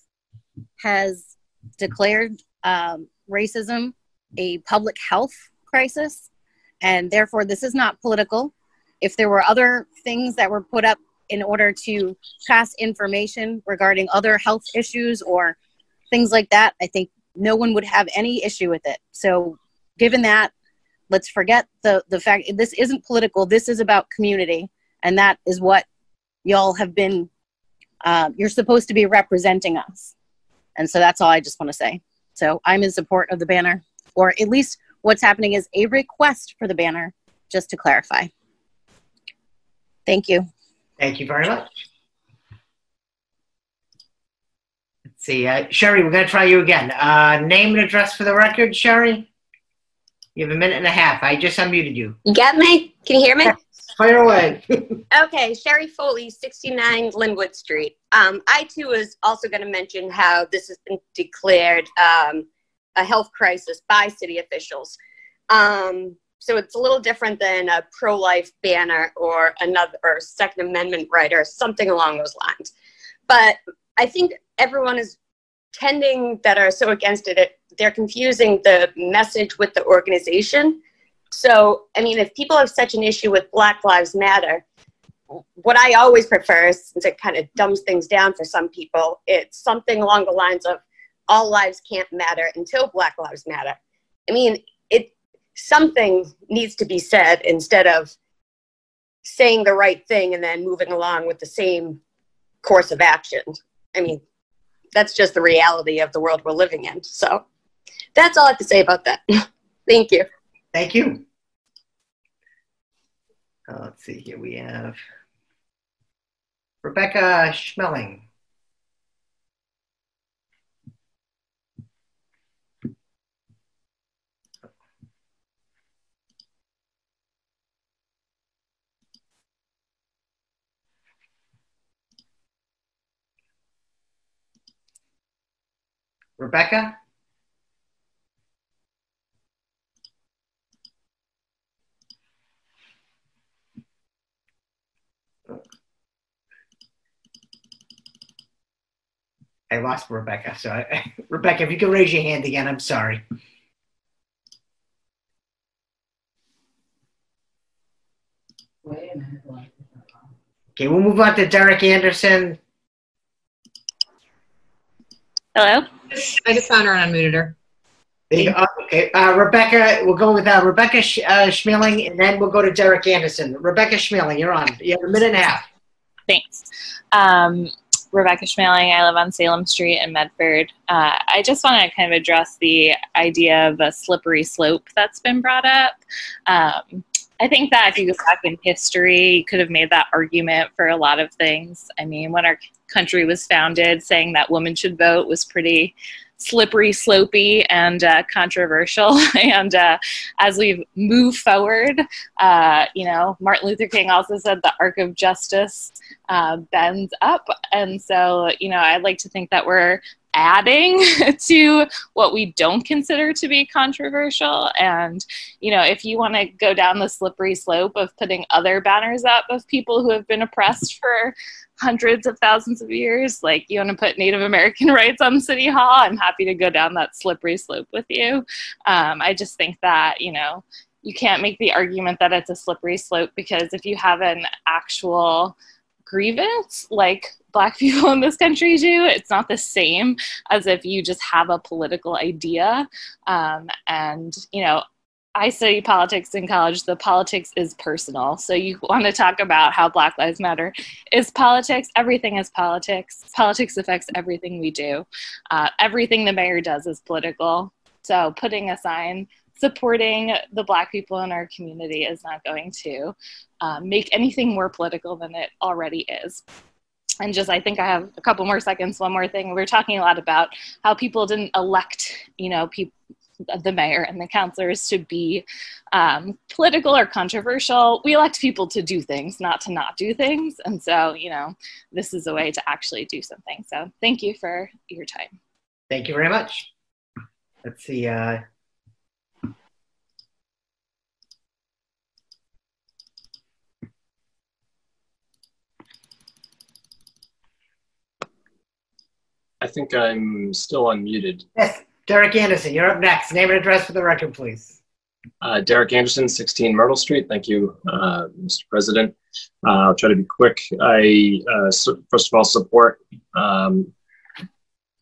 has declared um, racism a public health crisis, and therefore this is not political. If there were other things that were put up in order to pass information regarding other health issues or things like that, I think no one would have any issue with it. So, given that, let's forget the the fact this isn't political. This is about community, and that is what y'all have been. Uh, you're supposed to be representing us, and so that's all I just want to say. So I'm in support of the banner, or at least what's happening is a request for the banner, just to clarify. Thank you. Thank you very much. Let's see, uh, Sherry, we're going to try you again. Uh, name and address for the record, Sherry. You have a minute and a half. I just unmuted you. You got me? Can you hear me? Fire away. okay, Sherry Foley, 69 Linwood Street. Um, I too was also going to mention how this has been declared um, a health crisis by city officials. Um, so it's a little different than a pro life banner or another or Second Amendment right or something along those lines. But I think everyone is tending that are so against it, they're confusing the message with the organization. So, I mean, if people have such an issue with Black Lives Matter, what I always prefer, since it kind of dumbs things down for some people, it's something along the lines of all lives can't matter until Black Lives Matter. I mean, it something needs to be said instead of saying the right thing and then moving along with the same course of action. I mean, that's just the reality of the world we're living in. So that's all I have to say about that. Thank you. Thank you. Uh, let's see here. We have Rebecca Schmeling. Rebecca? I lost Rebecca. So, I, Rebecca, if you could raise your hand again, I'm sorry. Okay, we'll move on to Derek Anderson. Hello? I just found her and unmuted her. There you go. Okay, uh, Rebecca, we'll go with uh, Rebecca Sch- uh, Schmeling, and then we'll go to Derek Anderson. Rebecca Schmeling, you're on. You have a minute and a half. Thanks. Um, Rebecca Schmeling. I live on Salem Street in Medford. Uh, I just want to kind of address the idea of a slippery slope that's been brought up. Um, I think that if you go back in history, you could have made that argument for a lot of things. I mean, when our country was founded, saying that women should vote was pretty slippery, slopey, and uh, controversial. and uh, as we move forward, uh, you know, Martin Luther King also said the arc of justice uh, bends up. And so, you know, I'd like to think that we're adding to what we don't consider to be controversial. And, you know, if you want to go down the slippery slope of putting other banners up of people who have been oppressed for hundreds of thousands of years, like you want to put Native American rights on City Hall, I'm happy to go down that slippery slope with you. Um, I just think that, you know, you can't make the argument that it's a slippery slope because if you have an actual grievance like black people in this country do it's not the same as if you just have a political idea um, and you know I study politics in college. The politics is personal. So you want to talk about how Black Lives Matter is politics. Everything is politics. Politics affects everything we do. Uh, everything the mayor does is political. So putting a sign supporting the Black people in our community is not going to um, make anything more political than it already is and just i think i have a couple more seconds one more thing we are talking a lot about how people didn't elect you know people the mayor and the councilors to be um, political or controversial. We elect people to do things, not to not do things. And so, you know, this is a way to actually do something. So thank you for your time. Thank you very much. Let's see. Uh... I think I'm still unmuted. Yes. Derek Anderson, you're up next. Name and address for the record, please. Uh, Derek Anderson, 16 Myrtle Street. Thank you, uh, Mr. President. Uh, I'll try to be quick. I, uh, so first of all, support um,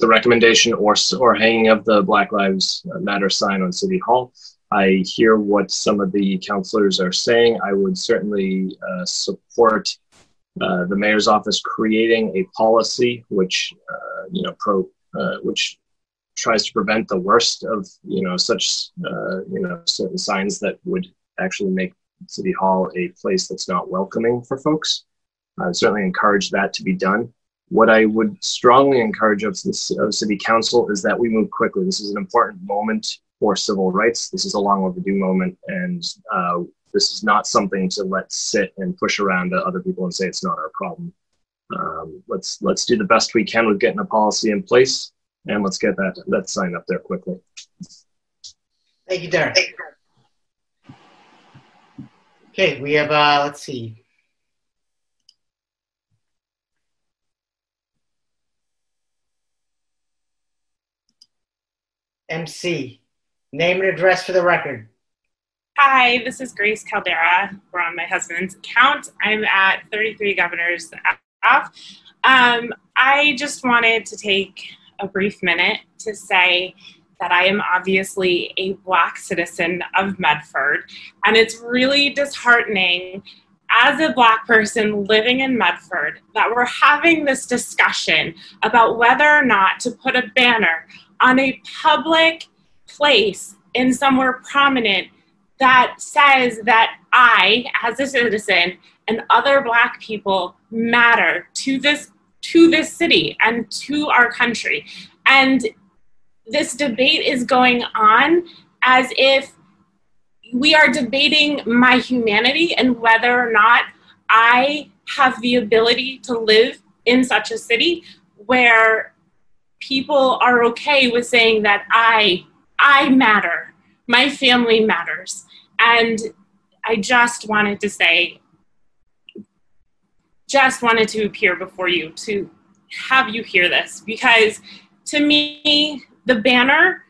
the recommendation or, or hanging of the Black Lives Matter sign on City Hall. I hear what some of the councilors are saying. I would certainly uh, support uh, the mayor's office creating a policy which, you know, pro, which tries to prevent the worst of you know such uh, you know certain signs that would actually make City Hall a place that's not welcoming for folks. I certainly encourage that to be done. What I would strongly encourage of, this, of City Council is that we move quickly. This is an important moment for civil rights. This is a long overdue moment, and uh, this is not something to let sit and push around to other people and say it's not our problem. Um, let's let's do the best we can with getting a policy in place and let's get that that sign up there quickly. Thank you, Derek. Okay, we have uh, let's see. MC, name and address for the record. Hi, this is Grace Caldera. We're on my husband's account. I'm at 33 Governors Ave. Um, I just wanted to take a brief minute to say that I am obviously a Black citizen of Medford. And it's really disheartening as a Black person living in Medford that we're having this discussion about whether or not to put a banner on a public place in somewhere prominent that says that I, as a citizen, and other Black people matter to this to this city and to our country. And this debate is going on as if we are debating my humanity and whether or not I have the ability to live in such a city where people are okay with saying that I I matter. My family matters. And I just wanted to say just wanted to appear before you to have you hear this because to me, the banner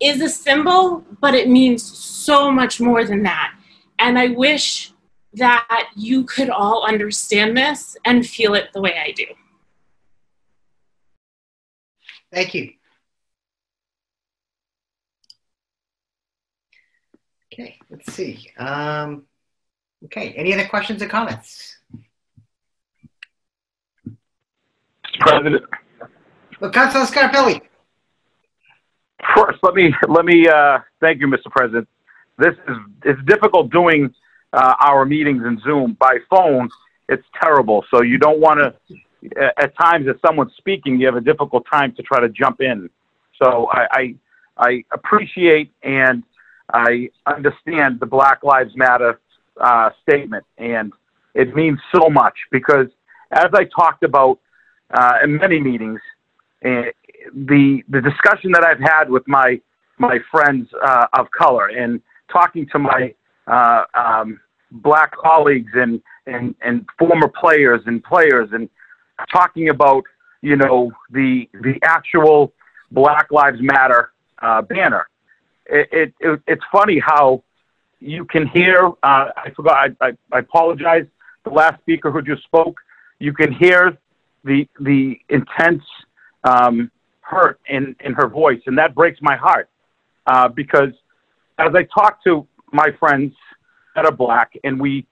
is a symbol, but it means so much more than that. And I wish that you could all understand this and feel it the way I do. Thank you. Okay, let's see. Um, okay, any other questions or comments? President. Well, Councilor Scarpelli. First, let me let me uh, thank you, Mr. President. This is it's difficult doing uh, our meetings in Zoom by phone. It's terrible. So you don't want to. At times, if someone's speaking, you have a difficult time to try to jump in. So I I, I appreciate and I understand the Black Lives Matter uh, statement, and it means so much because as I talked about uh, in many meetings, uh, the the discussion that I've had with my my friends uh, of color and talking to my uh, um, black colleagues and, and and former players and players and talking about you know the the actual Black Lives Matter uh, banner. It, it, it, it's funny how you can hear. Uh, I forgot. I, I, I apologize. The last speaker who just spoke. You can hear the the intense um, hurt in in her voice, and that breaks my heart uh, because as I talk to my friends that are black, and we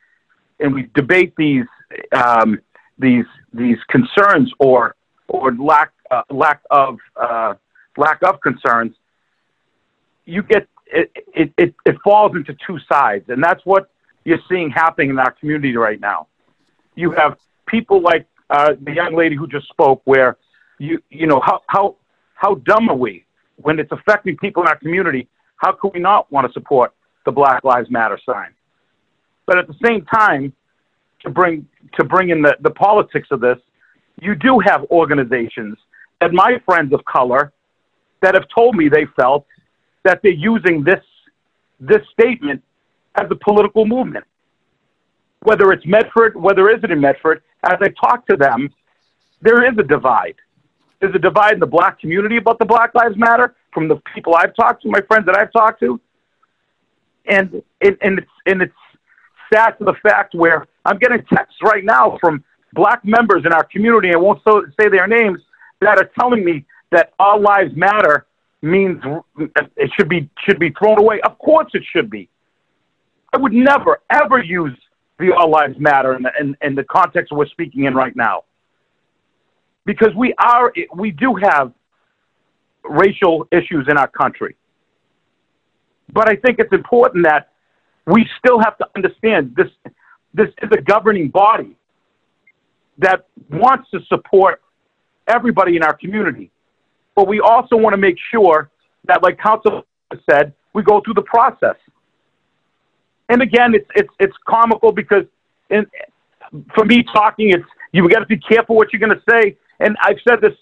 and we debate these um, these these concerns or or lack uh, lack of uh, lack of concerns, you get it, it, it, it falls into two sides, and that's what you're seeing happening in our community right now. You have people like uh, the young lady who just spoke, where you you know how how how dumb are we when it's affecting people in our community? How could we not want to support the Black Lives Matter sign? But at the same time, to bring to bring in the, the politics of this, you do have organizations that my friends of color that have told me they felt that they're using this this statement as a political movement. Whether it's Medford, whether it isn't in Medford, as I talk to them, there is a divide. There's a divide in the black community about the Black Lives Matter from the people I've talked to, my friends that I've talked to. And, and, and, it's, and it's sad to the fact where I'm getting texts right now from black members in our community, I won't so, say their names, that are telling me that all lives matter means it should be should be thrown away. Of course, it should be. I would never ever use the all lives matter in the, in, in the context we're speaking in right now, because we are we do have racial issues in our country. But I think it's important that we still have to understand this this is a governing body that wants to support everybody in our community. But we also want to make sure that, like Council said, we go through the process. And again, it's it's it's comical because, in, for me talking, it's you got to be careful what you're going to say. And I've said this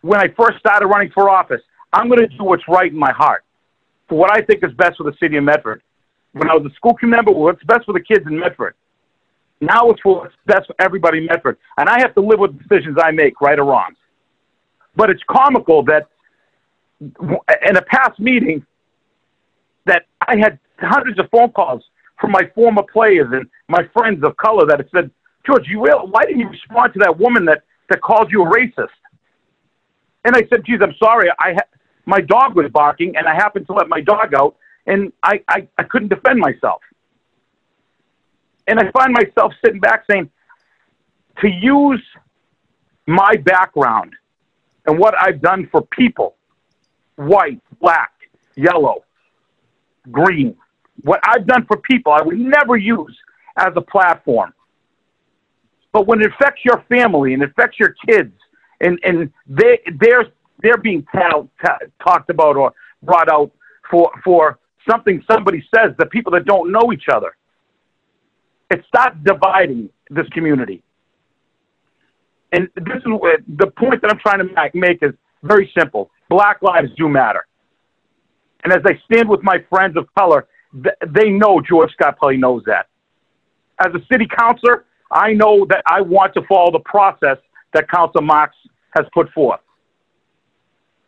when I first started running for office. I'm going to do what's right in my heart for what I think is best for the city of Medford. When I was a school committee member, what's best for the kids in Medford. Now it's for what's best for everybody in Medford. And I have to live with the decisions I make, right or wrong. But it's comical that in a past meeting that I had hundreds of phone calls from my former players and my friends of color that have said, George, you will, why didn't you respond to that woman that, that called you a racist? And I said, geez, I'm sorry. I ha- my dog was barking and I happened to let my dog out and I, I, I couldn't defend myself. And I find myself sitting back saying, to use my background and what I've done for people, white, black, yellow, green, what I've done for people, I would never use as a platform. But when it affects your family and affects your kids, and, and they, they're, they're being t- t- talked about or brought out for, for something somebody says, the people that don't know each other. It starts dividing this community. And this is the point that I'm trying to make is very simple. Black lives do matter. And as I stand with my friends of color, they know George Scarpelli knows that. As a city councilor, I know that I want to follow the process that Council Marks has put forth.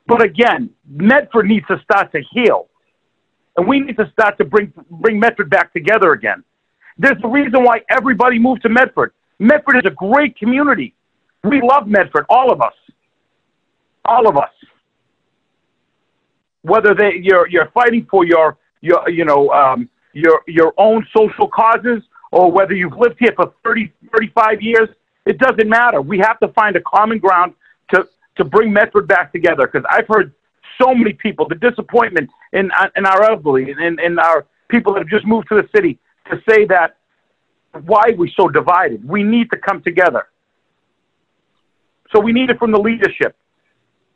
But again, Medford needs to start to heal. And we need to start to bring, bring Medford back together again. There's a reason why everybody moved to Medford. Medford is a great community. We love Medford, all of us. All of us. Whether they, you're, you're fighting for your, your, you know, um, your, your own social causes or whether you've lived here for 30, 35 years, it doesn't matter. We have to find a common ground to, to bring Medford back together because I've heard so many people, the disappointment in, in our elderly and in, in our people that have just moved to the city to say that why are we so divided? We need to come together. So we need it from the leadership.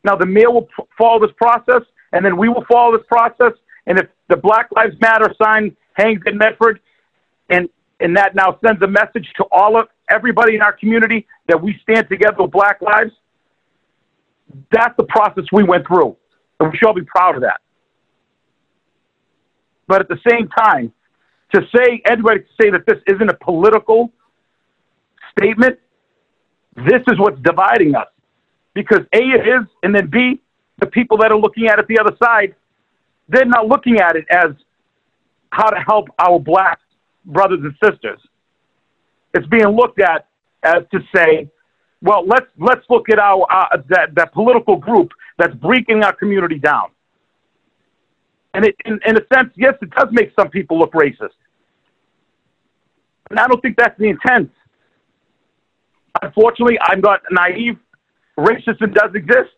Now the mayor will follow this process, and then we will follow this process. And if the Black Lives Matter sign hangs in Medford, and and that now sends a message to all of everybody in our community that we stand together with Black Lives. That's the process we went through, and we should all be proud of that. But at the same time, to say anybody to say that this isn't a political statement, this is what's dividing us. Because A, it is, and then B, the people that are looking at it the other side, they're not looking at it as how to help our black brothers and sisters. It's being looked at as to say, well, let's let's look at our uh, that that political group that's breaking our community down. And it, in, in a sense, yes, it does make some people look racist. And I don't think that's the intent. Unfortunately, I'm not naive. Racism does exist.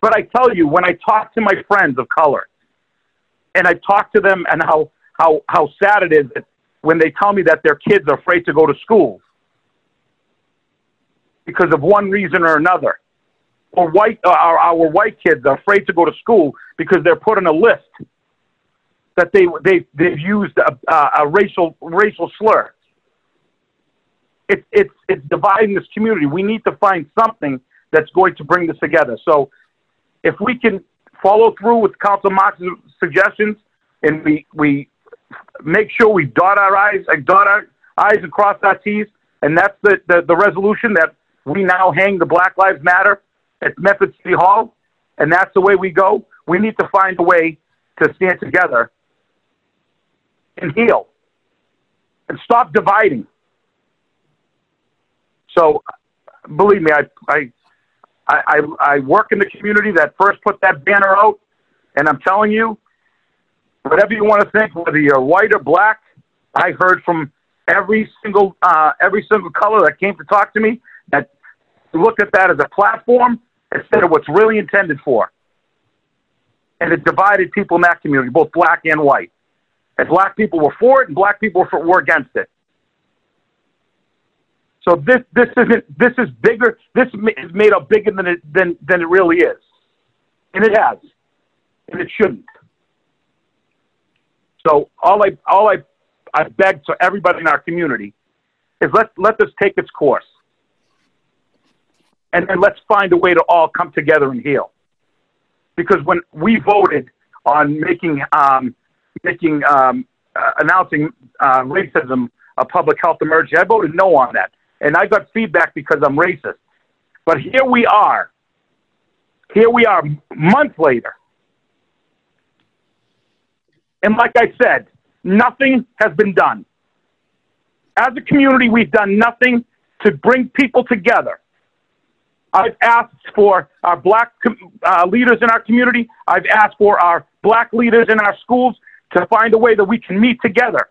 But I tell you, when I talk to my friends of color, and I talk to them and how, how, how sad it is that when they tell me that their kids are afraid to go to school because of one reason or another, or white, uh, our, our white kids are afraid to go to school because they're put on a list that they, they, they've used a, a racial, racial slur it's it's it's dividing this community. We need to find something that's going to bring this together. So if we can follow through with Council Marks' suggestions and we we make sure we dot our I's, like dot our I's and cross our T's, and that's the, the, the resolution that we now hang the Black Lives Matter at Medford City Hall, and that's the way we go. We need to find a way to stand together and heal and stop dividing. So, believe me, I, I, I, I work in the community that first put that banner out, and I'm telling you, whatever you want to think, whether you're white or black, I heard from every single uh, every single color that came to talk to me that looked at that as a platform instead of what's really intended for. And it divided people in that community, both black and white. And black people were for it, and black people were against it. So this this isn't this is bigger. This is made up bigger than it than than it really is, and it has, and it shouldn't. So all I all I I beg to everybody in our community is let let this take its course, and and let's find a way to all come together and heal. Because when we voted on making um, making um, uh, announcing uh, racism a public health emergency, I voted no on that and I got feedback because I'm racist. But here we are. Here we are, months later. And like I said, nothing has been done. As a community, we've done nothing to bring people together. I've asked for our black uh, leaders in our community. I've asked for our black leaders in our schools to find a way that we can meet together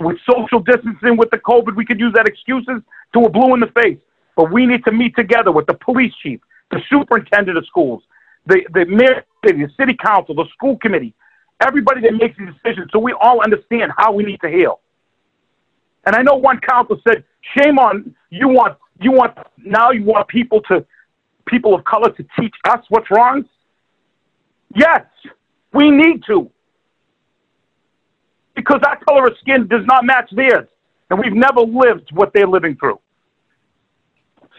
with social distancing with the COVID, we could use that excuses to a blue in the face. But we need to meet together with the police chief, the superintendent of schools, the, the mayor, the city council, the school committee, everybody that makes these decisions so we all understand how we need to heal. And I know one council said, shame on you want you want now you want people to people of color to teach us what's wrong? Yes, we need to because our color of skin does not match theirs. And we've never lived what they're living through.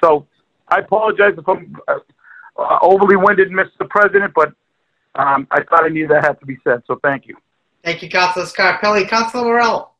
So I apologize if I'm uh, overly winded, Mr. President, but um, I thought I needed that had to be said. So thank you. Thank you, Councilor Scarpelli. Councilor Morell.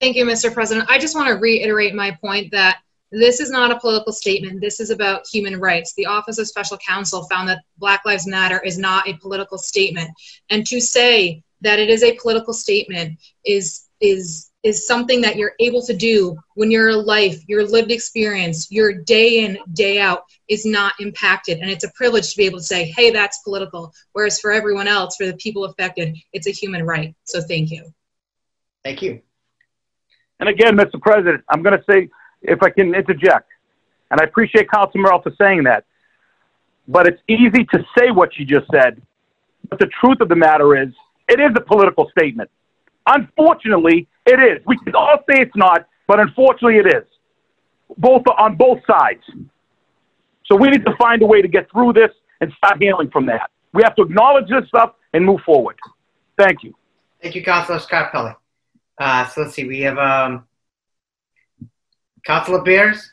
Thank you, Mr. President. I just want to reiterate my point that this is not a political statement. This is about human rights. The Office of Special Counsel found that Black Lives Matter is not a political statement. And to say that it is a political statement is is is something that you're able to do when your life, your lived experience, your day in, day out is not impacted. And it's a privilege to be able to say, hey, that's political. Whereas for everyone else, for the people affected, it's a human right. So thank you. Thank you. And again, Mr. President, I'm going to say, if I can interject, And I appreciate Councilman Morell for saying that. But it's easy to say what you just said. But the truth of the matter is, it is a political statement. Unfortunately, it is. We can all say it's not, but unfortunately, it is. Both on both sides. So we need to find a way to get through this and start healing from that. We have to acknowledge this stuff and move forward. Thank you. Thank you, Councilor Scarpelli. Uh, so let's see, we have um, Councilor Bears.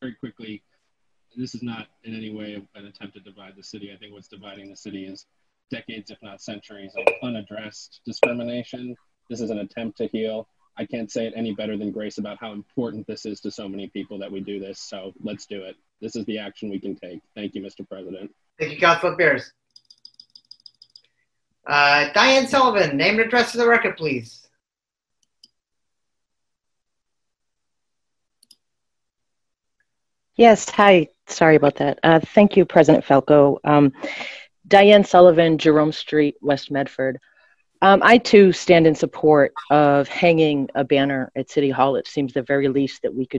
very quickly, this is not in any way an attempt to divide the city. I think what's dividing the city is decades, if not centuries, of unaddressed discrimination. This is an attempt to heal. I can't say it any better than Grace about how important this is to so many people that we do this. So let's do it. This is the action we can take. Thank you, Mr. President. Thank you, Councilor Bears. Uh, Diane Sullivan, name and address for the record, please. Yes, hi. Sorry about that. Uh, thank you, President Falco. Um, Diane Sullivan, Jerome Street, West Medford. Um, I too stand in support of hanging a banner at City Hall. It seems the very least that we could